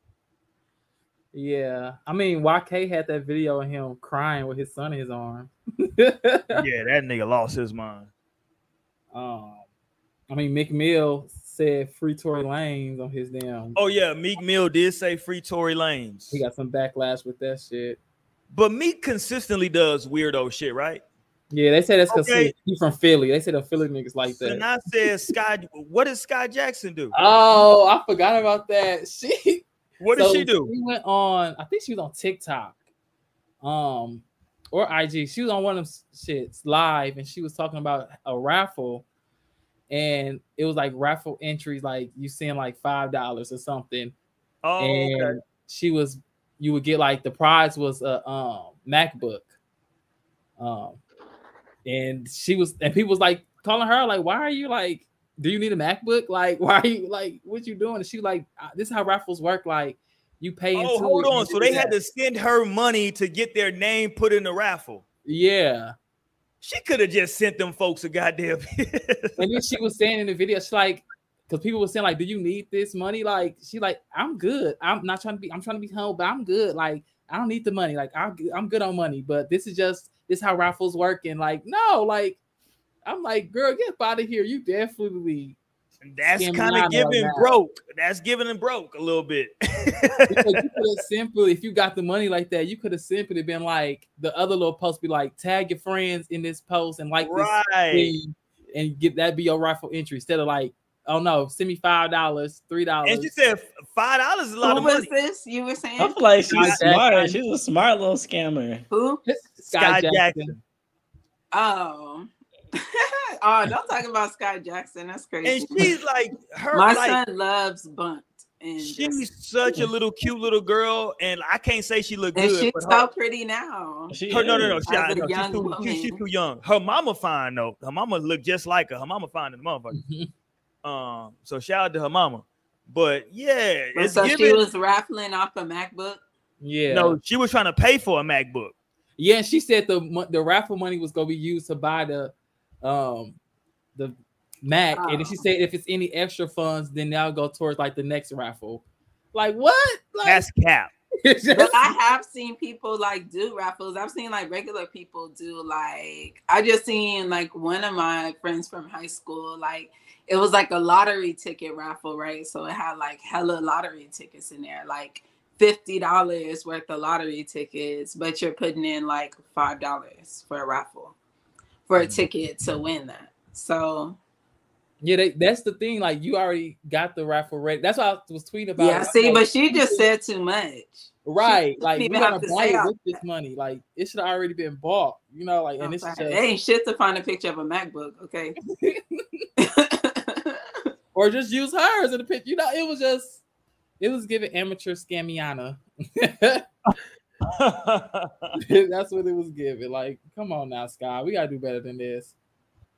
[SPEAKER 3] Yeah, I mean, YK had that video of him crying with his son in his arm.
[SPEAKER 1] yeah, that nigga lost his mind.
[SPEAKER 3] Um, I mean, Meek Mill said free Tory Lanez on his damn.
[SPEAKER 1] Oh yeah, Meek Mill did say free Tory Lanez.
[SPEAKER 3] He got some backlash with that shit.
[SPEAKER 1] But Meek consistently does weirdo shit, right?
[SPEAKER 3] Yeah, they say that's because okay. he's from Philly. They say the Philly niggas like that.
[SPEAKER 1] And I said Skai. what did Skai Jackson do?
[SPEAKER 3] Oh, I forgot about that. She.
[SPEAKER 1] What so did she do?
[SPEAKER 3] She went on. I think she was on TikTok, um, or IG. She was on one of them shits live, and she was talking about a raffle, and it was like raffle entries, like you seeing like five dollars or something.
[SPEAKER 1] Oh, and okay.
[SPEAKER 3] she was. You would get like the prize was a um, MacBook. Um, and she was and people was like calling her like, why are you like, do you need a MacBook? Like, why are you like, what you doing? And she was like, this is how raffles work. Like, you pay.
[SPEAKER 1] Oh, hold on. So they that. had to send her money to get their name put in the raffle.
[SPEAKER 3] Yeah.
[SPEAKER 1] She could have just sent them folks a goddamn.
[SPEAKER 3] and then she was saying in the video, she's like, because people were saying like, "Do you need this money?" Like, she like, "I'm good. I'm not trying to be. I'm trying to be home, but I'm good. Like, I don't need the money. Like, I'm I'm good on money. But this is just this how raffles work. And like, no, like, I'm like, girl, get out of here. You definitely.
[SPEAKER 1] That's kind of giving broke. That's giving them broke a little bit.
[SPEAKER 3] you simply, if you got the money like that, you could have simply been like the other little post, be like, tag your friends in this post and like
[SPEAKER 1] right. this thing,
[SPEAKER 3] and get that be your raffle entry instead of like oh no, send me five dollars, three dollars.
[SPEAKER 1] And she said five dollars is a lot
[SPEAKER 5] Who
[SPEAKER 1] of money.
[SPEAKER 5] Who was this you were saying?
[SPEAKER 4] I feel like she's smart. She's a smart little scammer.
[SPEAKER 5] Who?
[SPEAKER 1] Skai, Skai Jackson. Jackson.
[SPEAKER 5] Oh. oh, don't talk about Skai Jackson. That's crazy.
[SPEAKER 1] And she's like her.
[SPEAKER 5] My
[SPEAKER 1] like,
[SPEAKER 5] son loves Bunk'd. And
[SPEAKER 1] she's just, such a little cute little girl, and I can't say she looked
[SPEAKER 5] and
[SPEAKER 1] good.
[SPEAKER 5] She's so her, pretty now.
[SPEAKER 1] She her, no, no, no, she, no she's, too, she, she's, too, young. Her mama fine though. Her mama look just like her. Her mama fine in the motherfucker. Um, so shout out to her mama. But yeah,
[SPEAKER 5] it's so given, she was raffling off a MacBook.
[SPEAKER 3] Yeah.
[SPEAKER 1] No, she was trying to pay for a MacBook.
[SPEAKER 3] Yeah, she said the the raffle money was gonna be used to buy the um the Mac, oh. and then she said if it's any extra funds, then that'll go towards like the next raffle. Like what? Like,
[SPEAKER 1] That's cap.
[SPEAKER 5] but I have seen people like do raffles. I've seen like regular people do like I just seen like one of my friends from high school like it was like a lottery ticket raffle, right? So it had like hella lottery tickets in there, like fifty dollars worth of lottery tickets, but you're putting in like five dollars for a raffle for a mm. ticket to win that. So
[SPEAKER 3] yeah, they, that's the thing. Like you already got the raffle ready. That's what I was tweeting about.
[SPEAKER 5] Yeah, see, but she just said too much.
[SPEAKER 3] Right, like we gotta buy it with this money. Like it should have already been bought. You know, like and it's just
[SPEAKER 5] it ain't shit to find a picture of a MacBook. Okay.
[SPEAKER 3] or just use hers in the picture. You know, it was just it was giving amateur scamiana. That's what it was giving. Like, come on now, Skai. We gotta do better than this.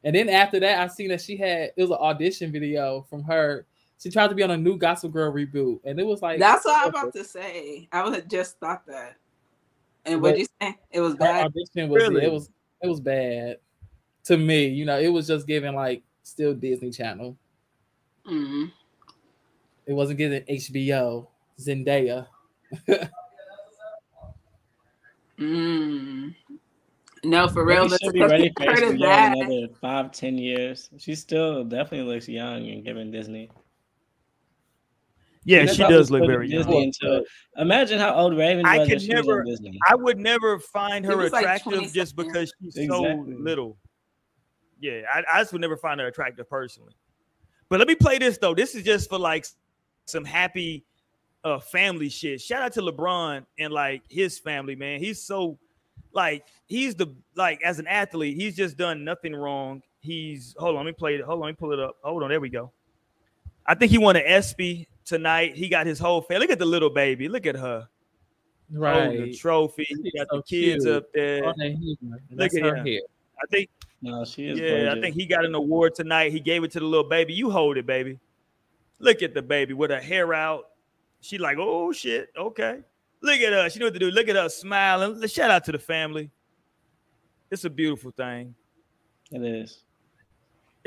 [SPEAKER 3] And then after that, I seen that she had it was an audition video from her. She tried to be on a new Gossip Girl reboot, and it was like
[SPEAKER 5] that's what I'm about to say. I was just thought that. And what you say? It was bad.
[SPEAKER 3] Audition was really? it was it was bad to me. You know, it was just giving like still Disney Channel. Mm-hmm. It wasn't giving HBO Zendaya.
[SPEAKER 5] mm. No, for real.
[SPEAKER 4] She'll be ready for HBO in another five, ten years. She still definitely looks young and given Disney.
[SPEAKER 1] Yeah, she does look very young.
[SPEAKER 4] Into, imagine how old Raven is.
[SPEAKER 1] I could never. I would never find her attractive like just because she's exactly. so little. Yeah, I, I just would never find her attractive personally. But let me play this though. This is just for like some happy uh family shit. Shout out to LeBron and like his family, man. He's so like he's the like as an athlete, he's just done nothing wrong. He's hold on, let me play it. Hold on, let me pull it up. Hold on, there we go. I think he won an ESPY tonight. He got his whole family. Look at the little baby. Look at her.
[SPEAKER 3] Right. Oh,
[SPEAKER 1] the trophy. He got so the kids cute. up there. Look at him. Hair. I think.
[SPEAKER 4] No, she is.
[SPEAKER 1] Yeah, gorgeous. I think he got an award tonight. He gave it to the little baby. You hold it, baby. Look at the baby with her hair out. She like, oh shit. Okay. Look at her. She know what to do. Look at her smiling. Let's shout out to the family. It's a beautiful thing.
[SPEAKER 4] It is.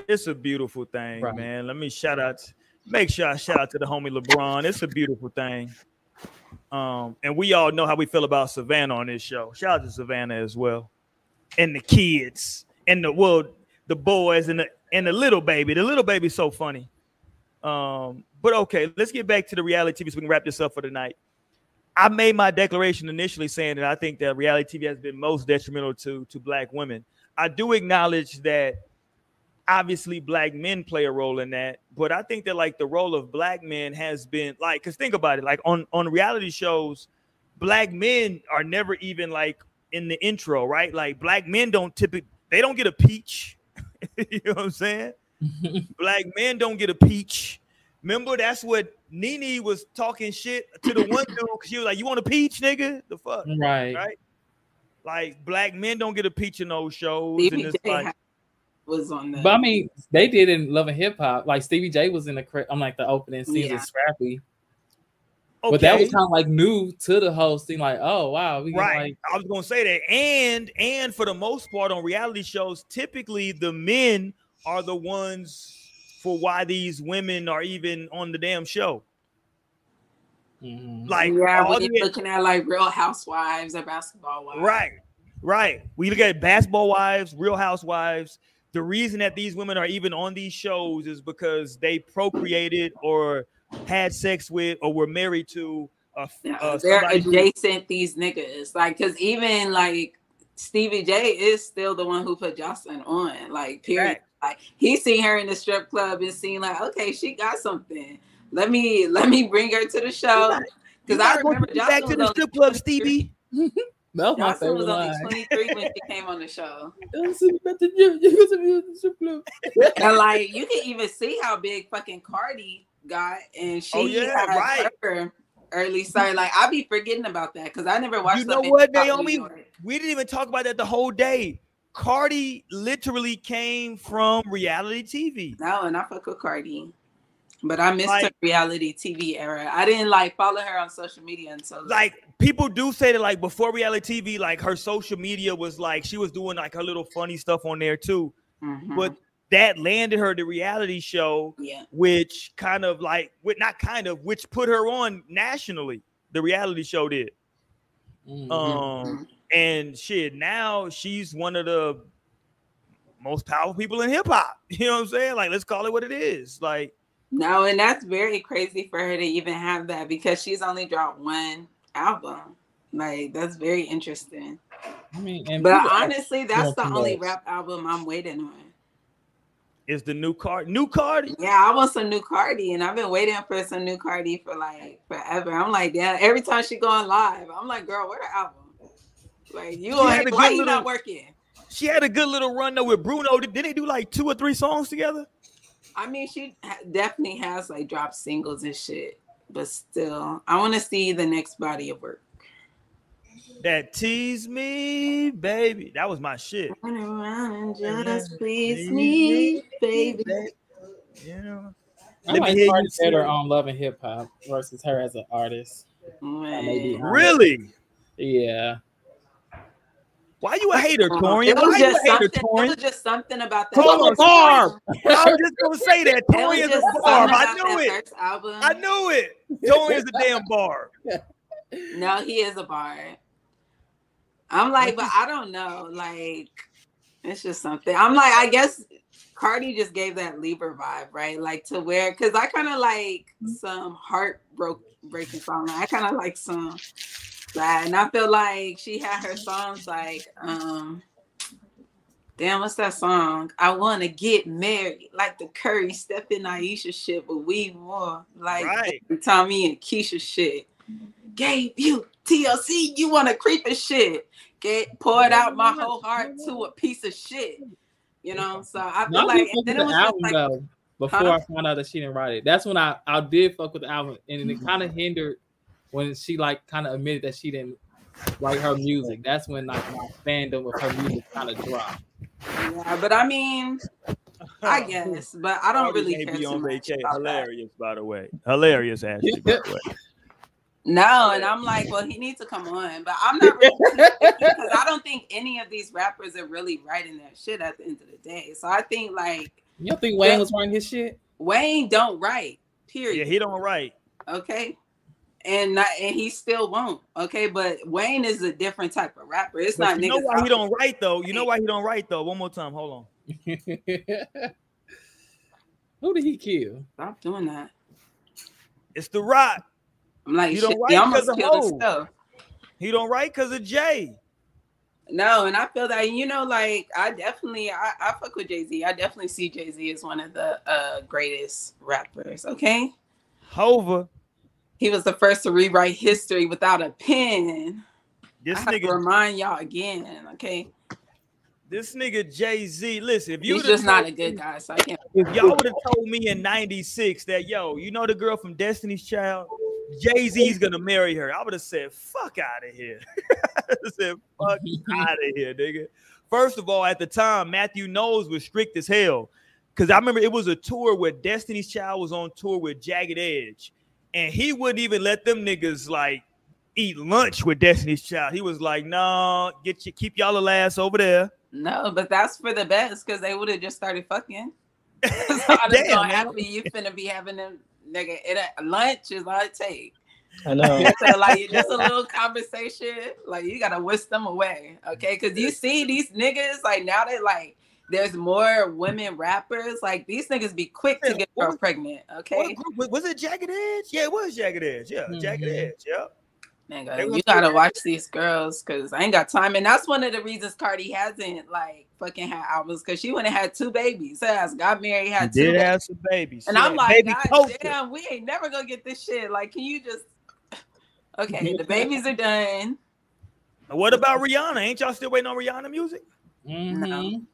[SPEAKER 1] It's a beautiful thing, right. man. Let me shout out. Make sure I shout out to the homie LeBron. It's a beautiful thing. Um, and we all know how we feel about Savannah on this show. Shout out to Savannah as well, and the kids, and the well, the boys, and the and the little baby. The little baby's so funny. Um, but okay, let's get back to the reality TV so we can wrap this up for tonight. I made my declaration initially saying that I think that reality TV has been most detrimental to to black women. I do acknowledge that obviously black men play a role in that, but I think that like the role of black men has been like cuz think about it like on on reality shows black men are never even like in the intro, right? Like black men don't typically they don't get a peach. you know what I'm saying? black men don't get a peach. Remember, that's what Nene was talking shit to the one dude because she was like, "You want a peach, nigga? The fuck,
[SPEAKER 3] right?
[SPEAKER 1] Right? Like black men don't get a peach in those shows." Stevie and like,
[SPEAKER 5] was on
[SPEAKER 3] that. But I mean, they did in Love and Hip Hop. Like Stevie J was in the I'm like the opening season, yeah. Scrappy. Okay. But that was kind of like new to the hosting. Like, oh wow,
[SPEAKER 1] we right. Like- I was gonna say that, and and for the most part on reality shows, typically the men are the ones for why these women are even on the damn show.
[SPEAKER 5] Mm-hmm. Like, yeah, when you're looking at like Real Housewives or Basketball Wives,
[SPEAKER 1] right, right. We look at Basketball Wives, Real Housewives. The reason that these women are even on these shows is because they procreated or had sex with or were married to. A,
[SPEAKER 5] yeah, they're adjacent. Who, these niggas, like, because even like Stevie J is still the one who put Joseline on, like, period. Right. Like he seen her in the strip club and seen like, okay, she got something. Let me let me bring her to the show. Because I remember
[SPEAKER 1] back to the strip club, Stevie.
[SPEAKER 5] No, my favorite was only 23 when she came on the show. and like you can even see how big fucking Cardi got, and she oh, yeah, had right. her early start. Like I'll be forgetting about that because I never watched.
[SPEAKER 1] You know what, Naomi? We didn't even talk about that the whole day. Cardi literally came from reality TV.
[SPEAKER 5] No, and I fuck with Cardi. But I missed
[SPEAKER 1] Like-
[SPEAKER 5] her reality TV era. I didn't like follow her on social media until
[SPEAKER 1] like people do say that like before reality TV, like her social media was like she was doing like her little funny stuff on there too.
[SPEAKER 5] Mhm.
[SPEAKER 1] But that landed her the reality show,
[SPEAKER 5] yeah,
[SPEAKER 1] which kind of like with not kind of which put her on nationally. The reality show did.
[SPEAKER 3] Mhm.
[SPEAKER 1] Um and shit, now she's one of the most powerful people in hip hop. You know what I'm saying? Like, let's call it what it is. Like,
[SPEAKER 5] no, and that's very crazy for her to even have that because she's only dropped one album. Like that's very interesting.
[SPEAKER 3] I mean, and
[SPEAKER 5] But honestly, that's the only rap album I'm waiting on.
[SPEAKER 1] Is the new card new card?
[SPEAKER 5] Yeah, I want some new Cardi, and I've been waiting for some new Cardi for like forever. I'm like, yeah. Every time she going live, I'm like, girl, where the album? Like, you
[SPEAKER 1] She
[SPEAKER 5] gonna
[SPEAKER 1] had a
[SPEAKER 5] why
[SPEAKER 1] good
[SPEAKER 5] you
[SPEAKER 1] little-
[SPEAKER 5] not working?
[SPEAKER 1] She had a good little run though with Bruno. Did did they do like two or three songs together?
[SPEAKER 5] I mean, she definitely has like dropped singles and shit, but still, I want to see the next body of work.
[SPEAKER 1] That tease me, baby. That was my shit.
[SPEAKER 5] Run around and just please me, baby.
[SPEAKER 1] You know.
[SPEAKER 3] I
[SPEAKER 1] Let me
[SPEAKER 3] like
[SPEAKER 1] hear
[SPEAKER 3] better on Love and Hip Hop versus her as an artist.
[SPEAKER 1] Really?
[SPEAKER 3] Yeah.
[SPEAKER 1] Why you a hater, Torian?
[SPEAKER 5] It was
[SPEAKER 1] Why you
[SPEAKER 5] just
[SPEAKER 1] a hater,
[SPEAKER 5] something. It was just something about that.
[SPEAKER 1] Hold on,
[SPEAKER 5] first
[SPEAKER 1] Barb. I was just gonna say that
[SPEAKER 5] It was
[SPEAKER 1] Torian's a barb. I knew it. I knew it. Torian's a damn barb.
[SPEAKER 5] No, he is a bar. I'm like, but I don't know. Like, it's just something. I'm like, I guess Cardi just gave that Libra vibe, right? Like to where, because I kind of like some heartbroken breaking song. I kind of like some sad, and I feel like she had her songs like, um, damn, what's that song? I want to get married, like the Curry, Steph and Ayesha shit, but we more like
[SPEAKER 1] Right.
[SPEAKER 5] Tommy and Keisha shit. Gave you TLC, you want to creep and shit. Get poured out my whole heart to a piece of shit. You know, so I
[SPEAKER 3] No,
[SPEAKER 5] feel like and then it was just
[SPEAKER 3] album
[SPEAKER 5] like
[SPEAKER 3] though. Before
[SPEAKER 5] Huh?
[SPEAKER 3] I found out that she didn't write it, that's when I I did fuck with the album, and it mm-hmm. kind of hindered when she like kind of admitted that she didn't write her music. That's when like my fandom of her music kind of dropped.
[SPEAKER 5] yeah, but I mean, I guess, but I don't
[SPEAKER 1] Barbie
[SPEAKER 5] really care
[SPEAKER 1] be
[SPEAKER 5] too
[SPEAKER 1] on
[SPEAKER 5] much
[SPEAKER 1] vacation.
[SPEAKER 5] about that.
[SPEAKER 1] Hilarious, by the way. Hilarious, Ashley. By the way.
[SPEAKER 5] No, and I'm like, well, he needs to come on, but I'm not really because I don't think any of these rappers are really writing that shit at the end of the day. So I think like
[SPEAKER 3] You don't think Wayne was writing his shit?
[SPEAKER 5] Wayne don't write, Period.
[SPEAKER 1] Yeah, he don't write.
[SPEAKER 5] okay, and not, and he still won't. Okay, but Wayne is a different type of rapper. It's
[SPEAKER 1] But
[SPEAKER 5] not
[SPEAKER 1] you know
[SPEAKER 5] niggas.
[SPEAKER 1] why he don't write though? You know why he don't write though? One more time. Hold on.
[SPEAKER 3] Who did he kill?
[SPEAKER 5] Stop doing that.
[SPEAKER 1] It's the rock.
[SPEAKER 5] I'm like,
[SPEAKER 1] You
[SPEAKER 5] shit,
[SPEAKER 1] don't
[SPEAKER 5] he
[SPEAKER 1] write
[SPEAKER 5] almost
[SPEAKER 1] 'cause of
[SPEAKER 5] killed
[SPEAKER 1] hoes.
[SPEAKER 5] himself.
[SPEAKER 1] He don't write because of Jay.
[SPEAKER 5] No, and I feel that you know, like I definitely, I, I fuck with Jay Z. I definitely see Jay Z as one of the uh greatest rappers. Okay,
[SPEAKER 1] Hova.
[SPEAKER 5] he was the first to rewrite history without a pen.
[SPEAKER 1] This
[SPEAKER 5] I
[SPEAKER 1] nigga,
[SPEAKER 5] remind y'all again. Okay,
[SPEAKER 1] this nigga Jay Z. Listen, if you
[SPEAKER 5] he's just not a good guy, so I can't.
[SPEAKER 1] If y'all would have told me in '96 that yo, you know the girl from Destiny's Child, Jay Z's gonna marry her, I would have said, "Fuck out of here." I said, "Fuck out of here, nigga." First of all, at the time, Matthew Knowles was strict as hell because I remember it was a tour where Destiny's Child was on tour with Jagged Edge, and he wouldn't even let them niggas like eat lunch with Destiny's Child. He was like, "No, get you keep y'all ass over there."
[SPEAKER 5] No, but that's for the best because they would have just started fucking. so I just
[SPEAKER 1] Damn,
[SPEAKER 5] gonna happy you finna be having them nigga. It, lunch is all it take.
[SPEAKER 4] I know.
[SPEAKER 5] so like just a little conversation, like you gotta whisk them away, okay? Because you see these niggas like now that like there's more women rappers, like these niggas be quick to get
[SPEAKER 1] what was-
[SPEAKER 5] pregnant,
[SPEAKER 1] What
[SPEAKER 5] okay?
[SPEAKER 1] group was, was it Jagged Edge? Yeah, it was Jagged Edge. Yeah, Jagged
[SPEAKER 3] Mhm.
[SPEAKER 1] Edge. Yeah.
[SPEAKER 5] Nigga,
[SPEAKER 1] They
[SPEAKER 5] you gotta
[SPEAKER 1] quick.
[SPEAKER 5] watch these girls because I ain't got time, and that's one of the reasons Cardi hasn't like fucking had albums because she went and had two babies. Her ass got married,
[SPEAKER 1] He
[SPEAKER 5] had two,
[SPEAKER 1] did
[SPEAKER 5] babies.
[SPEAKER 1] have some babies.
[SPEAKER 5] and
[SPEAKER 1] She
[SPEAKER 5] I'm like,
[SPEAKER 1] baby
[SPEAKER 5] God
[SPEAKER 1] culture.
[SPEAKER 5] damn, we ain't never gonna get this shit. Like, can you just? Okay, the babies are done.
[SPEAKER 1] What about Rihanna? Ain't y'all still waiting on Rihanna music?
[SPEAKER 3] Mhm.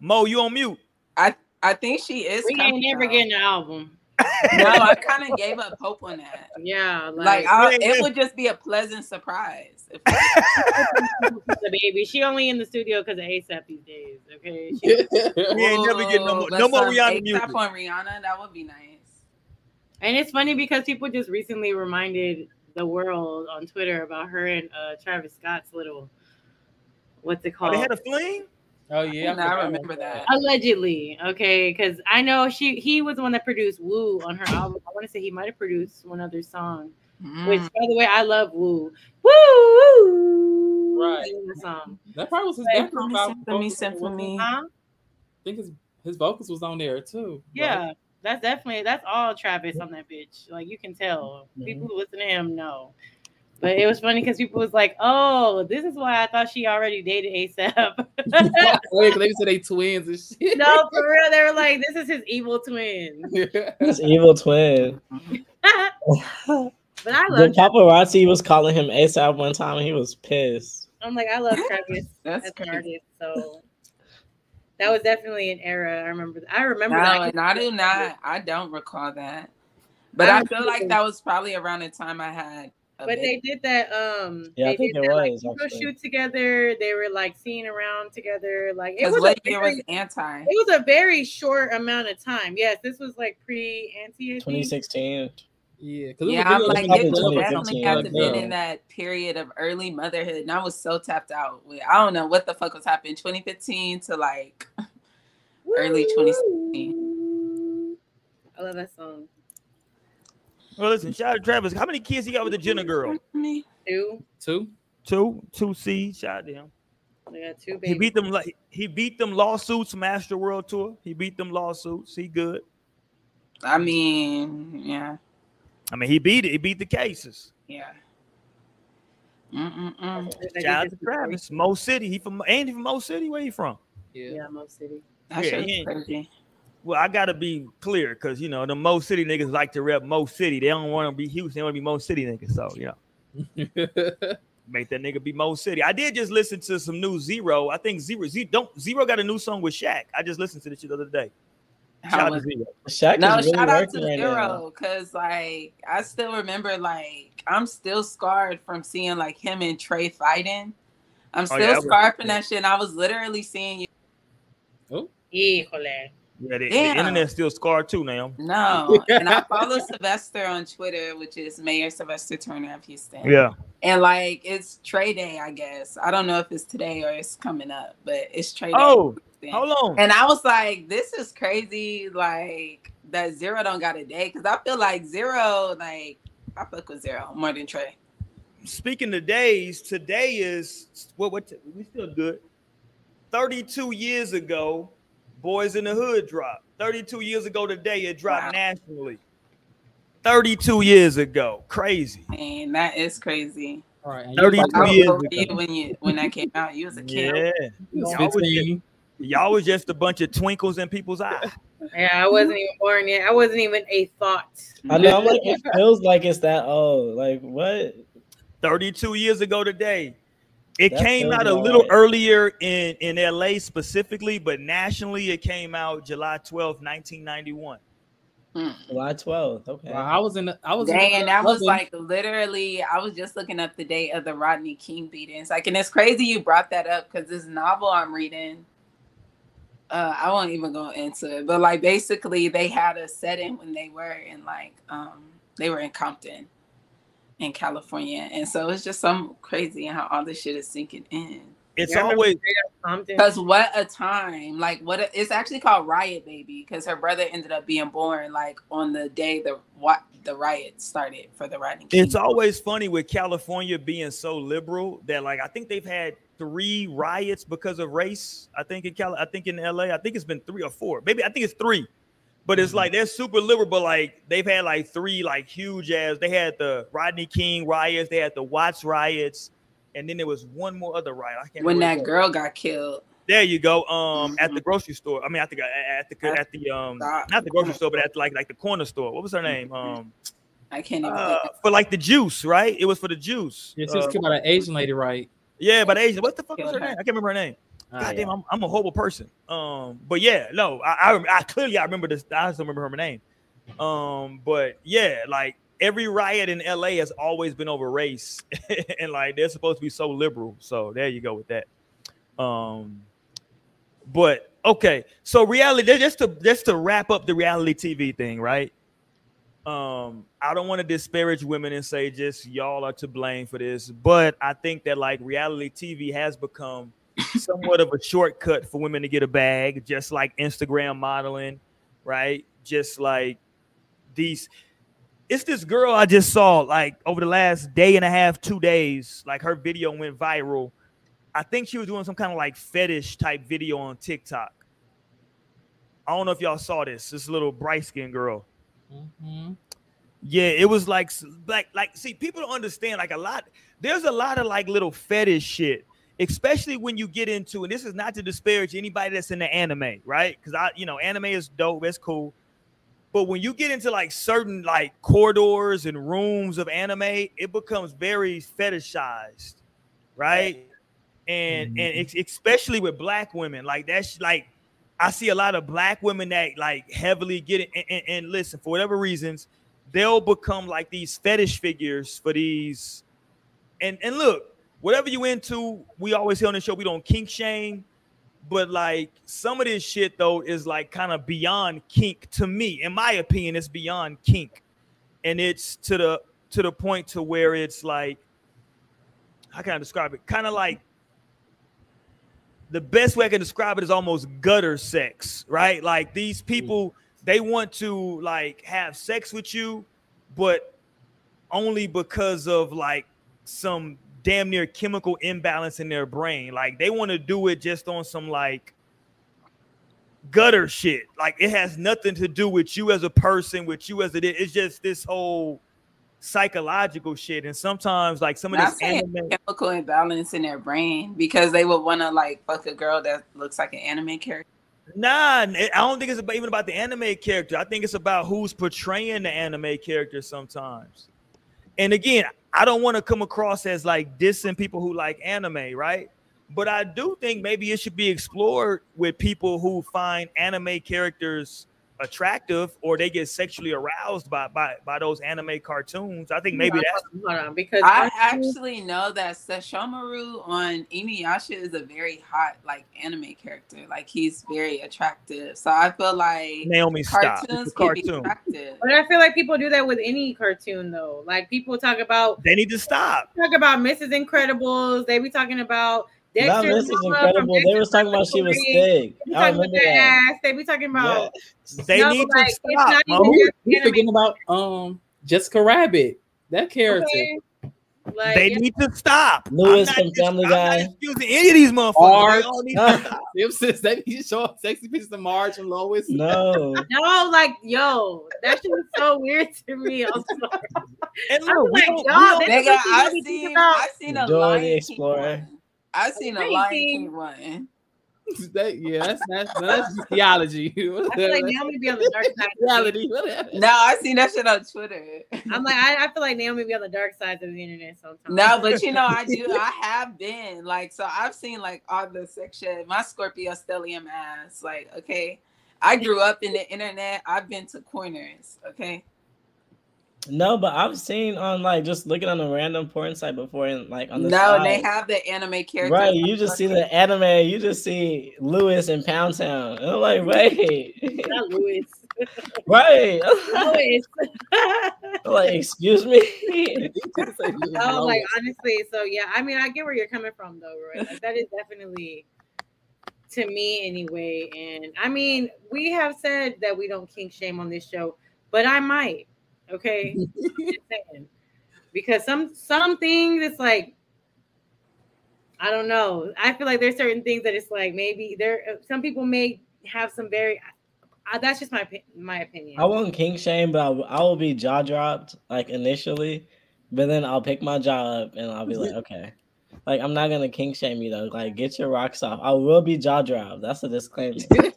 [SPEAKER 1] Mo, you on mute.
[SPEAKER 5] I I think she is.
[SPEAKER 6] We ain't
[SPEAKER 5] coming
[SPEAKER 6] never
[SPEAKER 5] out.
[SPEAKER 6] getting an album.
[SPEAKER 5] No, I kind of gave up hope on that.
[SPEAKER 6] Yeah,
[SPEAKER 5] Like,
[SPEAKER 6] like,
[SPEAKER 5] I, it would just be a pleasant surprise. If,
[SPEAKER 6] the baby. She only in the studio because of ASAP these days. Okay, she,
[SPEAKER 1] We ain't never getting no more- no more Rihanna
[SPEAKER 5] ASAP
[SPEAKER 1] music.
[SPEAKER 5] on Rihanna, that would be nice.
[SPEAKER 6] And it's funny because people just recently reminded the world on Twitter about her and uh, Travis Scott's little what's it
[SPEAKER 1] Oh,
[SPEAKER 6] called?
[SPEAKER 1] they had a fling.
[SPEAKER 3] Oh yeah,
[SPEAKER 5] And I remember that.
[SPEAKER 6] Allegedly, okay, because I know she he was the one that produced Woo on her album. I want to say he might have produced one other song. Which,
[SPEAKER 5] Mm.
[SPEAKER 6] by the way, I love Woo. Woo!
[SPEAKER 3] Right.
[SPEAKER 6] I song.
[SPEAKER 3] That probably was his
[SPEAKER 6] Hey,
[SPEAKER 3] background
[SPEAKER 5] Symphony,
[SPEAKER 3] vocals,
[SPEAKER 5] Symphony, Symphony.
[SPEAKER 6] Huh?
[SPEAKER 3] I think his his vocals was on there too.
[SPEAKER 6] Yeah, that's definitely that's all Travis on that bitch. Like you can tell.
[SPEAKER 3] Mhm.
[SPEAKER 6] People who listen to him know. But it was funny because people was like, "Oh, this is why I thought she already dated ASAP."
[SPEAKER 3] Right? oh, yeah, 'cause they said they twins and shit.
[SPEAKER 6] no, for real, they were like, "This is his evil twin."
[SPEAKER 4] This evil twin.
[SPEAKER 6] but I love
[SPEAKER 4] The
[SPEAKER 6] love.
[SPEAKER 4] paparazzi was calling him ASAP one time and he was pissed.
[SPEAKER 6] I'm like, I love Travis
[SPEAKER 5] That's
[SPEAKER 6] as an artist. So that was definitely an era. I remember. I remember
[SPEAKER 5] No,
[SPEAKER 6] that.
[SPEAKER 5] and I do not. I don't recall that. But
[SPEAKER 6] I
[SPEAKER 5] I feel like that was probably around the time I had. A
[SPEAKER 6] But they did that. Um,
[SPEAKER 4] Yeah, I
[SPEAKER 6] they
[SPEAKER 4] think
[SPEAKER 6] did
[SPEAKER 4] it
[SPEAKER 6] that, like,
[SPEAKER 4] was,
[SPEAKER 6] photo
[SPEAKER 4] actually.
[SPEAKER 6] shoot together. They were like seeing around together. Like it
[SPEAKER 5] Because
[SPEAKER 6] was a
[SPEAKER 5] what
[SPEAKER 6] very,
[SPEAKER 5] was anti?
[SPEAKER 6] it was a very short amount of time. Yes, this was like pre anti.
[SPEAKER 4] 2016.
[SPEAKER 3] Yeah, 'cause it
[SPEAKER 5] Yeah,
[SPEAKER 3] was a
[SPEAKER 5] I'm like,
[SPEAKER 3] of
[SPEAKER 5] it
[SPEAKER 3] him
[SPEAKER 5] was
[SPEAKER 3] with
[SPEAKER 5] definitely
[SPEAKER 3] a
[SPEAKER 5] have to
[SPEAKER 3] girl.
[SPEAKER 5] been in that period of early motherhood, and I was so tapped out. With, I don't know what the fuck was happening. 2015 to like early 2016.
[SPEAKER 6] I love that song.
[SPEAKER 1] Well, listen, shout out to Travis. How many kids he got with the Jenner girl?
[SPEAKER 5] Me.
[SPEAKER 6] Two.
[SPEAKER 3] Two.
[SPEAKER 1] Two, two C. Shout out to him.
[SPEAKER 6] They got two
[SPEAKER 1] He beat them like he beat them lawsuits Astroworld Tour. He beat them lawsuits. He good.
[SPEAKER 5] I mean, yeah,
[SPEAKER 1] I mean, he beat it. He beat the cases.
[SPEAKER 5] yeah. Mm-mm-mm.
[SPEAKER 1] Shout out to Travis. Mo City. He from ain't he from Mo City? Where he from?
[SPEAKER 3] Yeah.
[SPEAKER 6] Yeah, Mo City.
[SPEAKER 5] That
[SPEAKER 1] Yeah,
[SPEAKER 5] shit
[SPEAKER 1] he
[SPEAKER 5] was
[SPEAKER 1] ain't-
[SPEAKER 5] crazy.
[SPEAKER 1] Well, I gotta be clear because you know the Mo City niggas like to rep Mo City. They don't want to be Houston. They want to be Mo City niggas. So you know, make that nigga be Mo City. I did just listen to some new Z-Ro. I think Z-Ro Z don't Z-Ro got a new song with Shaq. I just listened to this shit the other day. Shout
[SPEAKER 5] How
[SPEAKER 1] out to Z-Ro.
[SPEAKER 4] Shaq
[SPEAKER 5] No,
[SPEAKER 4] really
[SPEAKER 5] shout out to
[SPEAKER 4] right.
[SPEAKER 5] Z-Ro because like I still remember like I'm still scarred from seeing like him and Trae fighting. I'm
[SPEAKER 1] Oh,
[SPEAKER 5] still
[SPEAKER 1] yeah, that was-
[SPEAKER 5] scarred from that shit. And I was literally seeing you. Oh.
[SPEAKER 6] Híjole.
[SPEAKER 1] Yeah, the, the internet's still scarred too now.
[SPEAKER 5] No, and I follow Sylvester on Twitter, which is Mayor Sylvester Turner of Houston.
[SPEAKER 1] Yeah.
[SPEAKER 5] And like it's Trae Day, I guess. I don't know if it's today or it's coming up, but it's Trae Day.
[SPEAKER 1] Oh, hold on.
[SPEAKER 5] And I was like, this is crazy. Like that Z-Ro don't got a day because I feel like Z-Ro, like I fuck with Z-Ro more than Trae.
[SPEAKER 1] Speaking of days, today is what? What? We still good. Thirty-two years ago, Boyz n the Hood dropped. Thirty-two years ago today, it dropped
[SPEAKER 5] Wow.
[SPEAKER 1] nationally. Thirty-two years ago, crazy.
[SPEAKER 5] And that is crazy.
[SPEAKER 3] All right. and
[SPEAKER 1] Thirty-
[SPEAKER 3] you
[SPEAKER 5] Like, I
[SPEAKER 1] Two
[SPEAKER 5] was
[SPEAKER 1] years ago.
[SPEAKER 5] when you when that came out. You was a kid.
[SPEAKER 1] Yeah, Y'all was
[SPEAKER 3] 15.
[SPEAKER 1] y'all was just a bunch of twinkles in people's eyes.
[SPEAKER 6] Yeah, I wasn't even born yet. I wasn't even a thought.
[SPEAKER 4] I know. I'm like, it feels like it's that old. Like what?
[SPEAKER 1] 32 years ago today. It
[SPEAKER 4] That
[SPEAKER 1] came out a little
[SPEAKER 4] right.
[SPEAKER 1] earlier in, in LA specifically, but nationally it came out July 12th, 1991.
[SPEAKER 4] July 12th. Okay.
[SPEAKER 3] Wow, I was in. The, I was. in
[SPEAKER 5] Dang,
[SPEAKER 3] the
[SPEAKER 5] and that was
[SPEAKER 3] oven.
[SPEAKER 5] like literally. I was just looking up the date of the Rodney King beatings. Like, and it's crazy you brought that up because this novel I'm reading. Uh, I won't even go into it, but like basically they had a setting when they were in like um they were in Compton, in California, and so it's just some crazy how all this shit is sinking in.
[SPEAKER 1] It's
[SPEAKER 6] Yeah,
[SPEAKER 1] always
[SPEAKER 5] Because what a time! Like what a, it's actually called Riot Baby because her brother ended up being born like on the day the what the riot started for the Rodney King.
[SPEAKER 1] it's always funny with California being so liberal that like I think they've had three riots because of race. I think in Cal, I think in LA, I think it's been three or four. Maybe I think it's three. But it's like they're super liberal, but like they've had like three like huge ass. They had the Rodney King riots, they had the Watts riots, and then there was one more other riot. I can't
[SPEAKER 5] when that
[SPEAKER 1] what it
[SPEAKER 5] girl got killed.
[SPEAKER 1] There you go. Um, at the
[SPEAKER 5] Mhm.
[SPEAKER 1] grocery store. I mean, at the at the at the um,
[SPEAKER 5] Stop.
[SPEAKER 1] not the grocery store, but at like like the corner store. What was her name? Um,
[SPEAKER 5] I can't even.
[SPEAKER 1] uh, for like the juice, right? It was for the juice.
[SPEAKER 3] Yeah, she was
[SPEAKER 1] Uh,
[SPEAKER 3] killed by that Asian lady, right?
[SPEAKER 1] yeah, but Asian. What the fuck was her
[SPEAKER 5] her.
[SPEAKER 1] name? I can't remember her name.
[SPEAKER 3] Ah,
[SPEAKER 1] God
[SPEAKER 3] yeah.
[SPEAKER 1] damn, I'm, I'm a horrible person. Um, but yeah, no, I, I, I clearly I remember this. I just don't remember her name. Um, but yeah, like every riot in LA has always been over race, and like they're supposed to be so liberal. So there you go with that. Um, but okay, so reality. Just to just to wrap up the reality TV thing, right? um, I don't want to disparage women and say just y'all are to blame for this, but I think that like reality TV has become somewhat of a shortcut for women to get a bag, just like Instagram modeling, right? Just like these. It's this girl I just saw like over the last day and a half, two days. Like her video went viral. I think she was doing some kind of like fetish type video on TikTok. I don't know if y'all saw this. This little bright skin girl.
[SPEAKER 3] Mhm.
[SPEAKER 1] Yeah, it was like like like see people don't understand like a lot there's a lot of like little fetish shit especially when you get into and this is not to disparage anybody that's in the anime right? Because I you know anime is dope it's cool. But when you get into like certain like corridors and rooms of anime it becomes very fetishized right? And and mm-hmm. ex- especially with black women like that's like I see a lot of black women that like heavily get it and, and, and listen for whatever reasons they'll become like these fetish figures for these and and look whatever you into we always say on the show we don't kink shame. But like some of this shit though is like kind of beyond kink to me. In my opinion it's beyond kink. And it's to the to the point to where it's like how can i describe it? Kind of like the best way i can describe it is almost gutter sex right? Like these mm. people they want to like have sex with you, but only because of like some damn near chemical imbalance in their brain. Like they want to do it just on some like gutter shit. Like it has nothing to do with you as a person, with you as it is. It's just this whole psychological shit. And sometimes like some of this anime,
[SPEAKER 5] chemical imbalance in their brain because they would want to like fuck a girl that looks like an anime character.
[SPEAKER 1] Nah, I don't think it's about, even about the anime character. I think it's about who's portraying the anime character sometimes. And again, I don't want to come across as like dissing people who like anime, right? But I do think maybe it should be explored with people who find anime characters attractive or they get sexually aroused by by, by those anime cartoons. I think maybe that's
[SPEAKER 6] Hold on, because
[SPEAKER 5] I
[SPEAKER 6] aren't
[SPEAKER 5] actually know that Sesshomaru on Inuyasha is a very hot like anime character. Like he's very attractive. So I feel like
[SPEAKER 1] Naomi stop. It's
[SPEAKER 5] cartoons
[SPEAKER 1] a
[SPEAKER 5] can be
[SPEAKER 1] cartoon.
[SPEAKER 6] But I feel like people do that with any cartoon though. Like people talk about
[SPEAKER 1] They need to stop.
[SPEAKER 6] talk about Mrs. Incredibles. They be talking about
[SPEAKER 4] Not
[SPEAKER 6] Dexter's
[SPEAKER 4] Mrs.
[SPEAKER 6] mama from
[SPEAKER 4] Incredible. They was talking about she was
[SPEAKER 6] Laboratory.
[SPEAKER 4] thick.
[SPEAKER 6] They be
[SPEAKER 4] I
[SPEAKER 6] talking about
[SPEAKER 4] remember
[SPEAKER 6] that
[SPEAKER 4] that.
[SPEAKER 6] ass. They be talking about
[SPEAKER 1] They
[SPEAKER 6] No,
[SPEAKER 1] need
[SPEAKER 6] like,
[SPEAKER 1] to
[SPEAKER 6] it's
[SPEAKER 1] stop.
[SPEAKER 6] not
[SPEAKER 1] Mo.
[SPEAKER 6] even-
[SPEAKER 3] We,
[SPEAKER 6] just
[SPEAKER 3] we
[SPEAKER 6] anime.
[SPEAKER 3] about um Jessica Rabbit. That character.
[SPEAKER 6] okay. Like
[SPEAKER 1] They
[SPEAKER 6] it's-
[SPEAKER 1] need to stop. Lois
[SPEAKER 4] from
[SPEAKER 1] not,
[SPEAKER 4] Family Guy.
[SPEAKER 1] not excusing any of these motherfuckers.
[SPEAKER 3] Art.
[SPEAKER 1] They all need to stop.
[SPEAKER 3] Them sis, they need to show up sexy pictures of Marge and Lois.
[SPEAKER 4] No.
[SPEAKER 6] no, like yo, that shit was so weird to me. I'm sorry.
[SPEAKER 1] And
[SPEAKER 6] I was
[SPEAKER 1] look,
[SPEAKER 6] like, y'all, they-
[SPEAKER 5] Nigga, I've seen I've seen a
[SPEAKER 4] Dora the
[SPEAKER 5] Lion King
[SPEAKER 4] Explorer.
[SPEAKER 5] One. I've seen a
[SPEAKER 6] Lion
[SPEAKER 5] Lion
[SPEAKER 6] King.
[SPEAKER 5] King one.
[SPEAKER 3] That, yeah, that's that's that's theology.
[SPEAKER 6] I feel like Naomi be on the dark side.
[SPEAKER 3] reality.
[SPEAKER 5] No, I seen that shit on Twitter.
[SPEAKER 6] I'm like, I, I feel like Naomi be on the dark side of the internet sometimes.
[SPEAKER 5] No, but you know, I do. I have been like, so I've seen like all the section. My Scorpio stellium ass. Like, okay, I grew up in the internet. I've been to corners. Okay,
[SPEAKER 4] No, but I've seen on like just looking on a random porn site before and like on the
[SPEAKER 5] no,
[SPEAKER 4] side.
[SPEAKER 5] they have the anime characters.
[SPEAKER 4] Right, you just see the anime, you just see Lewis in Pound Town. And I'm like, wait,
[SPEAKER 6] not Louis.
[SPEAKER 4] right. I'm like, excuse me.
[SPEAKER 6] No, like honestly, so yeah, I mean, I get where you're coming from though, Roy. Like that is definitely to me anyway. And I mean, we have said that we don't kink shame on this show, but I might. Okay, because some some things it's like I don't know. I feel like there's certain things that it's like maybe there. Some people may have some very. Uh, that's just my my opinion.
[SPEAKER 4] I won't king shame, but I will, I will be jaw dropped like initially, but then I'll pick my jaw up and I'll be like, okay. Like I'm not gonna king shame you though. Like get your rocks off. I will be jaw dropped. That's a disclaimer.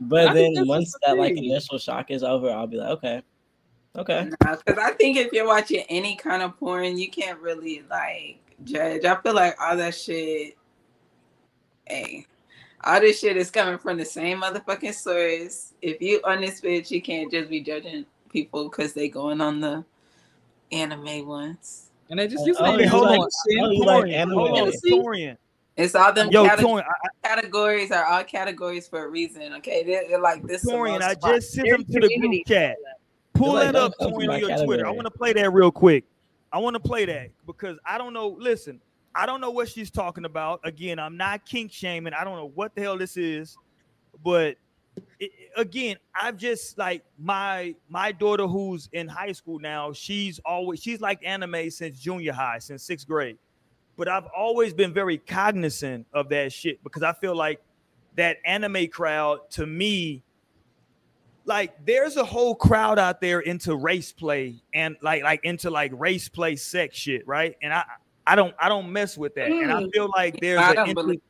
[SPEAKER 4] But
[SPEAKER 3] I
[SPEAKER 4] then once that like initial shock is over, I'll be like, okay, okay.
[SPEAKER 5] Because I think if you're watching any kind of porn, you can't really like judge. I feel like all that shit, hey, all this shit is coming from the same motherfucking source. If you on this bitch, you can't just be judging people because they going on the anime ones.
[SPEAKER 3] and they just use
[SPEAKER 4] Oh,
[SPEAKER 3] it.
[SPEAKER 1] Okay, hold
[SPEAKER 4] like-
[SPEAKER 1] on.
[SPEAKER 4] like anime.
[SPEAKER 1] hold on,
[SPEAKER 3] See?
[SPEAKER 5] It's all them
[SPEAKER 1] Yo,
[SPEAKER 5] cate-
[SPEAKER 1] Torian, I,
[SPEAKER 5] categories are all categories for a reason. Okay, they're, they're like this. is the
[SPEAKER 1] Torian, I just sent them to the group chat. Pull
[SPEAKER 4] like,
[SPEAKER 1] that up, Tony, on your Twitter. I want to play that real quick. I want to play that because I don't know. Listen, I don't know what she's talking about. Again, I'm not kink shaming. I don't know what the hell this is, but it, again, I've just like my my daughter who's in high school now. She's always she's like anime since junior high, since sixth grade. But I've always been very cognizant of that shit because I feel like that anime crowd to me like there's a whole crowd out there into race play and like like into like race play sex shit, right? And I I don't I don't mess with that. And I
[SPEAKER 6] Mm.
[SPEAKER 1] feel like there's
[SPEAKER 5] I
[SPEAKER 1] inter-
[SPEAKER 5] believe-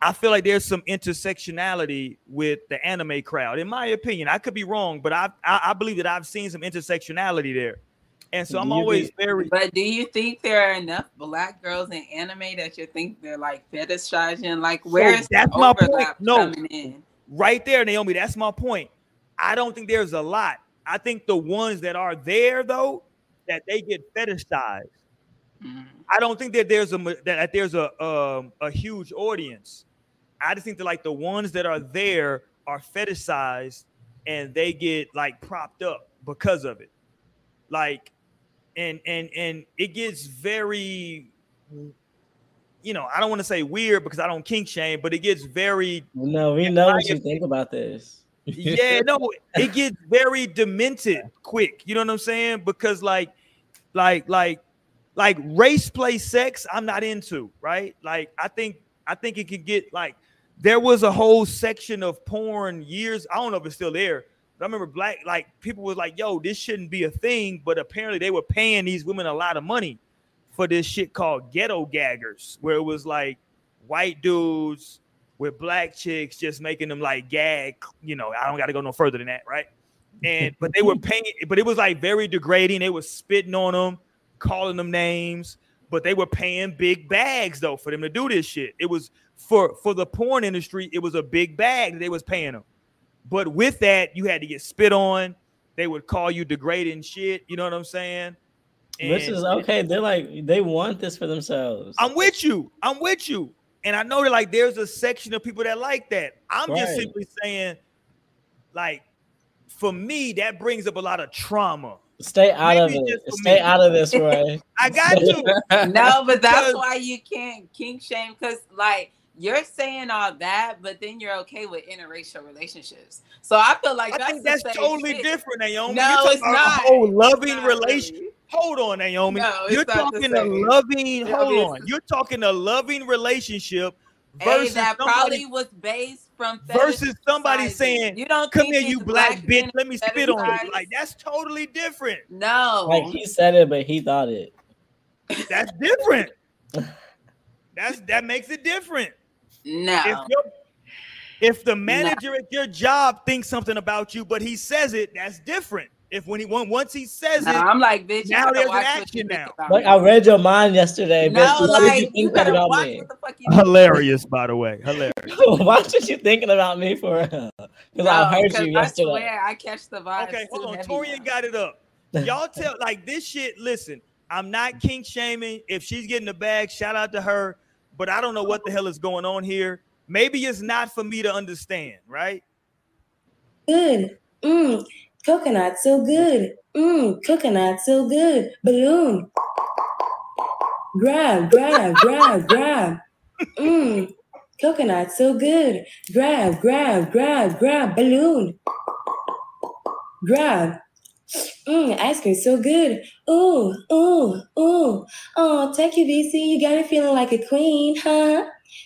[SPEAKER 1] I feel like there's some intersectionality with the anime crowd, in my opinion. I could be wrong, but I I, I believe that I've seen some intersectionality there, and so
[SPEAKER 4] Do
[SPEAKER 1] I'm always
[SPEAKER 4] think-
[SPEAKER 1] very.
[SPEAKER 5] But do you think there are enough black girls in anime that you think they're like fetishizing? Like, where's the
[SPEAKER 1] that's my point. No.
[SPEAKER 5] coming in?
[SPEAKER 1] right there, Naomi. That's my point. I don't think there's a lot. I think the ones that are there though, that they get fetishized.
[SPEAKER 5] Mm.
[SPEAKER 1] I don't think that there's a that, that there's a um, a huge audience. I just think that like the ones that are there are fetishized and they get like propped up because of it. Like, and and and it gets very, you know, I don't want to say weird because I don't kink shame, but it gets very
[SPEAKER 4] No, we know
[SPEAKER 1] my
[SPEAKER 4] what you think about this.
[SPEAKER 1] Yeah, no, it gets very demented quick. You know what I'm saying? Because like, like, like, like race play sex, I'm not into, right? Like, I think I think it could get like there was a whole section of porn years. I don't know if it's still there. But I remember black like people was like, yo, this shouldn't be a thing, but apparently they were paying these women a lot of money for this shit called ghetto gaggers, where it was like white dudes with black chicks just making them like gag. You know, I don't got to go no further than that, right? And but they were paying, but it was like very degrading. They were spitting on them, calling them names, but they were paying big bags though for them to do this shit. It was for for the porn industry, it was a big bag that they was paying them. But with that, you had to get spit on. They would call you degrading shit. You know what I'm saying?
[SPEAKER 4] Which
[SPEAKER 1] And-
[SPEAKER 4] is okay. They're like they want this for themselves.
[SPEAKER 1] I'm with you. I'm with you. And I know that like there's a section of people that like that. I'm just simply saying, like, for me, that brings up a lot of trauma.
[SPEAKER 4] Stay out of it. Stay
[SPEAKER 1] me.
[SPEAKER 4] out of this, Roy.
[SPEAKER 1] I got you.
[SPEAKER 5] No, but that's why you can't kink shame because, like, you're saying all that, but then you're okay with interracial relationships. So I feel like
[SPEAKER 1] I
[SPEAKER 5] that's
[SPEAKER 1] think that's totally
[SPEAKER 5] shit.
[SPEAKER 1] different, Naomi.
[SPEAKER 5] No,
[SPEAKER 1] You're talking
[SPEAKER 5] it's not.
[SPEAKER 1] A loving
[SPEAKER 5] Not
[SPEAKER 1] relation.
[SPEAKER 5] really.
[SPEAKER 1] Hold on, Naomi.
[SPEAKER 5] No,
[SPEAKER 1] You're talking a loving.
[SPEAKER 5] Yeah,
[SPEAKER 1] Hold
[SPEAKER 5] it's-
[SPEAKER 1] on. You're talking a loving relationship
[SPEAKER 5] Hey,
[SPEAKER 1] versus
[SPEAKER 5] that
[SPEAKER 1] somebody
[SPEAKER 5] probably was based from
[SPEAKER 1] versus somebody
[SPEAKER 5] fetishizing.
[SPEAKER 1] saying,
[SPEAKER 5] "You don't
[SPEAKER 1] "Come
[SPEAKER 5] think
[SPEAKER 1] here, you black bitch. Let me spit on you." Like that's totally different.
[SPEAKER 5] No,
[SPEAKER 4] Like he said it, but he thought it.
[SPEAKER 1] That's different. That's that makes it different.
[SPEAKER 5] No.
[SPEAKER 1] If if the manager at your job thinks something about you, but he says it, that's different. If when he once he says
[SPEAKER 5] No,
[SPEAKER 1] it,
[SPEAKER 5] I'm like, bitch.
[SPEAKER 1] Now
[SPEAKER 5] you
[SPEAKER 1] there's an action now.
[SPEAKER 4] Like. I read your mind yesterday,
[SPEAKER 5] No,
[SPEAKER 4] bitch. Why did
[SPEAKER 5] like
[SPEAKER 4] you
[SPEAKER 5] you
[SPEAKER 4] think about me?
[SPEAKER 5] what the fuck
[SPEAKER 1] hilarious, by the way, hilarious.
[SPEAKER 4] Why was you thinking about me for real? Because I heard
[SPEAKER 5] because
[SPEAKER 4] you
[SPEAKER 5] I
[SPEAKER 4] yesterday.
[SPEAKER 5] swear I catch the vibes.
[SPEAKER 1] Okay, hold on. Torian
[SPEAKER 5] now.
[SPEAKER 1] got it up. Y'all tell like this shit. Listen, I'm not kink shaming. If she's getting the bag, shout out to her. But I don't know what the hell is going on here. Maybe it's not for me to understand, right?
[SPEAKER 7] Good. Mmm. Coconut so good. Mmm. Coconut so good. Balloon. Grab, grab, grab, grab. Mmm. Coconut so good. Grab, grab, grab, grab. Balloon. Grab. Mmm, ice cream so good. Ooh, ooh, ooh. Oh, thank you, VC. You got me feeling like a queen, huh?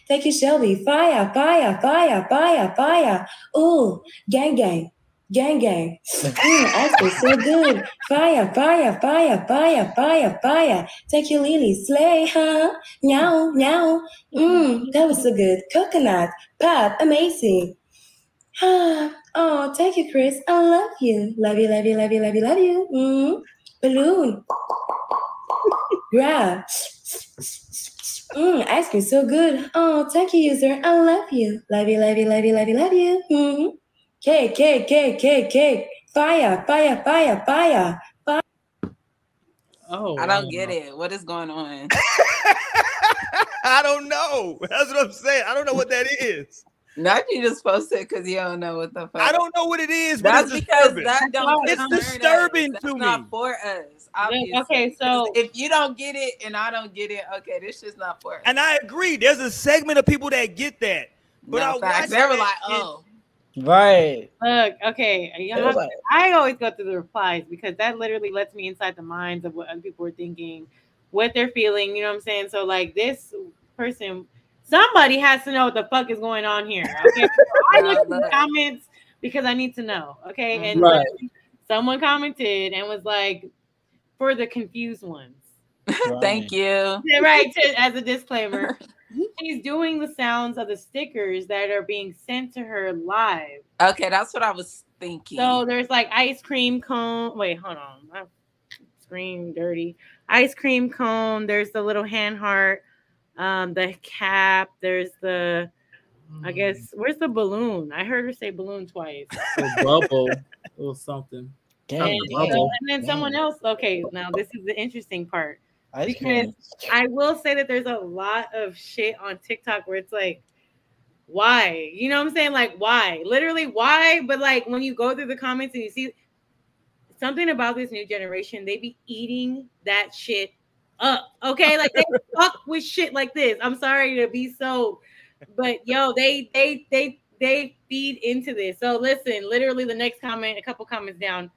[SPEAKER 7] Thank you, Shelby. Fire, fire, fire, fire, fire. Ooh, gang, gang, gang, gang. Mmm, ice cream so good. Fire, fire, fire, fire, fire, fire. Thank you, Lily. Slay, huh? Meow, meow. Mmm, that was so good. Coconut, pop, amazing. oh, thank you, Chris. I love you. Love you, love you, love you, love you, love you. Mm. Balloon. Grab. Mm, ice cream so good. Oh, thank you, user. I love you. Love you, love you, love you, love you, love you. Mm. Cake, cake, cake, cake, cake. Fire, fire, fire, fire.
[SPEAKER 3] Oh,
[SPEAKER 5] I don't
[SPEAKER 3] wow.
[SPEAKER 5] get it. What is going on?
[SPEAKER 1] I don't know. That's what I'm saying. I don't know what that is.
[SPEAKER 5] Not you just posted because you don't know what the fuck.
[SPEAKER 1] I don't know what it is, but
[SPEAKER 5] That's
[SPEAKER 1] it's
[SPEAKER 5] because
[SPEAKER 1] disturbing.
[SPEAKER 5] that don't.
[SPEAKER 1] It's disturbing
[SPEAKER 5] us.
[SPEAKER 1] to
[SPEAKER 5] That's not for us. Obviously.
[SPEAKER 6] okay, so-
[SPEAKER 5] if you don't get it and I don't get it, okay, this shit's not for us.
[SPEAKER 1] And I agree. There's a segment of people that get that, but
[SPEAKER 5] No,
[SPEAKER 1] I
[SPEAKER 5] facts.
[SPEAKER 1] watch
[SPEAKER 5] they were like,
[SPEAKER 1] and-
[SPEAKER 5] oh,
[SPEAKER 4] Right.
[SPEAKER 6] Look, okay, y'all
[SPEAKER 4] was
[SPEAKER 6] have-
[SPEAKER 4] like,
[SPEAKER 6] I always go through the replies because that literally lets me inside the minds of what other people are thinking, what they're feeling. You know what I'm saying? So like this person, somebody has to know what the fuck is going on here. Okay, I look at the comments because I need to know. Okay, mm-hmm. and
[SPEAKER 4] Right.
[SPEAKER 6] someone commented and was like, for the confused ones.
[SPEAKER 5] thank you.
[SPEAKER 6] Right. to- as a disclaimer, she's doing the sounds of the stickers that are being sent to her live.
[SPEAKER 5] Okay, that's what I was thinking.
[SPEAKER 6] So there's like ice cream cone. Wait, hold on. My screen dirty. Ice cream cone. There's the little hand heart. Um, the cap. There's the. I guess where's the balloon? I heard her say balloon twice.
[SPEAKER 3] a bubble or something.
[SPEAKER 4] Dang,
[SPEAKER 3] I'm
[SPEAKER 6] So-
[SPEAKER 3] a bubble.
[SPEAKER 6] and then someone else. Okay, now this is the interesting part.
[SPEAKER 4] Ice
[SPEAKER 6] because
[SPEAKER 4] cream.
[SPEAKER 6] I will say that there's a lot of shit on TikTok where it's like, why? You know what I'm saying? Like, why? Literally, why? But like when you go through the comments and you see something about this new generation, they be eating that shit up. Okay, like they fuck with shit like this. I'm sorry to be so, but yo, they they they they feed into this. So listen, literally the next comment, a couple comments down.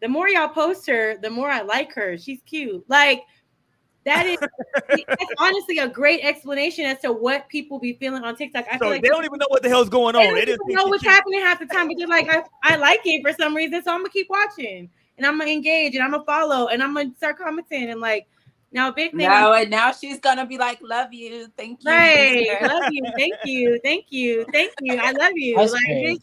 [SPEAKER 6] The more y'all post her, the more I like her. She's cute. Like that is that's honestly a great explanation as to what people be feeling on TikTok. I
[SPEAKER 1] So
[SPEAKER 6] feel like
[SPEAKER 1] they don't even know what the hell's going on.
[SPEAKER 6] they don't
[SPEAKER 1] They
[SPEAKER 6] even know what's happening half the time, but they're like, I, I like it for some reason, so I'm gonna keep watching and I'm gonna engage and I'm gonna follow and I'm gonna start commenting and like now big thing
[SPEAKER 5] now and now she's gonna be like, love you, thank you.
[SPEAKER 6] Right. Love you. Thank you. Thank you. Thank you. I love you.
[SPEAKER 4] Ice
[SPEAKER 6] like
[SPEAKER 4] cream.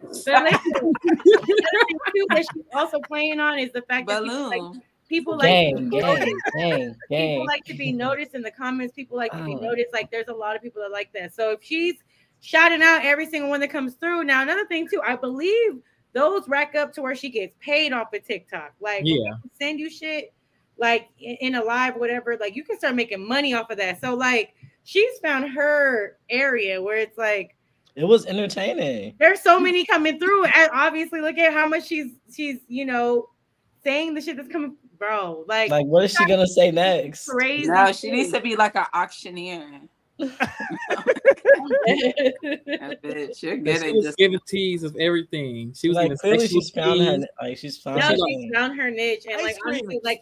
[SPEAKER 6] But like, the other thing too that she's also playing on is the fact that people like,
[SPEAKER 5] Balloon.
[SPEAKER 6] people like
[SPEAKER 4] Gang,
[SPEAKER 6] to be
[SPEAKER 4] gang,
[SPEAKER 6] noticed.
[SPEAKER 4] gang,
[SPEAKER 6] People like to be noticed in the comments. People like to be
[SPEAKER 4] Oh.
[SPEAKER 6] noticed. Like there's a lot of people that like that. So if she's shouting out every single one that comes through, now another thing too, I believe those rack up to where she gets paid off of TikTok. Like
[SPEAKER 3] Yeah.
[SPEAKER 6] send you shit like in, in a live whatever, like you can start making money off of that. So like she's found her area where it's like
[SPEAKER 4] It was entertaining.
[SPEAKER 6] there's so many coming through, and obviously look at how much she's she's you know saying the shit that's coming, bro. Like,
[SPEAKER 4] Like, what is she gonna say next?
[SPEAKER 6] crazy.
[SPEAKER 5] No, she needs to be like an auctioneer. That bitch, you're
[SPEAKER 3] And
[SPEAKER 5] good
[SPEAKER 3] she was
[SPEAKER 5] just
[SPEAKER 3] giving teas of everything. She was
[SPEAKER 4] Like,
[SPEAKER 3] giving
[SPEAKER 4] clearly she's found her.
[SPEAKER 3] teas.
[SPEAKER 4] Like, she's found
[SPEAKER 6] no,
[SPEAKER 4] her.
[SPEAKER 6] she's found her niche, and
[SPEAKER 1] Ice
[SPEAKER 6] like honestly, like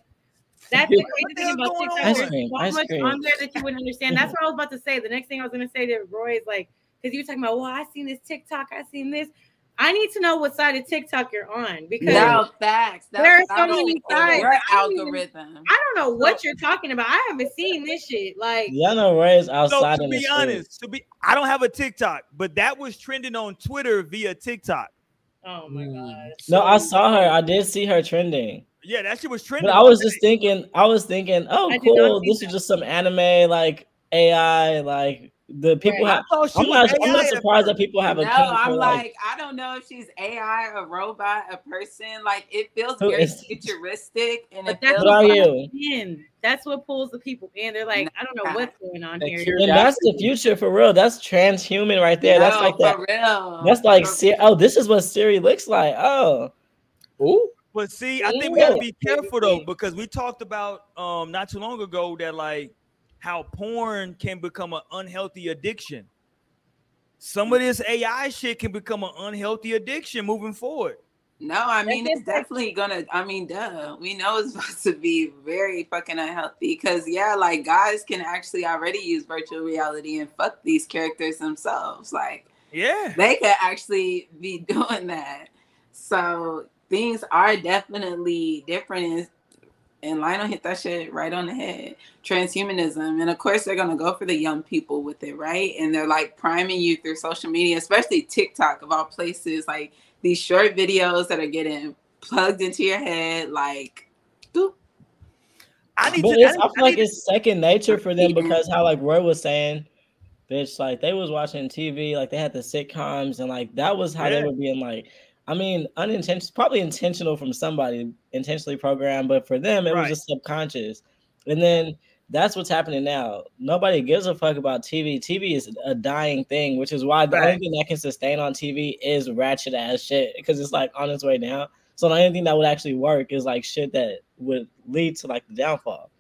[SPEAKER 6] that's the
[SPEAKER 1] What
[SPEAKER 6] crazy thing about TikTok.
[SPEAKER 1] on?
[SPEAKER 4] Ice
[SPEAKER 6] There's
[SPEAKER 4] cream,
[SPEAKER 6] so
[SPEAKER 4] ice
[SPEAKER 6] much
[SPEAKER 4] cream.
[SPEAKER 6] on there that you wouldn't understand. That's what I was about to say. The next thing I was gonna say to Roy is like, because you were talking about, well, I seen this TikTok, I seen this. I need to know what side of TikTok you're on because
[SPEAKER 5] no facts. That's
[SPEAKER 6] There are
[SPEAKER 5] I
[SPEAKER 6] so
[SPEAKER 5] don't
[SPEAKER 6] many sides.
[SPEAKER 5] Your
[SPEAKER 6] I even-
[SPEAKER 5] algorithm.
[SPEAKER 6] I don't know what you're talking about. I haven't seen this shit. Like,
[SPEAKER 4] Y'all know Ray is
[SPEAKER 1] So
[SPEAKER 4] outside
[SPEAKER 1] to
[SPEAKER 4] in the
[SPEAKER 1] be
[SPEAKER 4] street.
[SPEAKER 1] honest, to be I don't have a TikTok, but that was trending on Twitter via TikTok.
[SPEAKER 6] oh my
[SPEAKER 3] Mm.
[SPEAKER 6] god.
[SPEAKER 4] No, I saw her. I did see her trending.
[SPEAKER 1] Yeah, that shit was trending.
[SPEAKER 4] But I was just thinking, I was thinking, oh,
[SPEAKER 6] I
[SPEAKER 4] cool. This is just some anime, like AI, like the people
[SPEAKER 6] Right.
[SPEAKER 4] have.
[SPEAKER 1] Oh,
[SPEAKER 4] I'm, not. I'm not surprised that people have a.
[SPEAKER 5] No, I'm
[SPEAKER 4] for
[SPEAKER 5] like,
[SPEAKER 4] like.
[SPEAKER 5] I don't know if she's AI, a robot, a person. Like it feels very
[SPEAKER 4] is-
[SPEAKER 5] futuristic, and
[SPEAKER 6] But
[SPEAKER 5] it
[SPEAKER 6] that's
[SPEAKER 5] feels
[SPEAKER 4] What are
[SPEAKER 5] like,
[SPEAKER 4] you?
[SPEAKER 6] That's what pulls the people in. They're like, I don't know what's going on
[SPEAKER 3] That
[SPEAKER 6] here.
[SPEAKER 3] curiosity.
[SPEAKER 4] And that's the future for real. That's transhuman right there. that's
[SPEAKER 5] No,
[SPEAKER 4] like that.
[SPEAKER 5] real.
[SPEAKER 4] That's like
[SPEAKER 5] For-
[SPEAKER 4] Siri. Oh, this is what Siri looks like. Oh,
[SPEAKER 3] Ooh.
[SPEAKER 1] But see, I think we gotta be careful though, because we talked about um not too long ago that like how porn can become an unhealthy addiction. Some of this AI shit can become an unhealthy addiction moving forward.
[SPEAKER 5] No, I mean it's definitely gonna. I mean, duh, we know it's supposed to be very fucking unhealthy because yeah, like guys can actually already use virtual reality and fuck these characters themselves. Like
[SPEAKER 1] Yeah.
[SPEAKER 5] they could actually be doing that. So things are definitely different. And, and Lionel hit that shit right on the head. Transhumanism, and of course they're gonna go for the young people with it, right? And they're like priming you through social media, especially TikTok of all places, like these short videos that are getting plugged into your head, like, doop.
[SPEAKER 1] I need
[SPEAKER 4] but
[SPEAKER 1] to.
[SPEAKER 4] it's,
[SPEAKER 1] I,
[SPEAKER 4] I feel
[SPEAKER 1] I
[SPEAKER 4] like
[SPEAKER 1] need
[SPEAKER 4] it's second nature for them
[SPEAKER 5] mm-hmm.
[SPEAKER 4] because how like Roy was saying, bitch, like they was watching TV, like they had the sitcoms, and like that was how they were being like. I mean, unintentional, probably intentional from somebody, intentionally programmed, but for them it
[SPEAKER 1] Right.
[SPEAKER 4] was just subconscious. And then that's what's happening now. Nobody gives a fuck about TV. TV is a dying thing, which is why the only thing that can sustain on TV is ratchet ass shit because it's like on its way down. So the only thing that would actually work is like shit that would lead to like the downfall.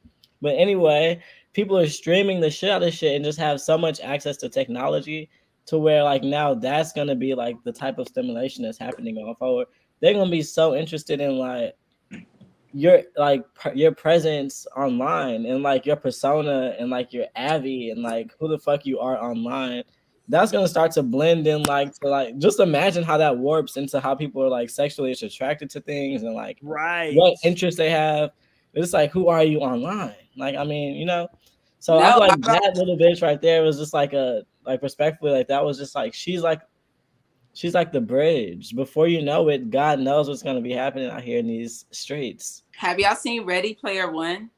[SPEAKER 4] But anyway, people are streaming the shit out of shit and just have so much access to technology to where like now that's gonna be like the type of stimulation that's happening going forward. They're gonna be so interested in like your like your presence online and like your persona and like your avi and like who the fuck you are online. That's gonna start to blend in like to like just imagine how that warps into how people are like sexually attracted to things and like
[SPEAKER 1] right.
[SPEAKER 4] what interests they have. It's like who are you online? Like i mean you know? So no, i like that little bitch right there was just like a like respectfully like that was just like she's like she's like the bridge. Before you know it, God knows what's gonna be happening out here in these streets.
[SPEAKER 5] Have y'all seen Ready Player One?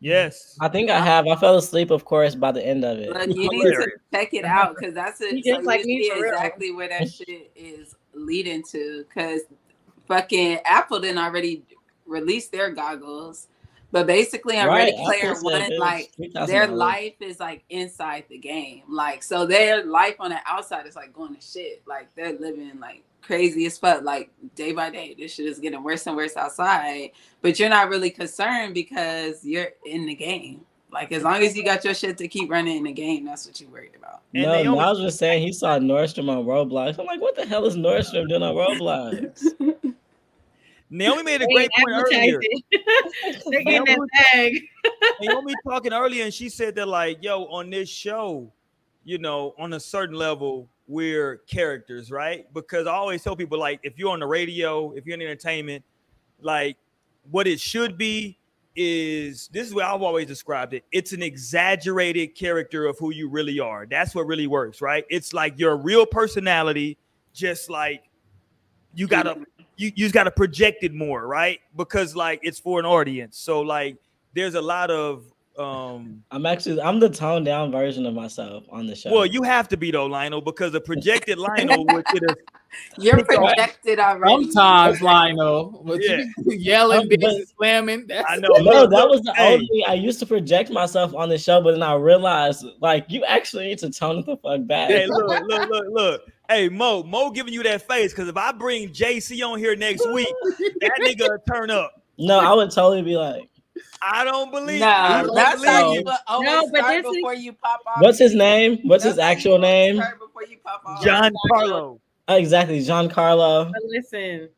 [SPEAKER 1] Yes,
[SPEAKER 4] I think I have. I fell asleep, of course, by the end of it.
[SPEAKER 5] Look, you need to check it out because that's a, so like you see exactly where that shit is leading to. Because fucking Apple didn't already release their goggles. But basically, on right. Ready Player One, like their life is like inside the game. Like so, their life on the outside is like going to shit. Like they're living like crazy as fuck. Like day by day, this shit is getting worse and worse outside. But you're not really concerned because you're in the game. Like as long as you got your shit to keep running in the game, that's what you're worried about.
[SPEAKER 4] And no, only- I was just saying he saw Nordstrom on Roblox. I'm like, what the hell is Nordstrom doing on Roblox?
[SPEAKER 1] Naomi made a great point earlier. They're getting that bag. Naomi talking earlier, and she said that like, yo, on this show, you know, on a certain level, we're characters, right? Because I always tell people like, if you're on the radio, if you're in entertainment, like, what it should be is this is what I've always described it. It's an exaggerated character of who you really are. That's what really works, right? It's like your real personality, just like you gotta you, you just got to project it more, right? Because like it's for an audience. So like there's a lot of um
[SPEAKER 4] I'm actually I'm the toned down version of myself on the show.
[SPEAKER 1] Well, you have to be though, Lionel, because a projected Lionel would get a
[SPEAKER 5] You're projected already.
[SPEAKER 3] Sometimes Lionel, but yeah. yelling, bitch, slamming.
[SPEAKER 4] That's I know. No, that was the hey. only I used to project myself on the show, but then I realized like you actually need to tone the fuck back.
[SPEAKER 1] Hey, look, look, look, look. Hey Mo, Mo giving you that face because if I bring JC on here next week, that nigga turn up.
[SPEAKER 4] No, I would totally be like,
[SPEAKER 1] I don't believe.
[SPEAKER 5] No, that's how you no, but this before is... you pop off.
[SPEAKER 4] What's his name? What's that's his actual name?
[SPEAKER 5] Before you pop off.
[SPEAKER 1] John Carlo.
[SPEAKER 4] Exactly, John Carlo.
[SPEAKER 6] But listen,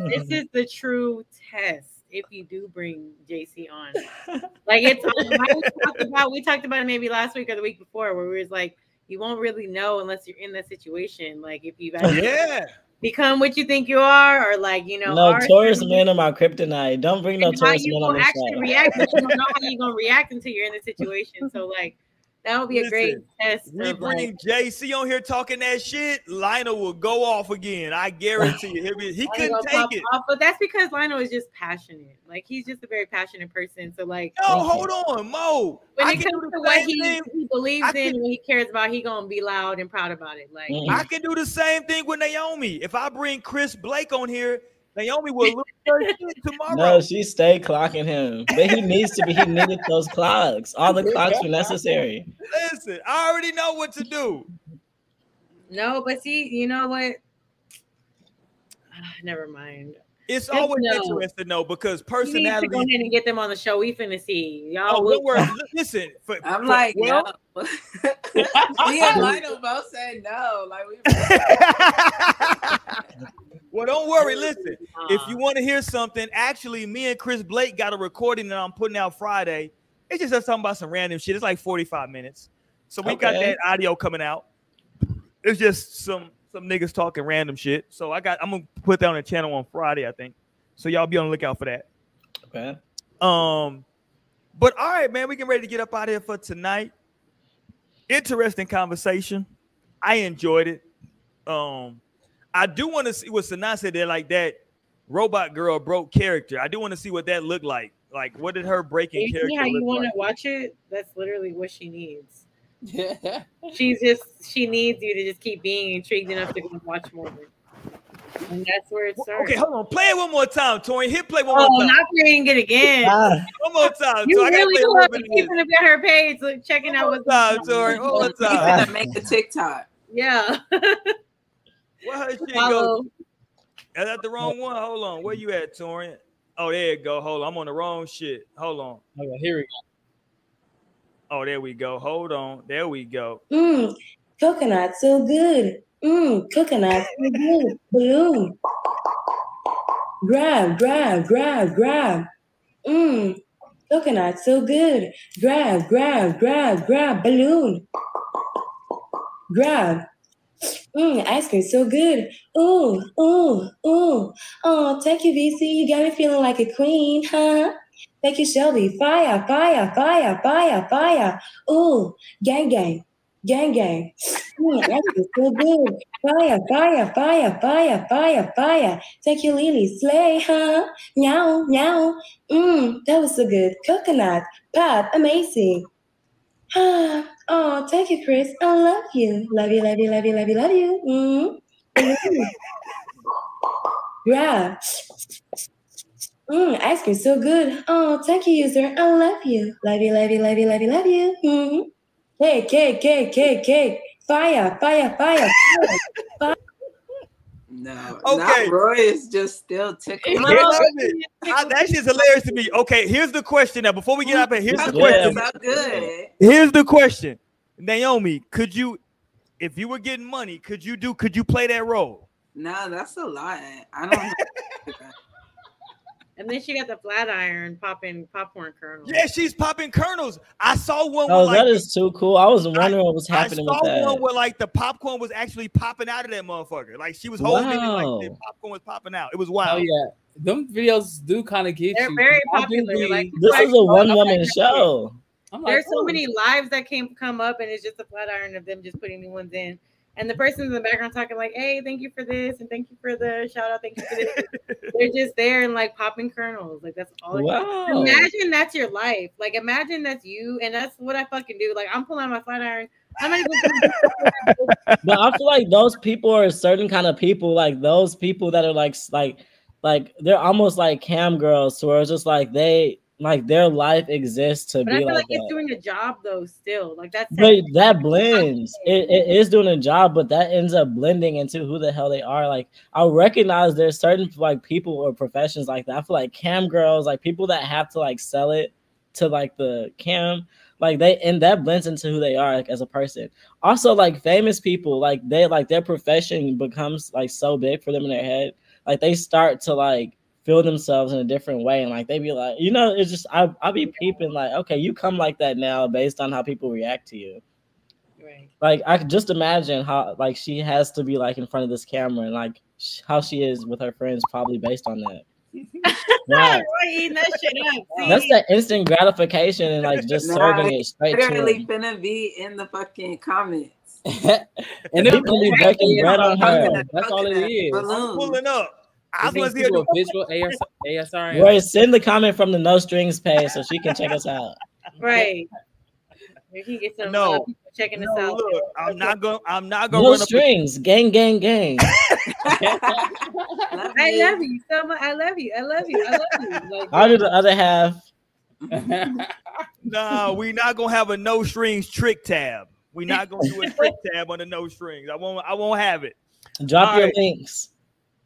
[SPEAKER 6] this is the true test. If you do bring JC on, like it's we talked about, we talked about it maybe last week or the week before, where we was like, you won't really know unless you're in that situation. Like if you've
[SPEAKER 1] yeah
[SPEAKER 6] become what you think you are, or like you know,
[SPEAKER 4] no Taurus men are my kryptonite. Don't bring no Taurus men on the show.
[SPEAKER 6] react, but you don't know how you're gonna react until you're in the situation. So like that would be Listen, a great test.
[SPEAKER 1] We bring like, JC on here talking that shit. Lionel will go off again. I guarantee you. He, he couldn't take it.
[SPEAKER 6] Off, but that's because Lionel is just passionate. Like he's just a very passionate person. So like,
[SPEAKER 1] no, hold on, Mo.
[SPEAKER 6] When I it comes to what he, he believes I in, can, what he cares about, he gonna be loud and proud about it. Like
[SPEAKER 1] I can do the same thing with Naomi. If I bring Chris Blake on here, Naomi will lose her shit tomorrow.
[SPEAKER 4] No, she stay clocking him. But he needs to be, he needed those clocks. All the clocks were necessary.
[SPEAKER 1] Listen, I already know what to do.
[SPEAKER 6] No, but see, you know what? Ah, never mind.
[SPEAKER 1] It's Just always know. interesting though because personality.
[SPEAKER 6] Need to go ahead and get them on the show. We finna see y'all. Oh,
[SPEAKER 1] will... worry. Listen,
[SPEAKER 5] for, I'm for, like, well, no. me and Lionel both said no. Like we.
[SPEAKER 1] Well, don't worry. Listen, if you want to hear something, actually, me and Chris Blake got a recording that I'm putting out Friday. It's just us talking about some random shit. It's like 45 minutes. So we okay. got that audio coming out. It's just some some niggas talking random shit. So I got I'm gonna put that on the channel on Friday, I think. So y'all be on the lookout for that.
[SPEAKER 4] Okay.
[SPEAKER 1] Um, but all right, man, we get ready to get up out of here for tonight. Interesting conversation. I enjoyed it. Um, I do want to see what Sanaa said there, like that robot girl broke character. I do want to see what that looked like. Like, what did her breaking
[SPEAKER 6] you
[SPEAKER 1] character?
[SPEAKER 6] how you
[SPEAKER 1] want
[SPEAKER 6] to watch it? That's literally what she needs. Yeah, she's just she needs you to just keep being intrigued enough to watch more. And that's where it starts.
[SPEAKER 1] Okay, hold on. Play it one more time, Tori. Hit play one
[SPEAKER 6] Oh,
[SPEAKER 1] more time.
[SPEAKER 6] Oh, not playing it again.
[SPEAKER 4] Ah,
[SPEAKER 1] One more time.
[SPEAKER 6] you
[SPEAKER 1] Tori. I gotta
[SPEAKER 6] really
[SPEAKER 1] play it
[SPEAKER 6] love
[SPEAKER 1] one more time.
[SPEAKER 6] keeping up at her page, like checking out
[SPEAKER 1] One
[SPEAKER 6] what's
[SPEAKER 1] more time,
[SPEAKER 6] going on.
[SPEAKER 1] Tori. One more time.
[SPEAKER 5] gonna make a TikTok.
[SPEAKER 6] Yeah.
[SPEAKER 1] What her shit go? Is that the wrong one? Hold on. Where you at, Tori? Oh, there you go. Hold on. I'm on the wrong shit. Hold on.
[SPEAKER 3] Oh, okay, here we go.
[SPEAKER 1] Oh, there we go. Hold on. There we go.
[SPEAKER 7] Mmm, coconut so good. Mmm, coconut so good. Balloon. Grab, grab, grab, grab. Mmm, coconut so good. Grab, grab, grab, grab. Balloon. Grab. Mmm, ice cream so good. Ooh, ooh, ooh. Oh, take you, VC. You got me feeling like a queen, huh? Thank you, Shelby. Fire, fire, fire, fire, fire. Ooh, gang, gang, gang, gang. Mm, that is so good. Fire, fire, fire, fire, fire, fire. Thank you, Lily. Slay, huh? Meow, meow. Mmm, that was so good. Coconut, pop, amazing. Ah, oh, thank you, Chris. I love you. Love you, love you, love you, love you, love you. Mm. Grab. Mm, ice cream so good. Oh, thank you, user. I love you. Love you, love you, love you, love you, love you. Mm. Cake, cake, cake, cake, cake. Fire, fire, fire. fire.
[SPEAKER 5] No,
[SPEAKER 1] Okay.
[SPEAKER 5] now Roy is just still tickling.
[SPEAKER 1] Here's the- I- that shit's hilarious to me. Okay, here's the question now. Before we get up here, here's the
[SPEAKER 5] Okay,
[SPEAKER 1] question.
[SPEAKER 5] so good.
[SPEAKER 1] Here's the question. Naomi, could you, if you were getting money, could you do, could you play that role?
[SPEAKER 5] No, that's a lot. I don't. Have
[SPEAKER 6] And then she got the flat iron popping popcorn kernels.
[SPEAKER 1] Yeah, she's popping kernels. I saw one
[SPEAKER 4] oh,
[SPEAKER 1] where like
[SPEAKER 4] that is too cool. I was wondering what was
[SPEAKER 1] I
[SPEAKER 4] happening
[SPEAKER 1] saw
[SPEAKER 4] with that.
[SPEAKER 1] one where like the popcorn was actually popping out of that motherfucker. Like she was holding it and like the popcorn was popping out. It was wild.
[SPEAKER 3] Oh
[SPEAKER 1] wild.
[SPEAKER 3] yeah, them videos do kind of get
[SPEAKER 6] They're
[SPEAKER 3] you.
[SPEAKER 6] very
[SPEAKER 3] I do
[SPEAKER 6] popular,
[SPEAKER 3] be-
[SPEAKER 6] like-
[SPEAKER 4] This is a oh, one woman
[SPEAKER 6] Okay.
[SPEAKER 4] show.
[SPEAKER 3] I'm like,
[SPEAKER 6] There's so
[SPEAKER 3] oh.
[SPEAKER 6] many lives that came come up, and it's just a flat iron of them just putting new ones in. And the person in the background talking like, "Hey, thank you for this, and thank you for the shout out, thank you for this." They're just there and like popping kernels, like that's all.
[SPEAKER 4] Wow.
[SPEAKER 6] Imagine that's your life. Like imagine that's you, and that's what I fucking do. Like I'm pulling out my flat iron. I'm not even.
[SPEAKER 4] But I feel like those people are a certain kind of people, like those people that are like like like they're almost like cam girls, so it's just like they like their life exists to
[SPEAKER 6] But I
[SPEAKER 4] be
[SPEAKER 6] feel
[SPEAKER 4] like,
[SPEAKER 6] like it's
[SPEAKER 4] that.
[SPEAKER 6] doing a job though. Still, like that's
[SPEAKER 4] But that blends. It, it is doing a job, but that ends up blending into who the hell they are. Like I recognize there's certain like people or professions like that. I feel like cam girls, like people that have to like sell it to like the cam, like they and that blends into who they are like as a person. Also, like famous people, like they like their profession becomes like so big for them in their head. Like they start to like feel themselves in a different way and like they be like, you know, it's just I I be peeping like, okay, you come like that now based on how people react to you
[SPEAKER 6] right.
[SPEAKER 4] like I could just imagine how like she has to be like in front of this camera and like sh- how she is with her friends probably based on that. Right.
[SPEAKER 6] Eating that shit up. See?
[SPEAKER 4] That's that instant gratification and like just
[SPEAKER 5] Nah,
[SPEAKER 4] serving it straight to
[SPEAKER 5] Literally
[SPEAKER 4] them.
[SPEAKER 5] finna be in the fucking comments.
[SPEAKER 3] and
[SPEAKER 4] People be breaking bread on her.
[SPEAKER 3] That's all it is.
[SPEAKER 1] coconut.
[SPEAKER 5] I'm
[SPEAKER 1] pulling up. I
[SPEAKER 3] It's
[SPEAKER 1] was
[SPEAKER 3] gonna
[SPEAKER 1] here.
[SPEAKER 3] do a visual AS, ASR.
[SPEAKER 4] Roy, send the comment from the no strings page so she can check us out.
[SPEAKER 6] right. We can get some
[SPEAKER 1] No.
[SPEAKER 6] uh, people checking
[SPEAKER 1] No,
[SPEAKER 6] us out.
[SPEAKER 1] look, I'm not gonna. I'm not gonna
[SPEAKER 4] No
[SPEAKER 1] run up.
[SPEAKER 4] strings, gang, gang, gang.
[SPEAKER 6] I love you so much. I love you. I love you. I love you. Like,
[SPEAKER 4] I'll do the other half.
[SPEAKER 1] Nah, we not gonna have a no strings trick tab. We not gonna do a trick tab on the no strings. I won't. I won't have it.
[SPEAKER 4] Drop
[SPEAKER 1] All
[SPEAKER 4] your
[SPEAKER 1] right.
[SPEAKER 4] links.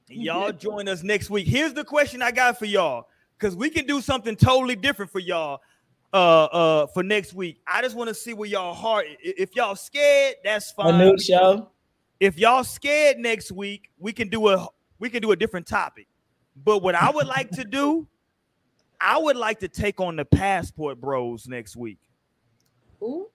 [SPEAKER 1] Y'all join us next week. Here's the question I got for y'all, because we can do something totally different for y'all. Uh, uh, for next week. I just want to see where y'all heart. If y'all scared, that's fine.
[SPEAKER 4] A
[SPEAKER 1] fine.
[SPEAKER 4] new show.
[SPEAKER 1] if y'all scared next week, we can do a we can do a different topic. But what I would like to do, I would like to take on the passport bros next week.
[SPEAKER 6] Ooh.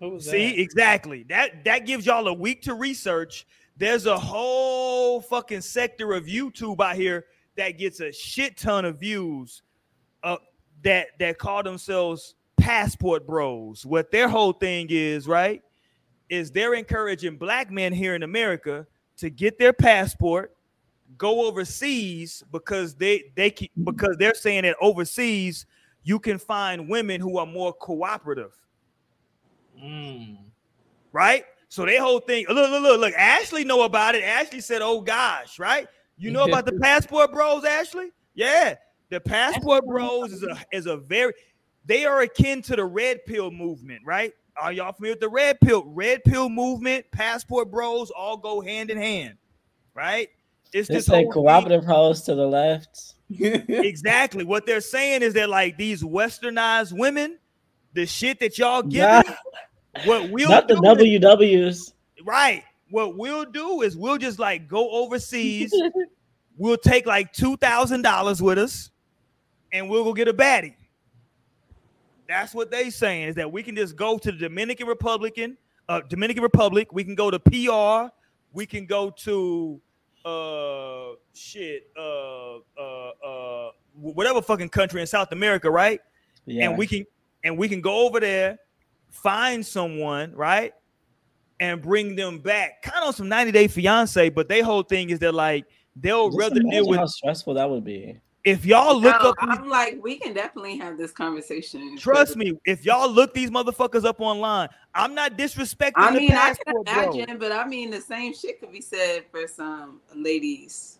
[SPEAKER 3] Who was
[SPEAKER 1] See,
[SPEAKER 3] that?
[SPEAKER 1] exactly. That that gives y'all a week to research. There's a whole fucking sector of YouTube out here that gets a shit ton of views. Uh, that that call themselves passport bros. What their whole thing is, right? Is they're encouraging black men here in America to get their passport, go overseas because they they keep, because they're saying that overseas you can find women who are more cooperative
[SPEAKER 3] Mm.
[SPEAKER 1] right? So their whole thing, look, look, look, look. Ashley know about it. Ashley said, "Oh gosh, right? You know about the passport bros, Ashley? Yeah, the passport bros is a is a very they are akin to the red pill movement, right? Are y'all familiar with the red pill? Red pill movement, passport bros all go hand in hand, right?
[SPEAKER 4] It's this a cooperative host to the left.
[SPEAKER 1] exactly. What they're saying is that like these westernized women, the shit that y'all giving, what we'll
[SPEAKER 4] not the WWs.
[SPEAKER 1] Right. What we'll do is we'll just like go overseas. we'll take like two thousand dollars with us, and we'll go get a baddie. That's what they saying is that we can just go to the Dominican Republican, uh, Dominican Republic. We can go to PR. We can go to uh shit uh uh uh whatever fucking country in South America, right? Yeah. And we can and we can go over there, find someone, right? And bring them back. Kind of some 90 day fiance, but their whole thing is that like they'll Just rather deal with
[SPEAKER 4] how stressful that would be
[SPEAKER 1] if y'all look no, up,
[SPEAKER 5] I'm like, we can definitely have this conversation.
[SPEAKER 1] Trust me, if y'all look these motherfuckers up online, I'm not disrespecting.
[SPEAKER 5] I mean, I can imagine, bro. but I mean, the same shit could be said for some ladies.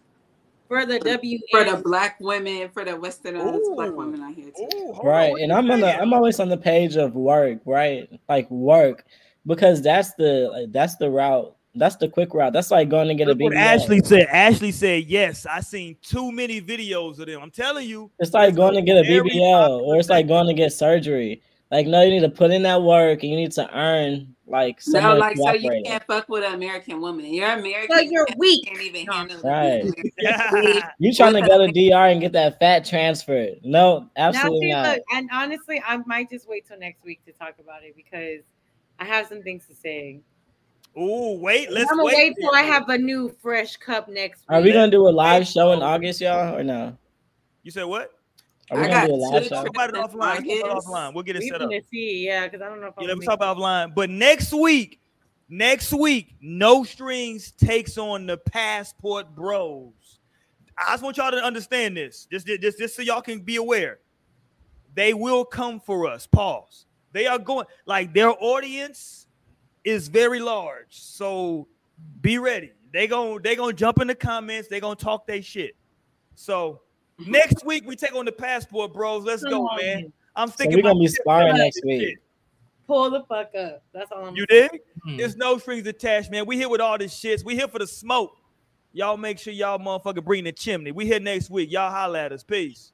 [SPEAKER 6] For the W,
[SPEAKER 5] for the black women, for the Westernized black women out here too. Ooh,
[SPEAKER 4] right, on, and I'm on the, I'm always on the page of work, right? Like work, because that's the like, that's the route that's the quick route. That's like going to get Look a BBL.
[SPEAKER 1] Ashley said. Ashley said, "Yes, I seen too many videos of them. I'm telling you,
[SPEAKER 4] it's like going to get a BBL, or it's like going to get surgery. Like, no, you need to put in that work, and you need to earn like
[SPEAKER 5] no, like so you can't fuck with an American woman. You're American,
[SPEAKER 6] so you're weak.
[SPEAKER 5] Can't even handle
[SPEAKER 4] right. you trying to go to DR and get that fat transferred? No, absolutely now, see, not. Look,
[SPEAKER 6] and honestly, I might just wait till next week to talk about it because I have some things to say.
[SPEAKER 1] Oh, wait, let's
[SPEAKER 6] I'm
[SPEAKER 1] gonna wait,
[SPEAKER 6] wait till I have a new fresh cup next week.
[SPEAKER 4] Are we gonna do a live show in August, y'all, or no?
[SPEAKER 1] You said what?
[SPEAKER 4] Are we I gonna do a live show?
[SPEAKER 1] Talk about it offline. Talk about offline. We'll get it we set up.
[SPEAKER 6] See, yeah, because I don't know if
[SPEAKER 1] yeah, let me talk about offline. But next week, next week, no strings takes on the passport bros. I just want y'all to understand this. Just, just, just so y'all can be aware. They will come for us. Pause. They are going like their audience is very large. So be ready. They going they gonna jump in the comments. They gonna talk their shit. So next week we take on the passport, bros. Let's go, man. I'm thinking
[SPEAKER 4] so we're gonna be sparring next week. Shit.
[SPEAKER 6] Pull the fuck up. That's all I'm
[SPEAKER 1] You did? Mm-hmm. There's no strings attached, man. We here with all this shits. We here for the smoke. Y'all make sure y'all motherfucker bring the chimney. We here next week. Y'all holla at us. Peace.